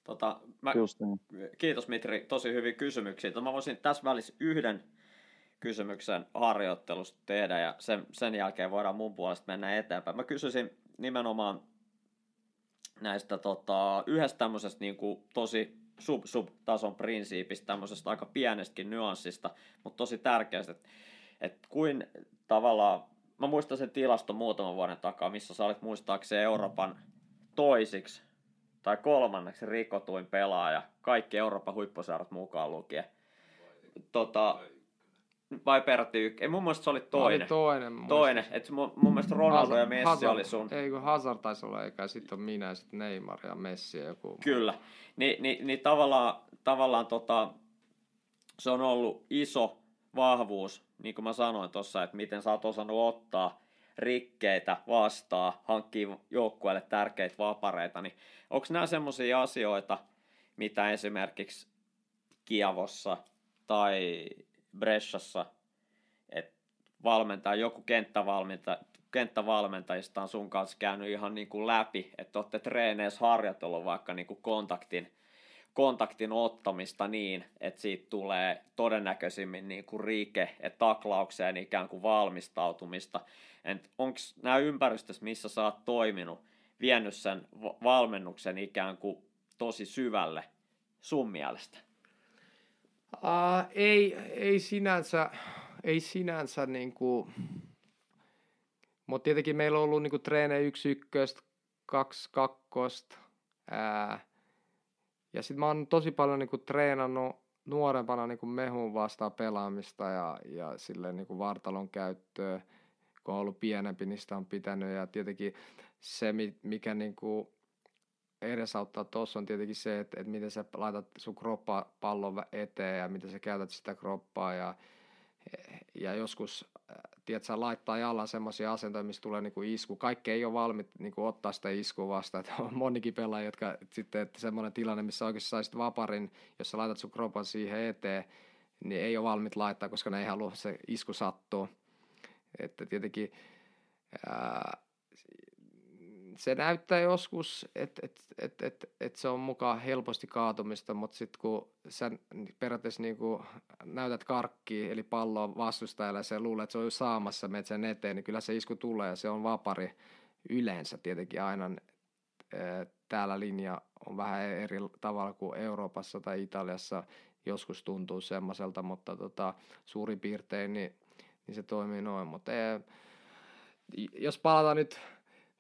Tota, mä, niin. Kiitos Mitri, tosi hyviä kysymyksiä. Mä voisin tässä välissä yhden kysymyksen harjoittelusta tehdä ja sen, sen jälkeen voidaan mun puolesta mennä eteenpäin. Mä kysyisin nimenomaan näistä tota, yhdestä tämmöisestä niin kuin, tosi sub-sub-tason prinsiipistä, tämmöisestä aika pienestäkin nyanssista, mutta tosi tärkeästä, että, että kuin tavallaan, mä muistan sen tilaston muutaman vuoden takaa, missä sä olit muistaakseni Euroopan toisiksi tai kolmanneksi rikotuin pelaaja, kaikki Euroopan huippuseurat mukaan lukien. Tota, vai peräti ykkönen? Ei, mun mielestä se oli toinen. Oli toinen. Toinen. Et mun, mun mielestä Ronaldo Hazard, ja Messi Hazard, oli sun. Ei kun Hazard taisi olla, eikä sitten on minä ja sitten Neymar ja Messi ja joku. Kyllä. Ni, niin, niin tavallaan, tavallaan tota, se on ollut iso vahvuus, niin kuin mä sanoin tuossa, että miten sä oot osannut ottaa rikkeitä vastaan, hankkii joukkueelle tärkeitä vapareita, niin onko nämä semmoisia asioita, mitä esimerkiksi Kiavossa tai Bressassa, että valmentaa joku kenttävalmentaja, kenttävalmentajista on sun kanssa käynyt ihan niin kuin läpi, että olette treeneissä harjoitellut vaikka niin kuin kontaktin, kontaktin ottamista niin, että siitä tulee todennäköisimmin niin kuin riike ja taklaukseen ikään kuin valmistautumista. Onko nämä ympäristössä, missä sä oot toiminut, vienyt sen valmennuksen ikään kuin tosi syvälle sun mielestä? Uh, ei, ei sinänsä, ei sinänsä niinku, mutta tietenkin meillä on ollut niinku treenejä yksi ykköstä, kaksi kakkosta, ää, ja sitten mä oon tosi paljon niinku treenannut nuorempana niinku mehun vastaan pelaamista ja, ja silleen niinku vartalon käyttöä, kun on ollut pienempi, niin sitä on pitänyt. Ja tietenkin se, mikä niin kuin edesauttaa tuossa on tietenkin se, että, että miten sä laitat sun kroppaa pallon eteen ja miten sä käytät sitä kroppaa ja, ja joskus tiedätkö, laittaa jalan semmoisia asentoja, missä tulee niinku isku. Kaikki ei ole valmiit niinku ottaa sitä iskua vastaan. Että on monikin pelaajia, jotka sitten, että semmoinen tilanne, missä oikeasti saisit vaparin, jos sä laitat sun kropan siihen eteen, niin ei ole valmiit laittaa, koska ne ei halua se isku sattuu. Että tietenkin ää, se näyttää joskus, että et, et, et, et se on mukaan helposti kaatumista, mutta sitten kun sä periaatteessa niinku näytät karkkiin, eli palloa vastustajalle ja se luulee, että se on jo saamassa, menet sen eteen, niin kyllä se isku tulee ja se on vapari yleensä tietenkin aina. Täällä linja on vähän eri tavalla kuin Euroopassa tai Italiassa, joskus tuntuu semmoiselta, mutta tota, suurin piirtein niin, niin se toimii noin. Mutta jos palataan nyt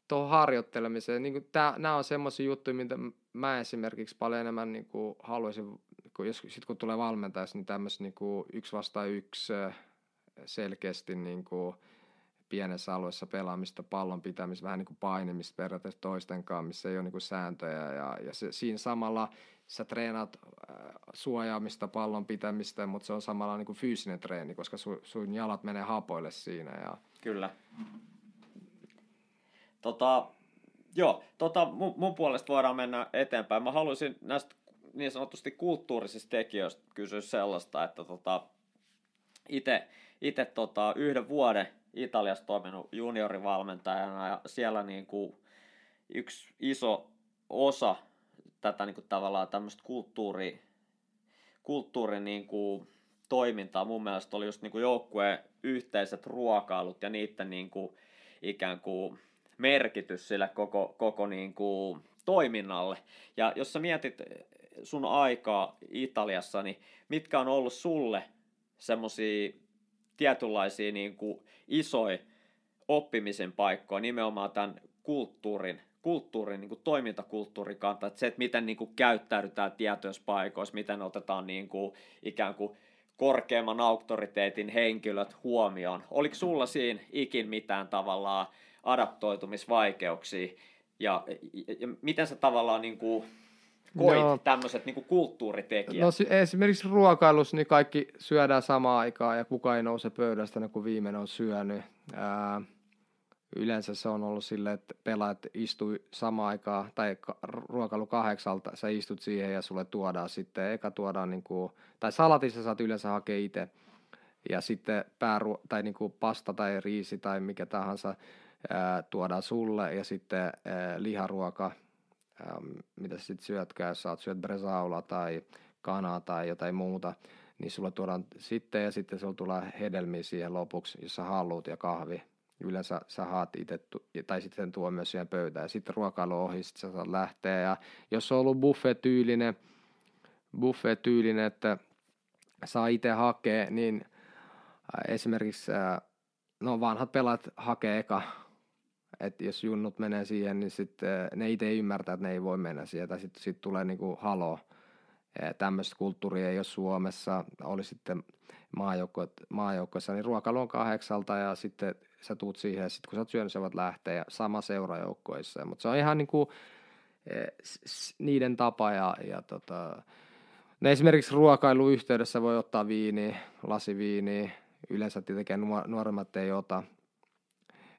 tuohon harjoittelemiseen. Niin nämä on semmoisia juttuja, mitä mä esimerkiksi paljon enemmän niin kuin haluaisin, kun, jos, sit kun tulee valmentajaksi, niin tämmöistä niin kuin yksi vastaan yksi selkeästi niin kuin pienessä alueessa pelaamista, pallon pitämistä, vähän niin kuin painimista periaatteessa toisten kanssa, missä ei ole niin kuin sääntöjä. Ja, ja se, siinä samalla sä treenaat äh, suojaamista, pallon pitämistä, mutta se on samalla niin kuin fyysinen treeni, koska su, sun jalat menee hapoille siinä. Ja... Kyllä. Tota, joo, tota, mun, mun puolesta voidaan mennä eteenpäin. Mä haluaisin näistä niin sanotusti kulttuurisista tekijöistä kysyä sellaista, että tota, itse tota, yhden vuoden Italiassa toiminut juniorivalmentajana ja siellä niin kuin yksi iso osa tätä niin kuin tavallaan tämmöistä kulttuuri, kulttuurin niin kuin toimintaa mun mielestä oli just niin kuin joukkueen yhteiset ruokailut ja niiden niin kuin ikään kuin merkitys sille koko, koko niin kuin toiminnalle. Ja jos sä mietit sun aikaa Italiassa, niin mitkä on ollut sulle semmoisia tietynlaisia niin kuin isoja oppimisen paikkoja nimenomaan tämän kulttuurin, kulttuurin niin kuin toimintakulttuurin kanta, että se, että miten niin kuin käyttäydytään tietyissä paikoissa, miten otetaan niin kuin, ikään kuin korkeamman auktoriteetin henkilöt huomioon. Oliko sulla siinä ikin mitään tavallaan adaptoitumisvaikeuksia ja, ja, ja miten sä tavallaan niin kuin koit no, tämmöiset niin kulttuuritekijät? No esimerkiksi ruokailussa niin kaikki syödään samaan aikaan ja kukaan ei nouse pöydästä, kun viimeinen on syönyt. Ää, yleensä se on ollut silleen, että pelaat istui samaan aikaan, tai ruokailu kahdeksalta, sä istut siihen ja sulle tuodaan sitten, eka tuodaan, niin kuin, tai salatissa saat yleensä hakea itse, ja sitten pääru- tai niin kuin pasta tai riisi tai mikä tahansa, tuodaan sulle ja sitten liharuoka, ää, mitä sitten syötkään, jos saat syöt bresaula tai kanaa tai jotain muuta, niin sulle tuodaan sitten ja sitten sulla tulee hedelmiä siihen lopuksi, jos sä haluat ja kahvi. Yleensä sä haat itse, tai sitten tuo myös siihen pöytään. Ja sitten ruokailu ohi, sitten sä saat lähteä. Ja jos on ollut buffet-tyylinen, buffet-tyylinen että saa itse hakea, niin esimerkiksi no vanhat pelaat hakee eka että jos junnut menee siihen, niin sitten ne itse ymmärtää, että ne ei voi mennä siihen, tai sitten sit tulee niinku halo. Tämmöistä kulttuuria ei ole Suomessa, oli sitten maajoukkoissa, niin ruokailu on kahdeksalta ja sitten sä tuut siihen ja sitten kun sä oot syönyt, sä voit lähteä ja sama seurajoukkoissa. Mutta se on ihan niinku niiden tapa ja, ja tota, ne esimerkiksi ruokailuyhteydessä voi ottaa viiniä, lasiviiniä, yleensä tietenkin nuoremmat ei ota,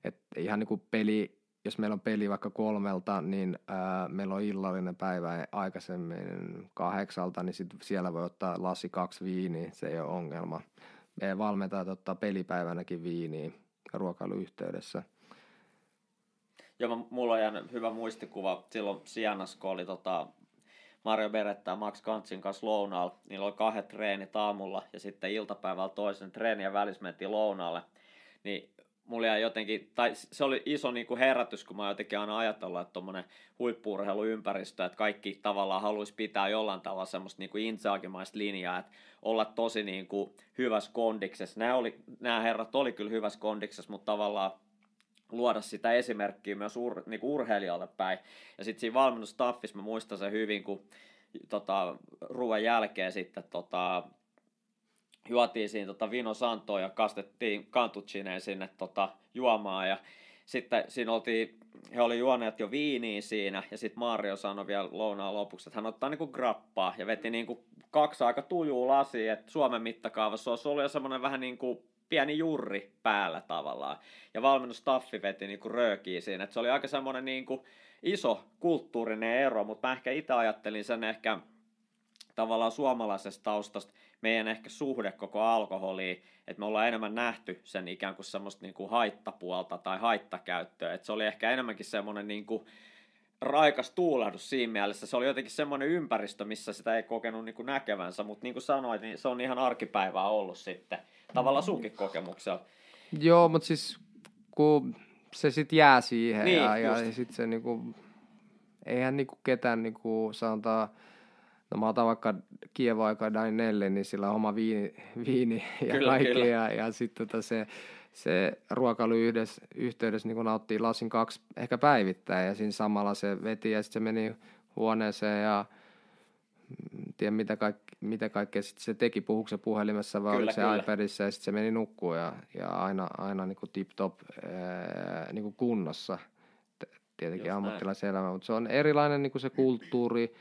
et ihan niin kuin peli, jos meillä on peli vaikka kolmelta, niin ää, meillä on illallinen päivä aikaisemmin kahdeksalta, niin sit siellä voi ottaa lasi kaksi viiniä, se ei ole ongelma. Meidän valmentajat ottaa pelipäivänäkin viiniä ruokailuyhteydessä. Joo, mulla on jäänyt hyvä muistikuva silloin Sianas, kun oli tota Mario Beretta ja Max Kantsin kanssa lounaalla. Niillä oli kahdet treenit aamulla ja sitten iltapäivällä toisen treenien välissä mentiin lounaalle. Niin mulla jäi jotenkin, tai se oli iso niin kuin herätys, kun mä jotenkin aina ajatellut, että tuommoinen huippuurheiluympäristö, että kaikki tavallaan haluaisi pitää jollain tavalla semmoista niin insaakimaista linjaa, että olla tosi niin kuin hyvässä kondiksessa. Nämä, oli, nämä herrat oli kyllä hyvässä kondiksessa, mutta tavallaan luoda sitä esimerkkiä myös ur, niin kuin urheilijalle päin. Ja sitten siinä valmennustaffissa mä muistan sen hyvin, kun tota, ruoan jälkeen sitten tota, juotiin siinä tota Vino Santoa ja kastettiin kantuccineen sinne tota, juomaan ja sitten siinä oltiin, he oli juoneet jo viiniä siinä, ja sitten Mario sanoi vielä lounaan lopuksi, että hän ottaa niinku grappaa, ja veti niinku kaksi aika tujuu lasia, että Suomen mittakaavassa olisi ollut jo semmoinen vähän niin kuin pieni jurri päällä tavallaan. Ja valmennustaffi veti niinku röökiä siinä, että se oli aika semmoinen niinku iso kulttuurinen ero, mutta mä ehkä itse ajattelin sen ehkä tavallaan suomalaisesta taustasta meidän ehkä suhde koko alkoholiin, että me ollaan enemmän nähty sen ikään kuin semmoista niin kuin haittapuolta tai haittakäyttöä, että se oli ehkä enemmänkin semmoinen niin kuin raikas tuulahdus siinä mielessä. Se oli jotenkin semmoinen ympäristö, missä sitä ei kokenut niin kuin näkevänsä, mutta niin kuin sanoit, niin se on ihan arkipäivää ollut sitten. Tavallaan sunkin kokemuksella. Joo, mutta siis kun se sitten jää siihen Niin, ja, ja sitten se niinku, eihän niinku ketään niinku sanotaan, no mä otan vaikka Kievo aika Dainelle, niin sillä on oma viini, viini ja Kyllä, kaikki kyllä. ja, ja sitten tota se, se ruokailu yhdessä, yhteydessä niin nauttii lasin kaksi ehkä päivittäin ja siinä samalla se veti ja sitten se meni huoneeseen ja mm, tiedä mitä, kaikki, mitä kaikkea sit se teki, puhuuko se puhelimessa vai Kyllä, oliko se kyllä. iPadissa ja sitten se meni nukkuun ja, ja aina, aina niin kuin tip-top ää, niin kuin kunnossa. Tietenkin Just ammattilaiselämä, mutta se on erilainen niin kuin se kulttuuri,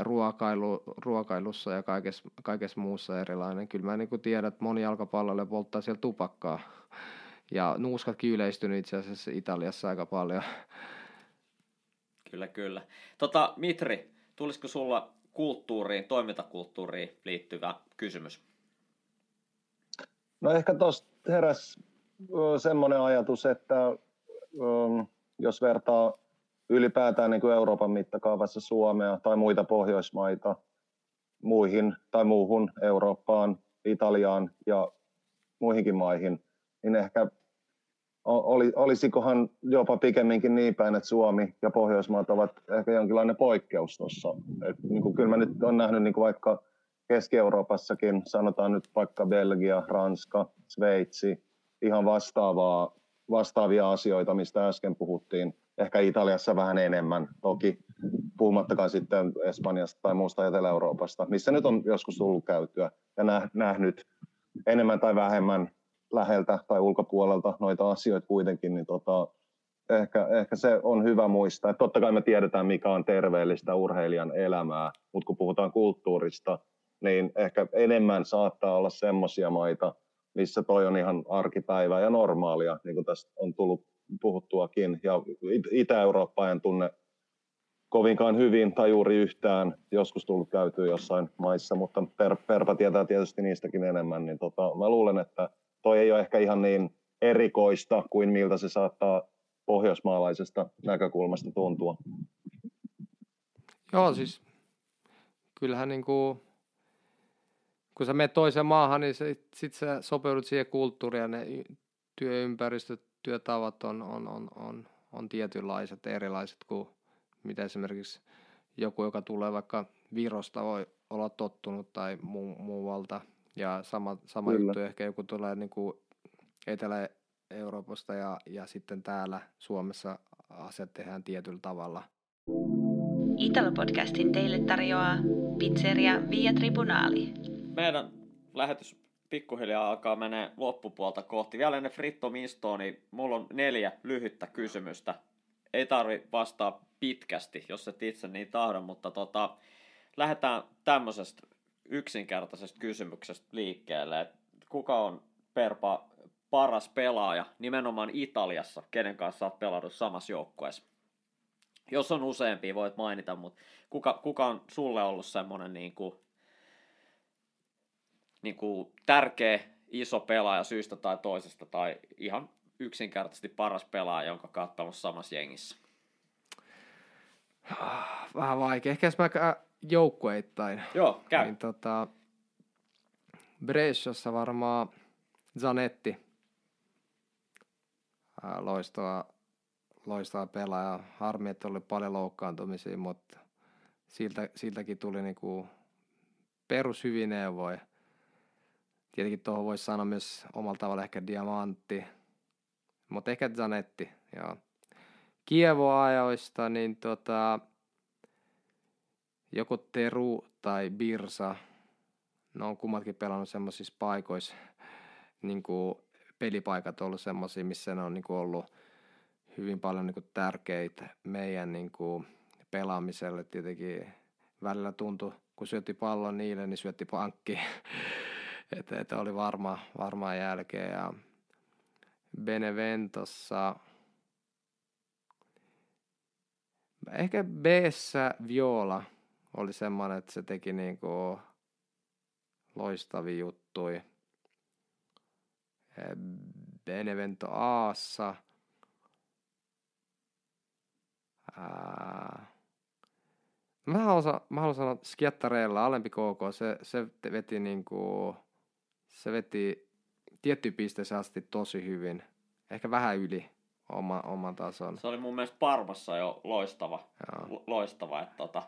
ruokailu, ruokailussa ja kaikessa, kaikessa muussa erilainen. Kyllä mä niin kuin tiedän, että moni jalkapallolle polttaa siellä tupakkaa. Ja nuuskatkin yleistynyt itse asiassa Italiassa aika paljon. Kyllä, kyllä. Tota, Mitri, tulisiko sulla kulttuuriin, toimintakulttuuriin liittyvä kysymys? No ehkä tuosta heräs semmoinen ajatus, että jos vertaa ylipäätään niin kuin Euroopan mittakaavassa Suomea tai muita Pohjoismaita muihin tai muuhun Eurooppaan, Italiaan ja muihinkin maihin, niin ehkä oli, olisikohan jopa pikemminkin niin päin, että Suomi ja Pohjoismaat ovat ehkä jonkinlainen poikkeus tuossa. Niin kyllä mä nyt olen nähnyt niin kuin vaikka Keski-Euroopassakin, sanotaan nyt vaikka Belgia, Ranska, Sveitsi, ihan vastaavaa, vastaavia asioita, mistä äsken puhuttiin. Ehkä Italiassa vähän enemmän, toki puhumattakaan sitten Espanjasta tai muusta Etelä-Euroopasta, missä nyt on joskus tullut käytyä ja nä- nähnyt enemmän tai vähemmän läheltä tai ulkopuolelta noita asioita kuitenkin, niin tota, ehkä, ehkä se on hyvä muistaa. Että totta kai me tiedetään, mikä on terveellistä urheilijan elämää, mutta kun puhutaan kulttuurista, niin ehkä enemmän saattaa olla semmoisia maita, missä toi on ihan arkipäivää ja normaalia, niin kuin tästä on tullut puhuttuakin. Ja It- Itä-Eurooppa en tunne kovinkaan hyvin tai juuri yhtään, joskus tullut käytyä jossain maissa, mutta per, Perpa tietää tietysti niistäkin enemmän, niin tota, mä luulen, että toi ei ole ehkä ihan niin erikoista kuin miltä se saattaa pohjoismaalaisesta näkökulmasta tuntua. Joo, siis kyllähän niin kuin, kun sä menet toiseen maahan, niin sit, sit sä sopeudut siihen kulttuuriin ja ne työympäristöt, työtavat on, on, on, on, on tietynlaiset, erilaiset kuin mitä esimerkiksi joku, joka tulee vaikka Virosta, voi olla tottunut tai muu, muualta. Ja sama, sama Kyllä. juttu ehkä joku tulee niin kuin Etelä-Euroopasta ja, ja sitten täällä Suomessa asiat tehdään tietyllä tavalla. Italo-podcastin teille tarjoaa pizzeria Via Tribunali. Meidän lähetys pikkuhiljaa alkaa menee loppupuolta kohti. Vielä ennen Fritto Mistoa, niin mulla on neljä lyhyttä kysymystä. Ei tarvi vastaa pitkästi, jos et itse niin tahdo, mutta tota, lähdetään tämmöisestä yksinkertaisesta kysymyksestä liikkeelle. Et kuka on Perpa paras pelaaja nimenomaan Italiassa, kenen kanssa olet pelannut samassa joukkueessa? Jos on useampia, voit mainita, mutta kuka, kuka on sulle ollut semmoinen niin kuin, niin kuin tärkeä iso pelaaja syystä tai toisesta, tai ihan yksinkertaisesti paras pelaaja, jonka pelannut samassa jengissä? Vähän vaikea. Ehkä jos mä joukkueittain. Joo, käy. Niin tota, Bresciassa varmaan Zanetti. Ää, Loistava, loistava pelaaja. Harmi, että oli paljon loukkaantumisia, mutta siltä, siltäkin tuli niinku perushyviä neuvoja. Tietenkin tuohon voisi sanoa myös omalla tavalla ehkä diamantti, mutta ehkä Zanetti, joo. Kievo-ajoista, niin tota, joko Teru tai Birsa, ne on kummatkin pelannut semmoisissa paikoissa niin kuin pelipaikat ollut semmoisia, missä ne on niin kuin ollut hyvin paljon niin kuin tärkeitä meidän niin kuin pelaamiselle. Tietenkin välillä tuntui, kun syötti pallon niille, niin syötti pankki. että, että oli varma, varmaa jälkeen. Ja Beneventossa ehkä b Viola oli semmoinen, että se teki niinku loistavia juttui. Benevento Aassa. Mä haluan, mä haluan sanoa Skiattareella, alempi KK, se, se veti niinku, se veti tiettyyn pisteeseen asti tosi hyvin. Ehkä vähän yli oma, oman tason. Se oli mun mielestä Parmassa jo loistava. Joo. Loistava, että tota,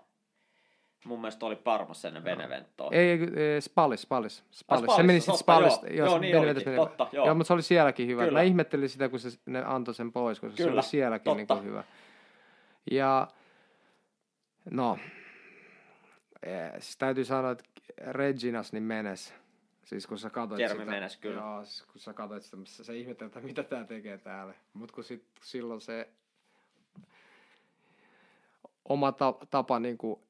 mun mielestä oli Parmassa ennen Beneventoa. Ei, ei, Spallis, Spallis. Spallis. se meni sitten Spallis. Joo, joo niin olikin, totta, joo. joo. mutta se oli sielläkin hyvä. Kyllä. Mä ihmettelin sitä, kun se, ne antoi sen pois, koska Kyllä, se oli sielläkin niin kuin hyvä. Ja no, siis täytyy sanoa, että Reginas niin menes. Siis kun sä katsoit Jeremy sitä, menes, kyllä. Joo, siis kun sä katsoit sitä, sä, sä ihmettelit, että mitä tää tekee täällä. Mutta kun sit, silloin se oma ta, tapa niin kuin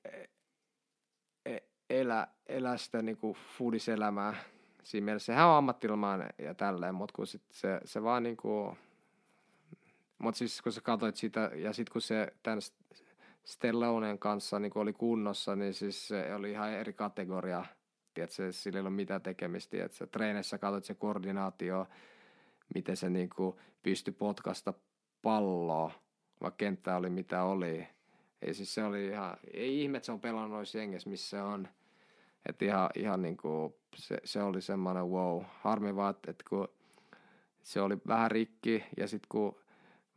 e, elä, elää sitä niin kuin foodiselämää. Siinä mielessä sehän on ammattilainen ja tälleen, mutta kun sit se, se vaan niin kuin, mutta siis kun sä katsoit sitä ja sitten kun se tämän Stellonen kanssa niin oli kunnossa, niin siis se oli ihan eri kategoria – tiedätkö, sillä ei ole mitään tekemistä, tiedätkö, treenissä katsot se koordinaatio, miten se niin kuin pystyi potkasta palloa, vaikka kenttä oli mitä oli. Ei siis se oli ihan, ei ihme, että se on pelannut noissa jengissä, missä on. Että ihan, ihan niin kuin, se, se oli semmoinen wow. Harmi vaan, että, kun se oli vähän rikki ja sitten kun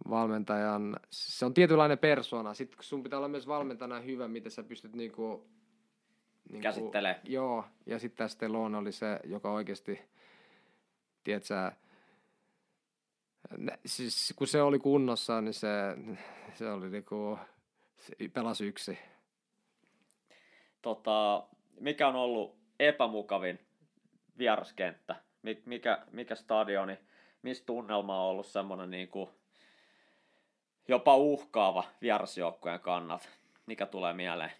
valmentajan, se on tietynlainen persona. Sitten sun pitää olla myös valmentajana hyvä, miten sä pystyt niinku niin käsittelee. Kuin, joo, ja sitten tämä Stallone oli se, joka oikeasti, tiedätkö, siis kun se oli kunnossa, niin se, se oli niinku, se pelasi yksi. Tota, mikä on ollut epämukavin vieraskenttä? Mikä, mikä stadioni, missä tunnelma on ollut semmoinen niin kuin jopa uhkaava vierasjoukkojen kannat? Mikä tulee mieleen?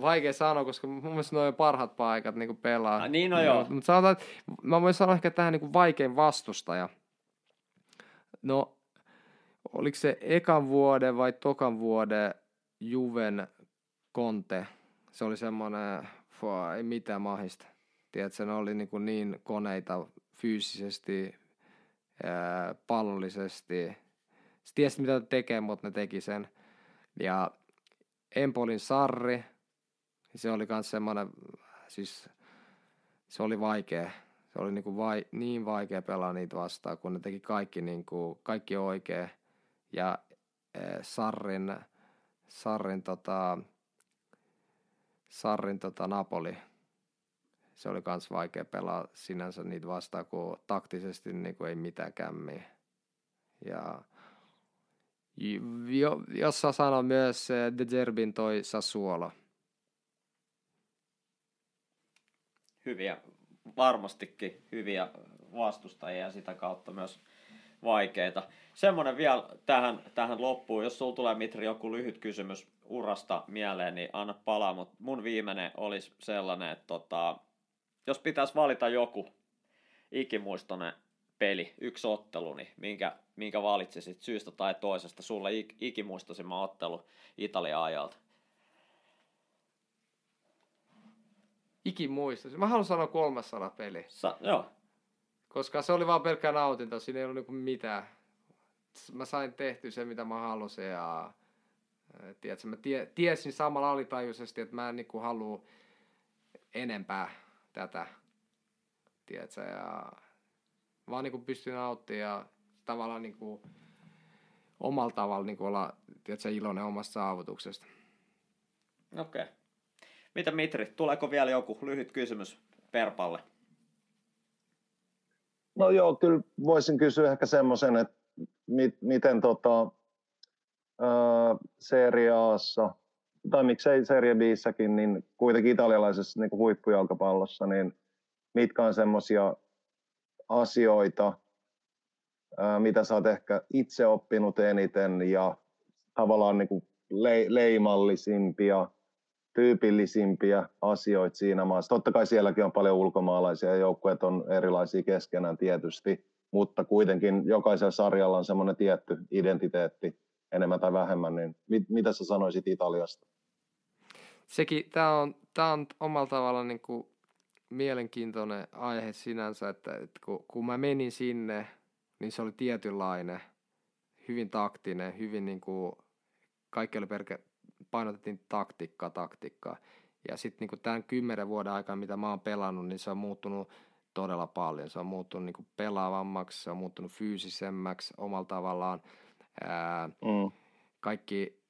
Vaikea sanoa, koska mun mielestä ne on parhaat paikat niin pelaa. Ah, niin no joo. Mutta sanotaan, että mä voin sanoa ehkä tähän niin vaikein vastustaja. No, oliko se ekan vuoden vai tokan vuoden Juven Conte? Se oli semmoinen, ei mitään mahista. Tiedätkö, ne oli niin, kuin niin koneita fyysisesti, ää, pallollisesti. Se tiesi, mitä tekee, mutta ne teki sen. Ja Empolin Sarri, se oli myös semmoinen, siis se oli vaikea. Se oli niinku vai, niin vaikea pelaa niitä vastaan, kun ne teki kaikki, niinku, kaikki oikein. Ja e, Sarrin, Sarrin, tota, Sarrin tota Napoli, se oli myös vaikea pelaa sinänsä niitä vastaan, kun taktisesti niinku ei mitään kämmiä. Ja jo, jos sä sanoo myös De Gerbin toi Sassuolo – hyviä, varmastikin hyviä vastustajia ja sitä kautta myös vaikeita. Semmoinen vielä tähän, tähän loppuun, jos sulla tulee Mitri joku lyhyt kysymys urasta mieleen, niin anna palaa, mutta mun viimeinen olisi sellainen, että tota, jos pitäisi valita joku ikimuistoinen peli, yksi ottelu, niin minkä, minkä valitsisit syystä tai toisesta? Sulle ikimuistoisimman ottelu Italian ikimuista. Mä haluan sanoa 300 peli. Sa- joo. Koska se oli vaan pelkkää nautinta, siinä ei ollut niinku mitään. Mä sain tehty se, mitä mä halusin ja tiedätkö, mä tie, tiesin samalla alitajuisesti, että mä en niinku halua enempää tätä. Tiedätkö, ja vaan niinku pystyn nauttimaan ja tavallaan niinku omalla tavalla niinku olla tiedätkö, iloinen omasta saavutuksesta. Okei. Okay. Mitä Mitri, tuleeko vielä joku lyhyt kysymys Perpalle? No joo, kyllä voisin kysyä ehkä semmoisen, että mit, miten tota, ää, seriaassa, tai miksei Serie Bissäkin, niin kuitenkin italialaisessa niin huippujalkapallossa, niin mitkä on semmoisia asioita, ää, mitä sä oot ehkä itse oppinut eniten ja tavallaan niin kuin le- leimallisimpia, tyypillisimpiä asioita siinä maassa. Totta kai sielläkin on paljon ulkomaalaisia ja joukkueet on erilaisia keskenään tietysti, mutta kuitenkin jokaisella sarjalla on semmoinen tietty identiteetti enemmän tai vähemmän, niin mit, mitä sä sanoisit Italiasta? Sekin, tämä on, tää on omalla tavalla niin kuin mielenkiintoinen aihe sinänsä, että, että kun, kun mä menin sinne, niin se oli tietynlainen, hyvin taktinen, hyvin niin kuin, kaikki oli perke, painotettiin taktiikkaa, taktiikkaa. Ja sitten niin tämän kymmenen vuoden aikana, mitä mä oon pelannut, niin se on muuttunut todella paljon. Se on muuttunut niin pelaavammaksi, se on muuttunut fyysisemmäksi omalla tavallaan. Ää, mm. Kaikki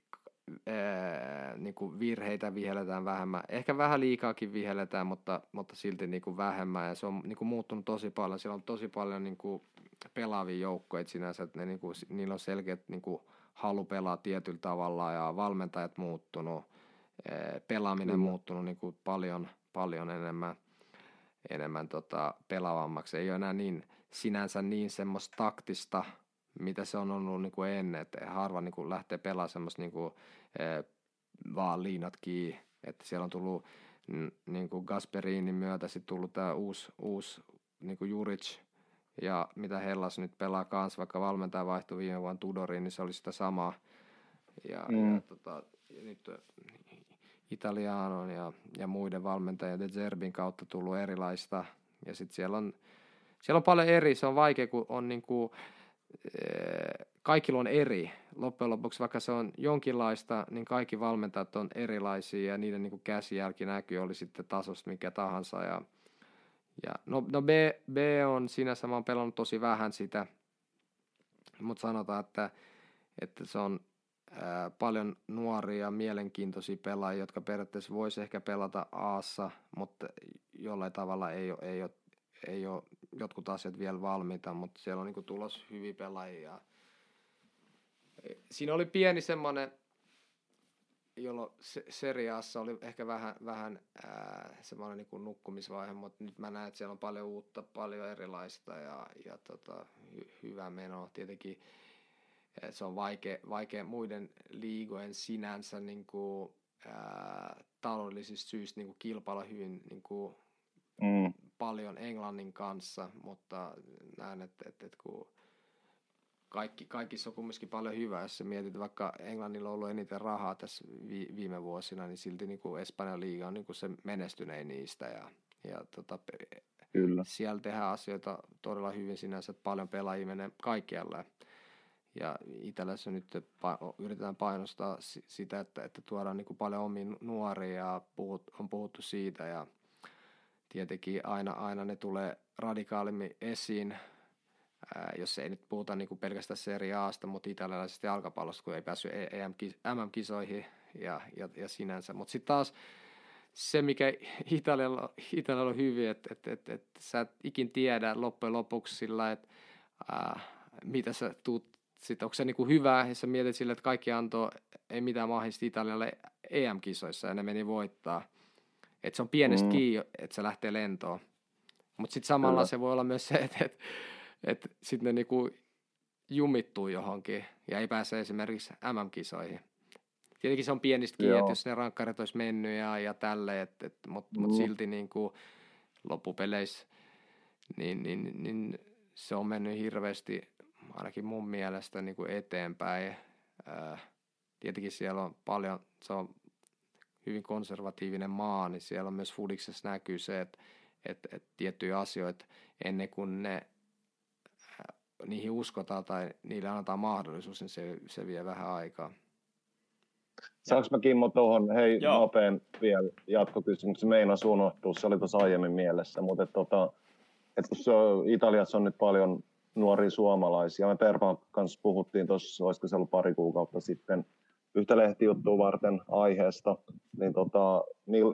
ää, niin kuin virheitä vihelletään vähemmän. Ehkä vähän liikaakin vihelletään, mutta, mutta silti niin kuin vähemmän. Ja se on niin kuin muuttunut tosi paljon. Siellä on tosi paljon niin kuin pelaavia joukkoja sinänsä, että ne, niin kuin, niillä on selkeät niin kuin, halu pelaa tietyllä tavalla ja valmentajat muuttunut, pelaaminen mm. muuttunut niin kuin paljon, paljon enemmän, enemmän tota, pelaavammaksi. Ei ole enää niin sinänsä niin semmoista taktista, mitä se on ollut niin kuin ennen, että harva niin kuin lähtee pelaamaan semmoista niin kuin, eh, vaan liinat kiinni, että siellä on tullut niin kuin Gasperinin myötä sitten tullut tämä uusi, uusi niin kuin Juric, ja mitä Hellas nyt pelaa kanssa, vaikka valmentaja vaihtui viime vuonna Tudoriin, niin se oli sitä samaa. Ja, mm. ja, tota, ja nyt Italianon ja, ja muiden valmentajien De Zerbin kautta tullut erilaista. Ja sitten siellä on, siellä on paljon eri, se on vaikea, kun on niinku, ee, kaikilla on eri. Loppujen lopuksi, vaikka se on jonkinlaista, niin kaikki valmentajat on erilaisia ja niiden niinku käsijälki näkyy, oli sitten tasosta mikä tahansa. Ja, ja no, no B, B on sinänsä, mä oon pelannut tosi vähän sitä, mutta sanotaan, että, että se on ää, paljon nuoria, mielenkiintoisia pelaajia, jotka periaatteessa voisi ehkä pelata Aassa, mutta jollain tavalla ei ole, ei ole, ei ole jotkut asiat vielä valmiita, mutta siellä on niin tulos hyviä pelaajia. Siinä oli pieni semmoinen jolloin seriaassa oli ehkä vähän, vähän ää, semmoinen niin kuin nukkumisvaihe, mutta nyt mä näen, että siellä on paljon uutta, paljon erilaista ja, ja tota, hy, hyvä meno. Tietenkin se on vaikea, vaikea muiden liigojen sinänsä niin kuin, ää, taloudellisista syistä niin kuin kilpailla hyvin niin kuin, mm. paljon Englannin kanssa, mutta näen, että, että, että kun kaikki, kaikissa on kumminkin paljon hyvää. Jos mietit, vaikka Englannilla on ollut eniten rahaa tässä vi, viime vuosina, niin silti niin kuin Espanjan liiga on niin kuin se menestynein niistä. Ja, ja tota, Kyllä. siellä tehdään asioita todella hyvin sinänsä, että paljon pelaajia menee kaikkialle. Ja Italiassa nyt yritetään painostaa sitä, että, että tuodaan niin kuin paljon omiin nuoria ja puhut, on puhuttu siitä ja tietenkin aina, aina ne tulee radikaalimmin esiin ää, jos ei nyt puhuta niin kuin pelkästään Serie Asta, mutta italialaisesta jalkapallosta, kun ei päässyt MM-kisoihin e ja, ja, ja sinänsä. Mutta sitten taas se, mikä Italialla, Italialla on hyvin, että et, et, et, sä et ikin tiedä loppujen lopuksi sillä, että ää, mitä sä tuut, sit, onko se niinku hyvä, ja sä mietit sille, että kaikki antoi, ei mitään mahdollista Italialle EM-kisoissa, ja ne meni voittaa. Että se on pienestä mm. kiinni, että se lähtee lentoon. Mutta sitten samalla Kyllä. se voi olla myös se, että et, että sitten ne niinku jumittuu johonkin ja ei pääse esimerkiksi MM-kisoihin. Tietenkin se on pienistä kiinni, että jos ne rankkarit olisi mennyt ja, ja tälleen, mutta mm. mut silti niinku loppupeleissä niin, niin, niin, se on mennyt hirveästi ainakin mun mielestä niin kuin eteenpäin. Ää, tietenkin siellä on paljon, se on hyvin konservatiivinen maa, niin siellä on myös Fudiksessa näkyy se, että että, että tiettyjä asioita ennen kuin ne niihin uskotaan tai niille annetaan mahdollisuus, niin se, se vie vähän aikaa. Saanko mä Kimmo tuohon, hei Joo. nopein vielä jatkokysymys, meinas unohtua, se oli tuossa aiemmin mielessä, mutta et, tota, et kun se on, Italiassa on nyt paljon nuoria suomalaisia, me Tervan kanssa puhuttiin tuossa, olisiko se ollut pari kuukautta sitten, yhtä lehtijuttua varten aiheesta, niin tota,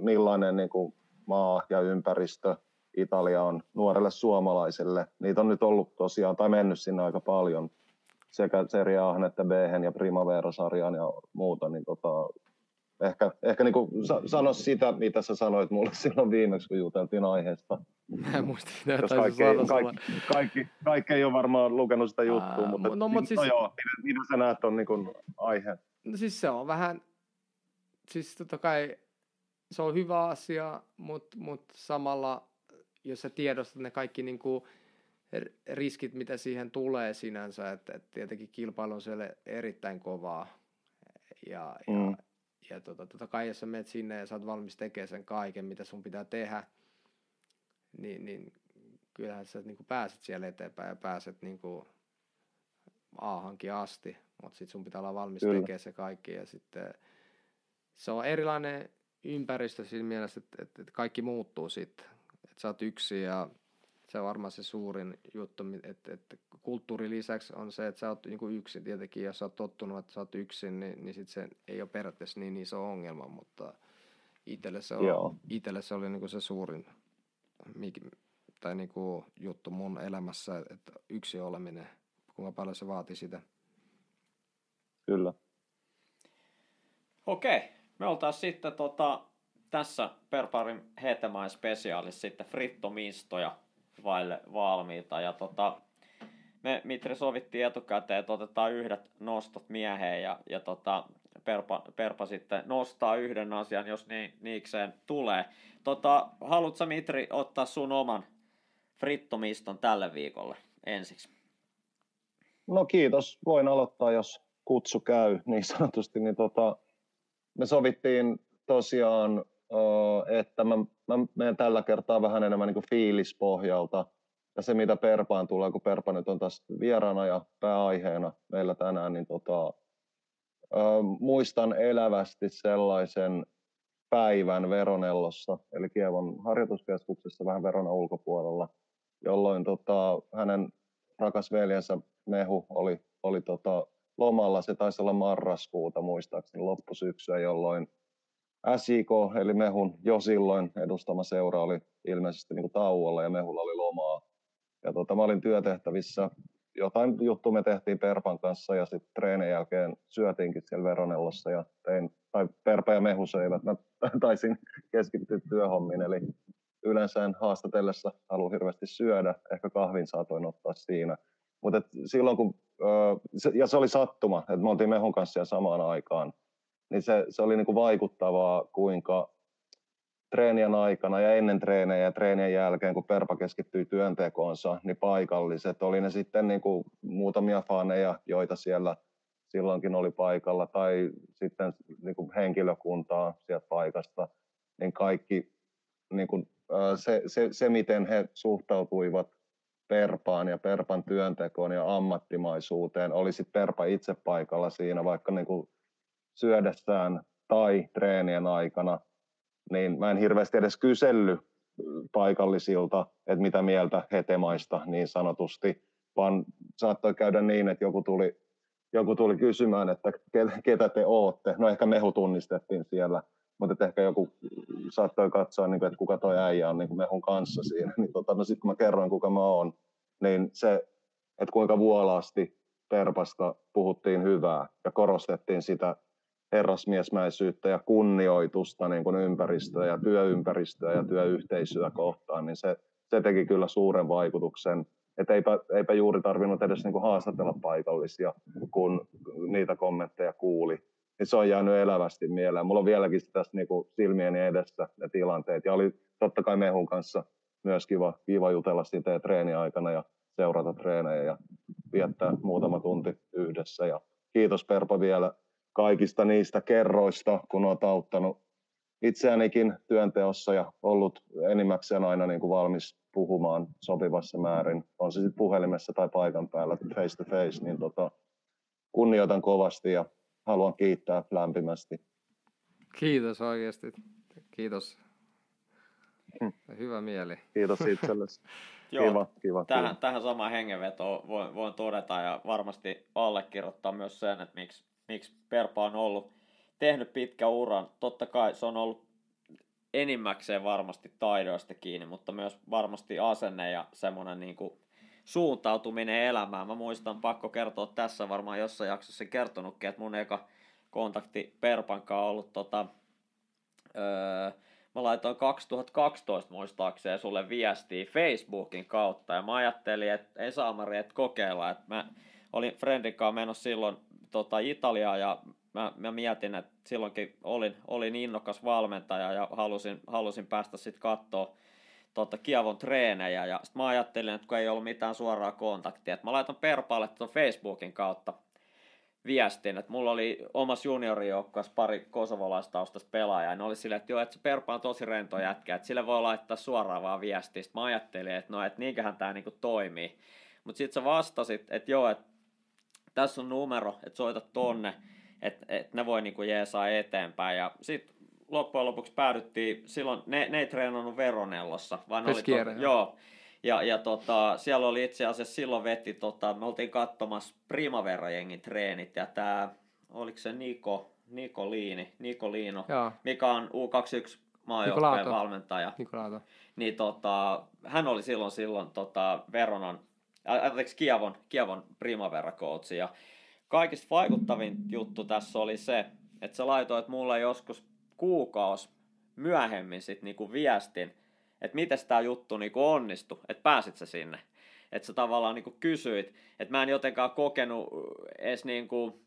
millainen niin kuin maa ja ympäristö Italia on nuorelle suomalaiselle. Niitä on nyt ollut tosiaan, tai mennyt sinne aika paljon, sekä Serie A että b ja Primavera-sarjaan ja muuta, niin tota, ehkä, ehkä niin kuin sano sitä, mitä sä sanoit mulle silloin viimeksi, kun juteltiin aiheesta. Mä en muista, mitä kaikki, sanoa kaikki, kaikki, kaikki, ei ole varmaan lukenut sitä juttua, Ää, mutta, no, mutta siis, no joo, mitä, mitä sä näet on niin kuin aihe? No siis se on vähän, siis totta kai se on hyvä asia, mutta mut samalla, jos sä tiedostat ne kaikki niin kuin riskit, mitä siihen tulee sinänsä, että, että tietenkin kilpailu on siellä erittäin kovaa. Ja, mm. ja, ja tota, totta kai jos sä menet sinne ja sä oot valmis tekemään sen kaiken, mitä sun pitää tehdä, niin, niin kyllähän sä niin kuin pääset siellä eteenpäin ja pääset niin kuin A-hankin asti, mutta sitten sun pitää olla valmis Kyllä. tekemään se kaikki ja sitten se on erilainen ympäristö siinä mielessä, että, että, että kaikki muuttuu sitten, että sä oot yksi ja se on varmaan se suurin juttu, että, että kulttuuri lisäksi on se, että sä oot niin yksin tietenkin, jos sä oot tottunut, että sä oot yksin, niin, niin sit se ei ole periaatteessa niin iso ongelma, mutta itselle se, on, itselle se oli niin se suurin tai niin kuin juttu mun elämässä, että yksi oleminen, kuinka paljon se vaatii sitä. Kyllä. Okei, me oltaisiin sitten tota, tässä Perparin Hetemäen spesiaalissa sitten frittomistoja vaille valmiita. Ja tota, me Mitri sovittiin etukäteen, että otetaan yhdet nostot mieheen ja, ja tota, Perpa, Perpa sitten nostaa yhden asian, jos niin, niikseen tulee. Tota, haluatko Mitri ottaa sun oman frittomiston tälle viikolle ensiksi? No kiitos. Voin aloittaa, jos kutsu käy niin sanotusti. Niin tota, me sovittiin tosiaan, että mä, mä menen tällä kertaa vähän enemmän niin fiilispohjalta. Ja se, mitä Perpaan tulee, kun Perpa nyt on tässä vieraana ja pääaiheena meillä tänään, niin tota, muistan elävästi sellaisen päivän Veronellossa, eli Kievon harjoituskeskuksessa vähän Veronan ulkopuolella, jolloin tota, hänen rakas veljensä Mehu oli, oli tota, lomalla, se taisi olla marraskuuta muistaakseni loppusyksyä, jolloin SIK, eli Mehun jo silloin edustama seura oli ilmeisesti niin kuin tauolla ja Mehulla oli lomaa. Ja tota, mä olin työtehtävissä, jotain juttu me tehtiin Perpan kanssa ja sitten treenin jälkeen syötiinkin siellä Veronellossa ja tein, tai Perpa ja Mehu söivät, mä taisin keskittyä työhommiin, eli yleensä en haastatellessa halua hirveästi syödä, ehkä kahvin saatoin ottaa siinä. Mutta silloin kun, ja se oli sattuma, että me oltiin Mehun kanssa samaan aikaan, niin se, se oli niinku vaikuttavaa, kuinka treenien aikana ja ennen treenejä ja treenien jälkeen, kun Perpa keskittyi työntekoonsa, niin paikalliset, oli ne sitten niinku muutamia faneja, joita siellä silloinkin oli paikalla, tai sitten niinku henkilökuntaa sieltä paikasta, niin kaikki niinku, se, se, se, miten he suhtautuivat Perpaan ja Perpan työntekoon ja ammattimaisuuteen, oli sitten Perpa itse paikalla siinä, vaikka niin kuin syödessään tai treenien aikana, niin mä en hirveästi edes kysellyt paikallisilta, että mitä mieltä hetemaista niin sanotusti, vaan saattoi käydä niin, että joku tuli, joku tuli kysymään, että ketä te ootte. No ehkä mehu tunnistettiin siellä, mutta ehkä joku saattoi katsoa, niin että kuka toi äijä on niin mehun kanssa siinä. Niin tota, no sitten kun mä kerroin, kuka mä oon, niin se, että kuinka vuolaasti Perpasta puhuttiin hyvää ja korostettiin sitä herrasmiesmäisyyttä ja kunnioitusta niin kuin ympäristöä ja työympäristöä ja työyhteisöä kohtaan, niin se, se teki kyllä suuren vaikutuksen. Että eipä, eipä juuri tarvinnut edes niin kuin haastatella paikallisia, kun niitä kommentteja kuuli. Niin se on jäänyt elävästi mieleen. Mulla on vieläkin tässä niin kuin silmieni edessä ne tilanteet. Ja oli totta kai Mehun kanssa myös kiva, kiva jutella siitä treeniaikana ja seurata treenejä ja viettää muutama tunti yhdessä. Ja kiitos Perpa vielä kaikista niistä kerroista, kun olet auttanut itseänikin työnteossa ja ollut enimmäkseen aina niin kuin valmis puhumaan sopivassa määrin, on se sitten puhelimessa tai paikan päällä face to face, niin tota, kunnioitan kovasti ja haluan kiittää lämpimästi. Kiitos oikeasti. Kiitos. Hyvä mieli. Kiitos itsellesi. Joo, kiva, kiva, tähän, kiva. tähän samaan hengenvetoon voin, voin todeta ja varmasti allekirjoittaa myös sen, että miksi miksi Perpa on ollut tehnyt pitkä uran. Totta kai se on ollut enimmäkseen varmasti taidoista kiinni, mutta myös varmasti asenne ja semmoinen niin kuin suuntautuminen elämään. Mä muistan, pakko kertoa tässä varmaan jossain jaksossa kertonutkin, että mun eka kontakti Perpankaan ollut tota, öö, mä laitoin 2012 muistaakseni sulle viestiä Facebookin kautta ja mä ajattelin, että ei saamari, että kokeilla, että mä olin Friendin kanssa menossa silloin tota, Italiaa ja mä, mä mietin, että silloinkin olin, olin innokas valmentaja ja halusin, halusin päästä sitten katsoa tota, Kiavon treenejä ja sitten mä ajattelin, että kun ei ollut mitään suoraa kontaktia, että mä laitan Perpaalle tuon Facebookin kautta viestin, että mulla oli omassa juniorijoukkueessa pari kosovolaistaustaista pelaajaa, ja ne oli silleen, että joo, että se Perpa on tosi rento jätkä, että sille voi laittaa suoraan vaan viestiä. Sitten mä ajattelin, että no, että niinköhän tämä niinku toimii. Mutta sitten sä vastasit, että joo, että tässä on numero, että soita tonne, että, että ne voi niinku jeesaa eteenpäin. Ja sitten loppujen lopuksi päädyttiin, silloin ne, ne ei treenannut Veronellossa, vaan oli, to, joo. ja, ja tota, siellä oli itse asiassa silloin veti, tota, me oltiin katsomassa Primavera-jengin treenit ja tämä, oliko se Niko, Niko Liini, Niko Liino, Joo. mikä on U21 maajoukkojen valmentaja. Nikolaato. Niin tota, hän oli silloin silloin tota, Veronan, anteeksi Kiavon, Kiavon Primavera ja kaikista vaikuttavin juttu tässä oli se, että sä laitoit mulle joskus kuukausi myöhemmin sit niinku viestin, että miten tämä juttu niinku onnistui, että pääsit sä sinne. Että sä tavallaan niinku kysyit, että mä en jotenkaan kokenut edes niinku,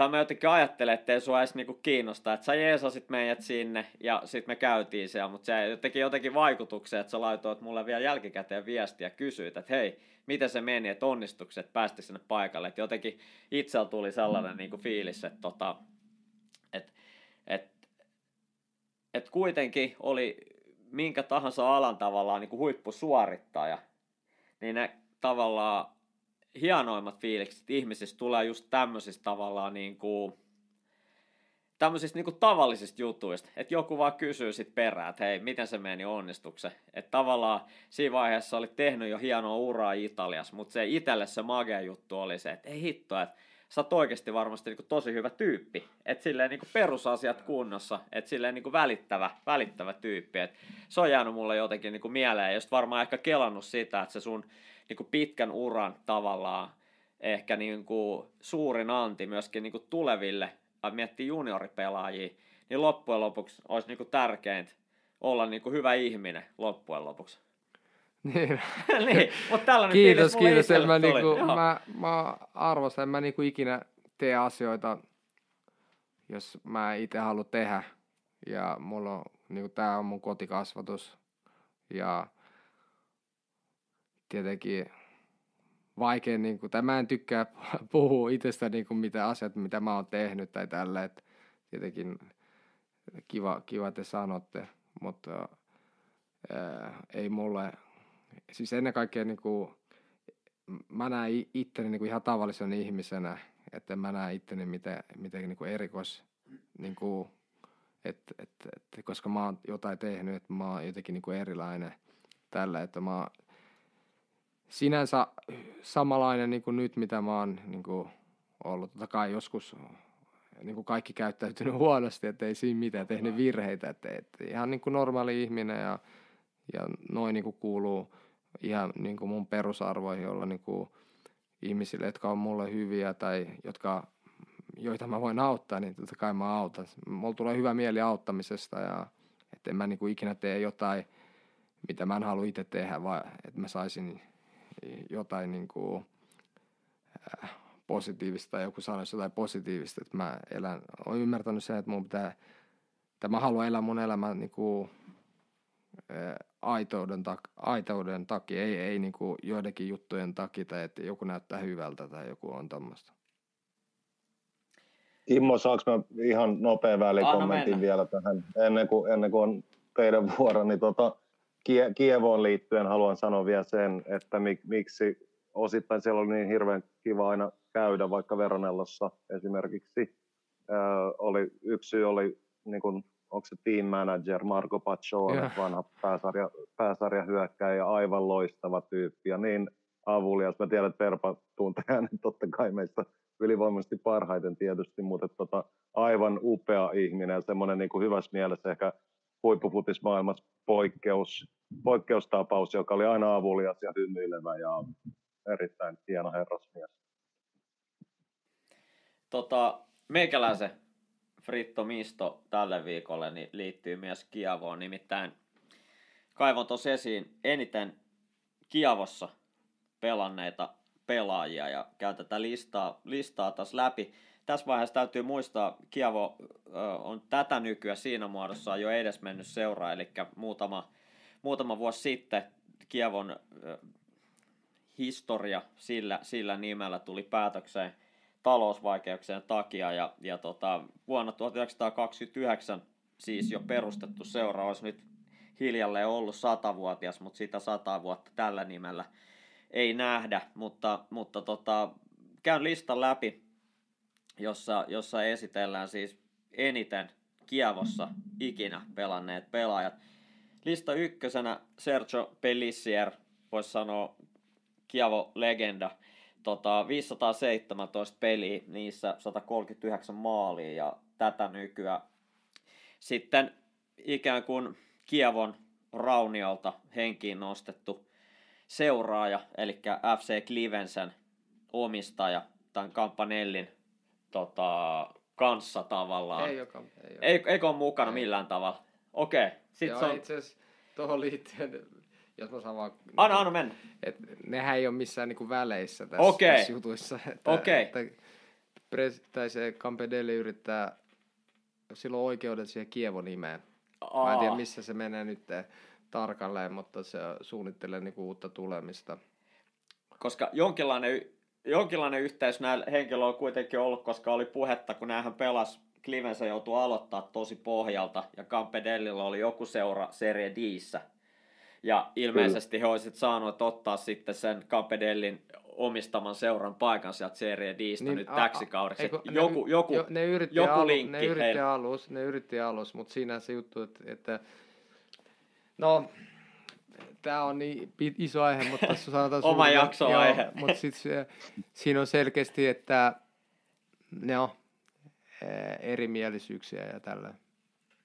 tai mä jotenkin ajattelen, että ei sua edes niinku kiinnosta, että sä jeesasit meidät sinne ja sitten me käytiin siellä, mutta se teki jotenkin vaikutuksen, että sä laitoit mulle vielä jälkikäteen viestiä ja kysyit, että hei, miten se meni, että onnistukset päästi sinne paikalle, että jotenkin itsellä tuli sellainen niinku fiilis, että tota, et, et, et kuitenkin oli minkä tahansa alan tavallaan niin kuin huippusuorittaja, niin ne tavallaan hienoimmat fiilikset ihmisistä tulee just tämmöisistä tavallaan niin kuin, tämmöisistä niin kuin tavallisista jutuista, että joku vaan kysyy sit perään, että hei, miten se meni onnistukse. Että tavallaan siinä vaiheessa oli tehnyt jo hienoa uraa Italiassa, mutta se itselle se magea juttu oli se, että ei hitto, että sä oot oikeasti varmasti niin tosi hyvä tyyppi. Että silleen niin perusasiat kunnossa, että silleen niin välittävä, välittävä tyyppi. Et se on jäänyt mulle jotenkin niin mieleen, ja varmaan ehkä kelannut sitä, että se sun niin pitkän uran tavallaan ehkä niin kuin suurin anti myöskin niin tuleville, miettii junioripelaajia, niin loppujen lopuksi olisi niin tärkeintä olla niin hyvä ihminen loppujen lopuksi. Niin. niin, mutta tällainen kiitos, kiitos. Mä, niinku, mä, mä arvostan, en mä niinku ikinä tee asioita, jos mä itse haluan tehdä. Ja mulla on, niinku, tää on mun kotikasvatus. Ja tietenkin vaikea, niinku, tai mä en tykkää puhua itsestä niinku, mitä asiat, mitä mä oon tehnyt tai tällä, että tietenkin kiva, kiva te sanotte, mutta ää, ei mulle siis ennen kaikkea niin kuin, mä näen itteni niin kuin ihan tavallisena ihmisenä, että mä näen itteni miten, miten niin kuin erikois, niin kuin, et, et, et, koska mä oon jotain tehnyt, että mä oon jotenkin niin kuin erilainen tällä, että mä sinänsä samanlainen niin kuin nyt, mitä mä oon niin kuin ollut. Totta kai joskus niin kuin kaikki käyttäytynyt huonosti, että ei siinä mitään tehnyt virheitä, että, että ihan niin kuin normaali ihminen ja, ja noin niin kuin kuuluu ihan niin kuin mun perusarvoihin olla niin kuin ihmisille, jotka on mulle hyviä tai jotka, joita mä voin auttaa, niin totta kai mä autan. Mulla tulee hyvä mieli auttamisesta ja että en mä niin kuin ikinä tee jotain, mitä mä en halua itse tehdä, vaan että mä saisin jotain niin kuin, äh, positiivista tai joku sanoisi jotain positiivista, että mä elän, olen ymmärtänyt sen, että mun pitää, että mä haluan elää mun elämän niin kuin, äh, aitouden, tak- aitouden takia, ei, ei niin kuin joidenkin juttujen takia, tai että joku näyttää hyvältä tai joku on tämmöistä. Kimmo, saanko mä ihan nopea välikommentin vielä tähän, ennen kuin, ennen kuin on teidän vuoro, niin tota, Kievoon liittyen haluan sanoa vielä sen, että mik, miksi osittain siellä oli niin hirveän kiva aina käydä, vaikka Veronellossa esimerkiksi. Öö, oli, yksi syy oli niin kuin onko se team manager Marco Paccione, yeah. vanha pääsarja, pääsarjahyökkäjä, aivan loistava tyyppi ja niin avulias. Mä tiedän, että Terpa tuntee hänen totta kai meistä ylivoimaisesti parhaiten tietysti, mutta tota, aivan upea ihminen ja semmoinen niin kuin hyvässä mielessä ehkä huippufutismaailmassa poikkeus, poikkeustapaus, joka oli aina avulias ja hymyilevä ja erittäin hieno herrasmies. Tota, meikäläisen Fritto Misto tälle viikolle niin liittyy myös Kiavoon, nimittäin kaivon tuossa esiin eniten Kiavossa pelanneita pelaajia ja käyn tätä listaa, listaa taas läpi. Tässä vaiheessa täytyy muistaa, Kiavo on tätä nykyä siinä muodossa jo edes mennyt seuraa, eli muutama, muutama vuosi sitten Kievon historia sillä, sillä nimellä tuli päätökseen talousvaikeuksien takia ja, ja tota, vuonna 1929 siis jo perustettu seura olisi nyt hiljalleen ollut satavuotias, mutta sitä sata vuotta tällä nimellä ei nähdä, mutta, mutta tota, käyn listan läpi, jossa, jossa esitellään siis eniten Kievossa ikinä pelanneet pelaajat. Lista ykkösenä Sergio Pellissier, voisi sanoa Kievo-legenda. Tota, 517 peliä, niissä 139 maalia ja tätä nykyään. Sitten ikään kuin Kievon rauniolta henkiin nostettu seuraaja, eli FC Klivensen omistaja, tämän Kampanellin tota, kanssa tavallaan. Ei joka, ei, ei, eikö ole mukana ei. millään tavalla? Okei. Okay. Sitten Joo, on... itse asiassa tuohon liittyen, jos mä saan vaan... Anna, anna mennä. Et nehän ei ole missään niinku väleissä tässä, okay. tässä jutuissa. Että, okay. että pres, tai se Campedelli yrittää, silloin oikeudet siihen Kievon nimeen. Aa. Mä en tiedä, missä se menee nyt tarkalleen, mutta se suunnittelee niinku uutta tulemista. Koska jonkinlainen, jonkinlainen yhteys näillä henkilöillä on kuitenkin ollut, koska oli puhetta, kun näähän pelas Clivensa joutui aloittaa tosi pohjalta ja Campedellilla oli joku seura Serie Dissä. Ja ilmeisesti Kyllä. he olisivat saaneet ottaa sitten sen Campedellin omistaman seuran paikan sieltä Serie Distä niin, nyt a, täksi kaudeksi. Eikö, joku, ne, joku, jo, ne yritti joku alu, linkki ne yritti alus, ne yritti alus, mutta siinä se juttu, että, että no, tämä on niin iso aihe, mutta sanotaan Oma jakso aihe. mutta sitten siinä on selkeästi, että ne on erimielisyyksiä ja tällä.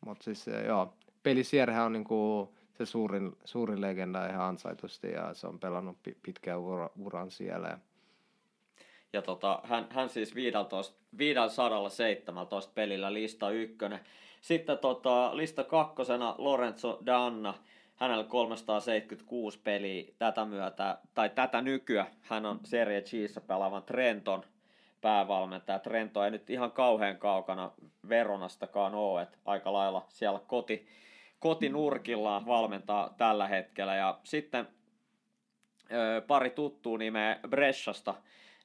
Mutta siis joo, pelisierhän on niinku se suurin, suurin legenda ihan ansaitusti ja se on pelannut pitkään ura, uran siellä. Ja tota, hän, hän siis 15, 517 pelillä lista ykkönen. Sitten tota, lista kakkosena Lorenzo Danna, hänellä 376 peliä tätä myötä, tai tätä nykyä. Hän on Serie Gssä pelaavan Trenton päävalmentaja. Trento ei nyt ihan kauhean kaukana Veronastakaan ole, että aika lailla siellä koti, kotinurkillaan valmentaa tällä hetkellä. Ja sitten pari tuttua nimeä Bressasta,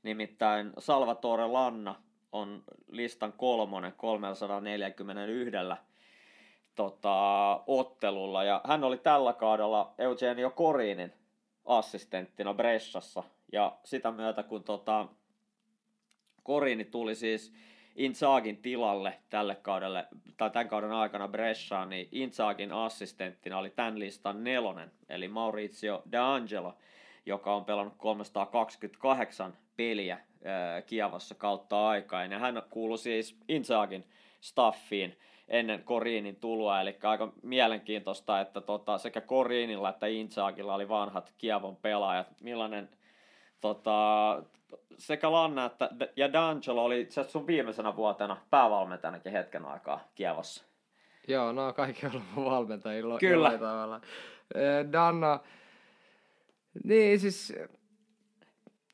nimittäin Salvatore Lanna on listan kolmonen 341 tota, ottelulla. Ja hän oli tällä kaudella Eugenio Korinin assistenttina Bressassa. Ja sitä myötä kun tota, Korini tuli siis Inzagin tilalle tälle kaudelle, tai tämän kauden aikana Bresciaan, niin Inzagin assistenttina oli tämän listan nelonen, eli Maurizio D'Angelo, joka on pelannut 328 peliä äh, Kiavassa kautta aikaan, ja hän kuului siis Inzagin staffiin ennen Korinin tuloa, eli aika mielenkiintoista, että tota, sekä Korinilla että Inzagilla oli vanhat Kiavon pelaajat. Millainen tota, sekä Lanna että, ja D'Angelo oli itse sun viimeisenä vuotena päävalmentajanakin hetken aikaa Kievossa. Joo, no kaikki on ollut valmentajilla. Kyllä. Tavalla. Danna, niin siis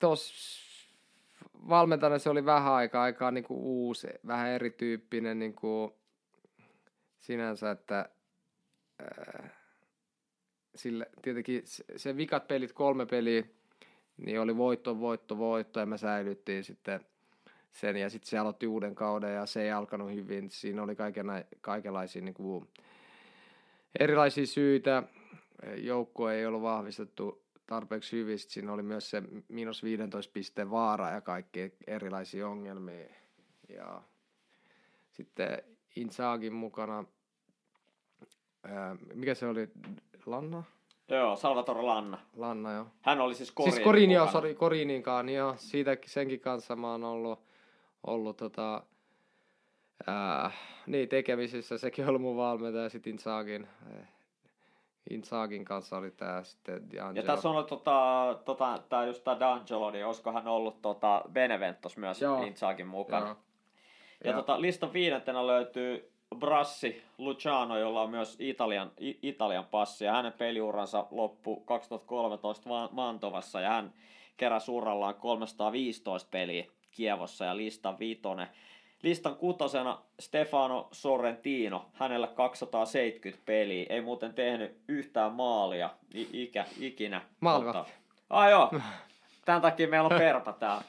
tos valmentajana se oli vähän aikaa, aikaa niin kuin uusi, vähän erityyppinen niin kuin sinänsä, että äh, sille, tietenkin se vikat pelit, kolme peliä, niin oli voitto, voitto, voitto ja me säilyttiin sitten sen ja sitten se aloitti uuden kauden ja se ei alkanut hyvin. Siinä oli kaikena, kaikenlaisia niin kuin, erilaisia syitä. Joukko ei ollut vahvistettu tarpeeksi hyvin. Sitten siinä oli myös se miinus 15 pisteen vaara ja kaikki erilaisia ongelmia. Ja sitten Insagin mukana, mikä se oli, Lanna? Joo, Salvatore Lanna. Lanna, joo. Hän oli siis Korinin Siis Korin, joo, sorry, Korininkaan, niin joo, siitä, senkin kanssa mä oon ollut, ollut tota, ää, niin, tekemisissä, sekin on ollut mun valmentaja, sitten Inzagin, eh, Inzagin kanssa oli tää sitten D'Angelo. Ja tässä on ollut tota, tota, tää just tää D'Angelo, niin olisiko hän ollut tota Beneventos myös joo. Inzagin mukana. Joo. Ja, Ja- tota, listan viidentenä löytyy Brassi Luciano, jolla on myös Italian, Italian passi. Ja hänen peliuransa loppui 2013 Va- Mantovassa ja hän keräsi urallaan 315 peliä Kievossa ja listan viitonen. Listan kutosena Stefano Sorrentino, hänellä 270 peliä, ei muuten tehnyt yhtään maalia i- ikä, ikinä. Maalivahti. Ah joo, tämän takia meillä on perpa täällä.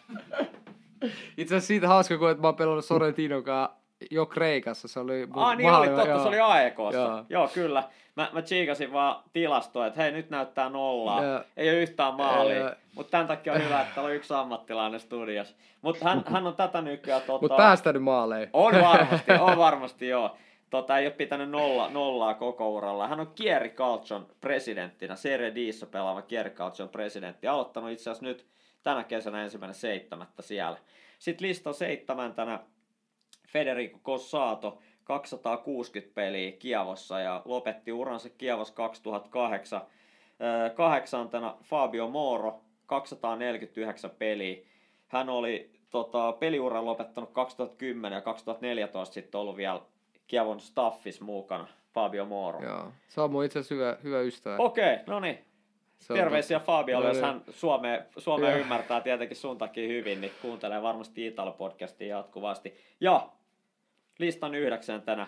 Itse asiassa siitä hauska, kun mä oon pelannut Sorrentino kanssa jo Kreikassa. Se oli Ah niin oli, totta, joo. se oli AEKssa. Joo. Joo. kyllä. Mä, mä tsiikasin vaan tilastoa, että hei nyt näyttää nollaa. Joo. Ei ole yhtään maalia. Mutta tämän takia on hyvä, että täällä on yksi ammattilainen studiossa. Mutta hän, hän on tätä nykyään tota... Mut päästänyt maaleihin. On varmasti, on varmasti joo. Tota, ei ole pitänyt nolla, nollaa koko uralla. Hän on Kieri Calcion presidenttinä, Serie Dissä pelaava Kieri Calcion presidentti. Aloittanut itse asiassa nyt tänä kesänä ensimmäinen seitsemättä siellä. Sitten listan seitsemäntenä Federico Cossato, 260 peliä Kievossa ja lopetti uransa Kievos 2008. Öö, Kahdeksantena Fabio Moro, 249 peliä. Hän oli tota, peliuran lopettanut 2010 ja 2014 sitten ollut vielä Kievon staffis mukana, Fabio Moro. Joo. Se on mun itse asiassa hyvä, hyvä ystävä. Okei, okay, no niin. Terveisiä Fabiolle, No jos niin. hän Suomea, Suomea ymmärtää tietenkin sun takia hyvin, niin kuuntelee varmasti Italo-podcastia jatkuvasti. Ja listan yhdeksäntenä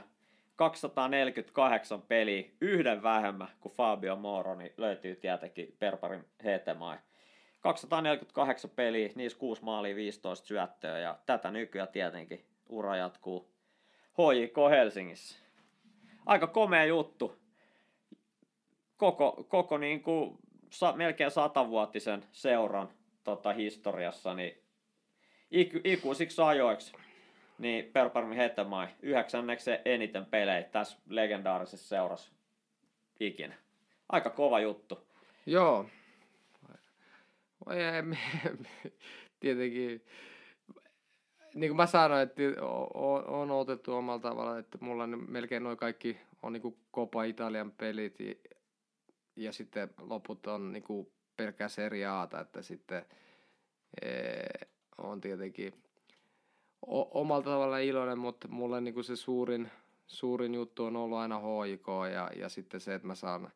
248 peliä, yhden vähemmän kuin Fabio Moro, niin löytyy tietenkin Perparin Hetemai. 248 peliä, niissä 6 maalia, 15 syöttöä. Ja tätä nykyään tietenkin ura jatkuu HJK Helsingissä. Aika komea juttu. Koko, koko niin kuin sa, melkein satavuotisen seuran tota, historiassa niin iku, ikuisiksi ajoiksi niin Perparmi Hetemai yhdeksänneksi eniten pelejä tässä legendaarisessa seurassa ikinä. Aika kova juttu. Joo. Tietenkin, niin kuin mä sanoin, että on otettu omalla tavalla, että mulla ne melkein noin kaikki on niin kuin Copa Italian pelit ja, sitten loput on niin pelkkää Serie Ata, että sitten ee, on tietenkin o- omalla tavalla iloinen, mutta mulle niin kuin se suurin, suurin juttu on ollut aina HIK ja, ja sitten se, että mä saan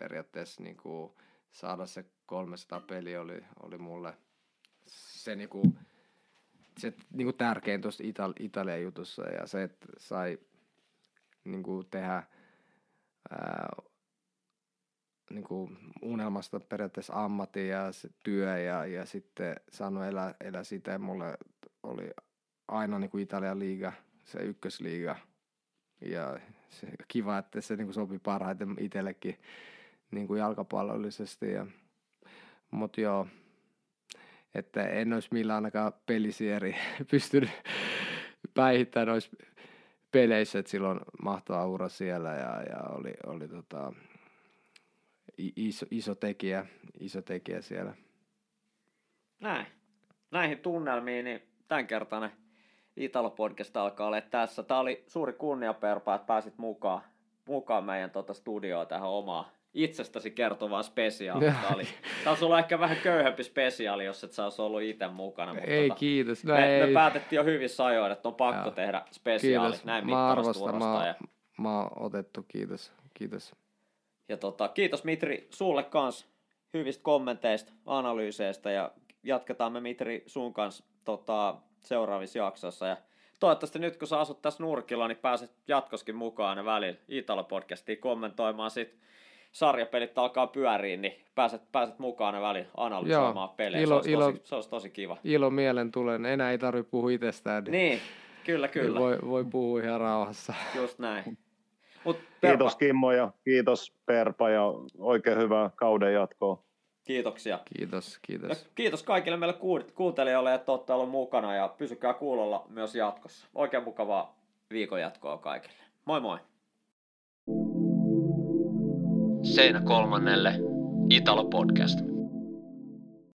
periaatteessa niin kuin saada se 300 peli oli, oli mulle se, niin kuin, se niin kuin tärkein tuossa Ital- Italian jutussa ja se, että sai niin kuin tehdä ää, niin kuin unelmasta periaatteessa ammatti ja se työ ja, ja sitten saanut elää, elää sitä ja mulle oli aina niin kuin Italian liiga, se ykkösliiga ja se, kiva, että se niin kuin sopi parhaiten itsellekin niin kuin jalkapallollisesti. Ja, mutta joo, että en olisi millään ainakaan pelisieri pystynyt päihittämään noissa peleissä, että silloin mahtava ura siellä ja, ja oli, oli tota, iso, iso, tekijä, iso tekijä siellä. Näin. Näihin tunnelmiin, niin tämänkertainen Italo-podcast alkaa olla tässä. Tämä oli suuri kunnia, Perpa, että pääsit mukaan, mukaan meidän tota studioon tähän omaan itsestäsi kertovaan spesiaaliin. Tämä oli, tämä olisi ollut ehkä vähän köyhempi spesiaali, jos et sä olisi ollut itse mukana. Mutta ei tota, kiitos. No, me, ei. me päätettiin jo hyvissä ajoin, että on pakko Joo. tehdä spesiaali kiitos. näin Mä arvostan, mä, Ja, mä oon otettu, kiitos. Kiitos. ja tota, kiitos Mitri sulle kans hyvistä kommenteista, analyyseistä ja jatketaan me Mitri sun kanssa tota, seuraavissa jaksoissa. Ja toivottavasti nyt kun sä asut tässä nurkilla, niin pääset jatkoskin mukaan aina välillä Italo-podcastiin kommentoimaan sit sarjapelit alkaa pyöriin, niin pääset, pääset mukaan aina välillä analysoimaan Joo, pelejä. ilo- se, olisi ilo- tosi, se olisi tosi kiva. Ilo mielen tulen. Enää ei tarvitse puhua itsestään. Niin, Niin, kyllä, kyllä. Voi, voi puhua ihan rauhassa. Just näin. Mut Kiitos Kimmo ja kiitos Perpa ja oikein hyvää kauden jatkoa. Kiitoksia. Kiitos, Ja kiitos. kiitos kaikille meille kuuntelijoille, että olette olleet mukana ja pysykää kuulolla myös jatkossa. Oikein mukavaa viikon jatkoa kaikille. Moi moi! Seinä kolmannelle Italo Podcast.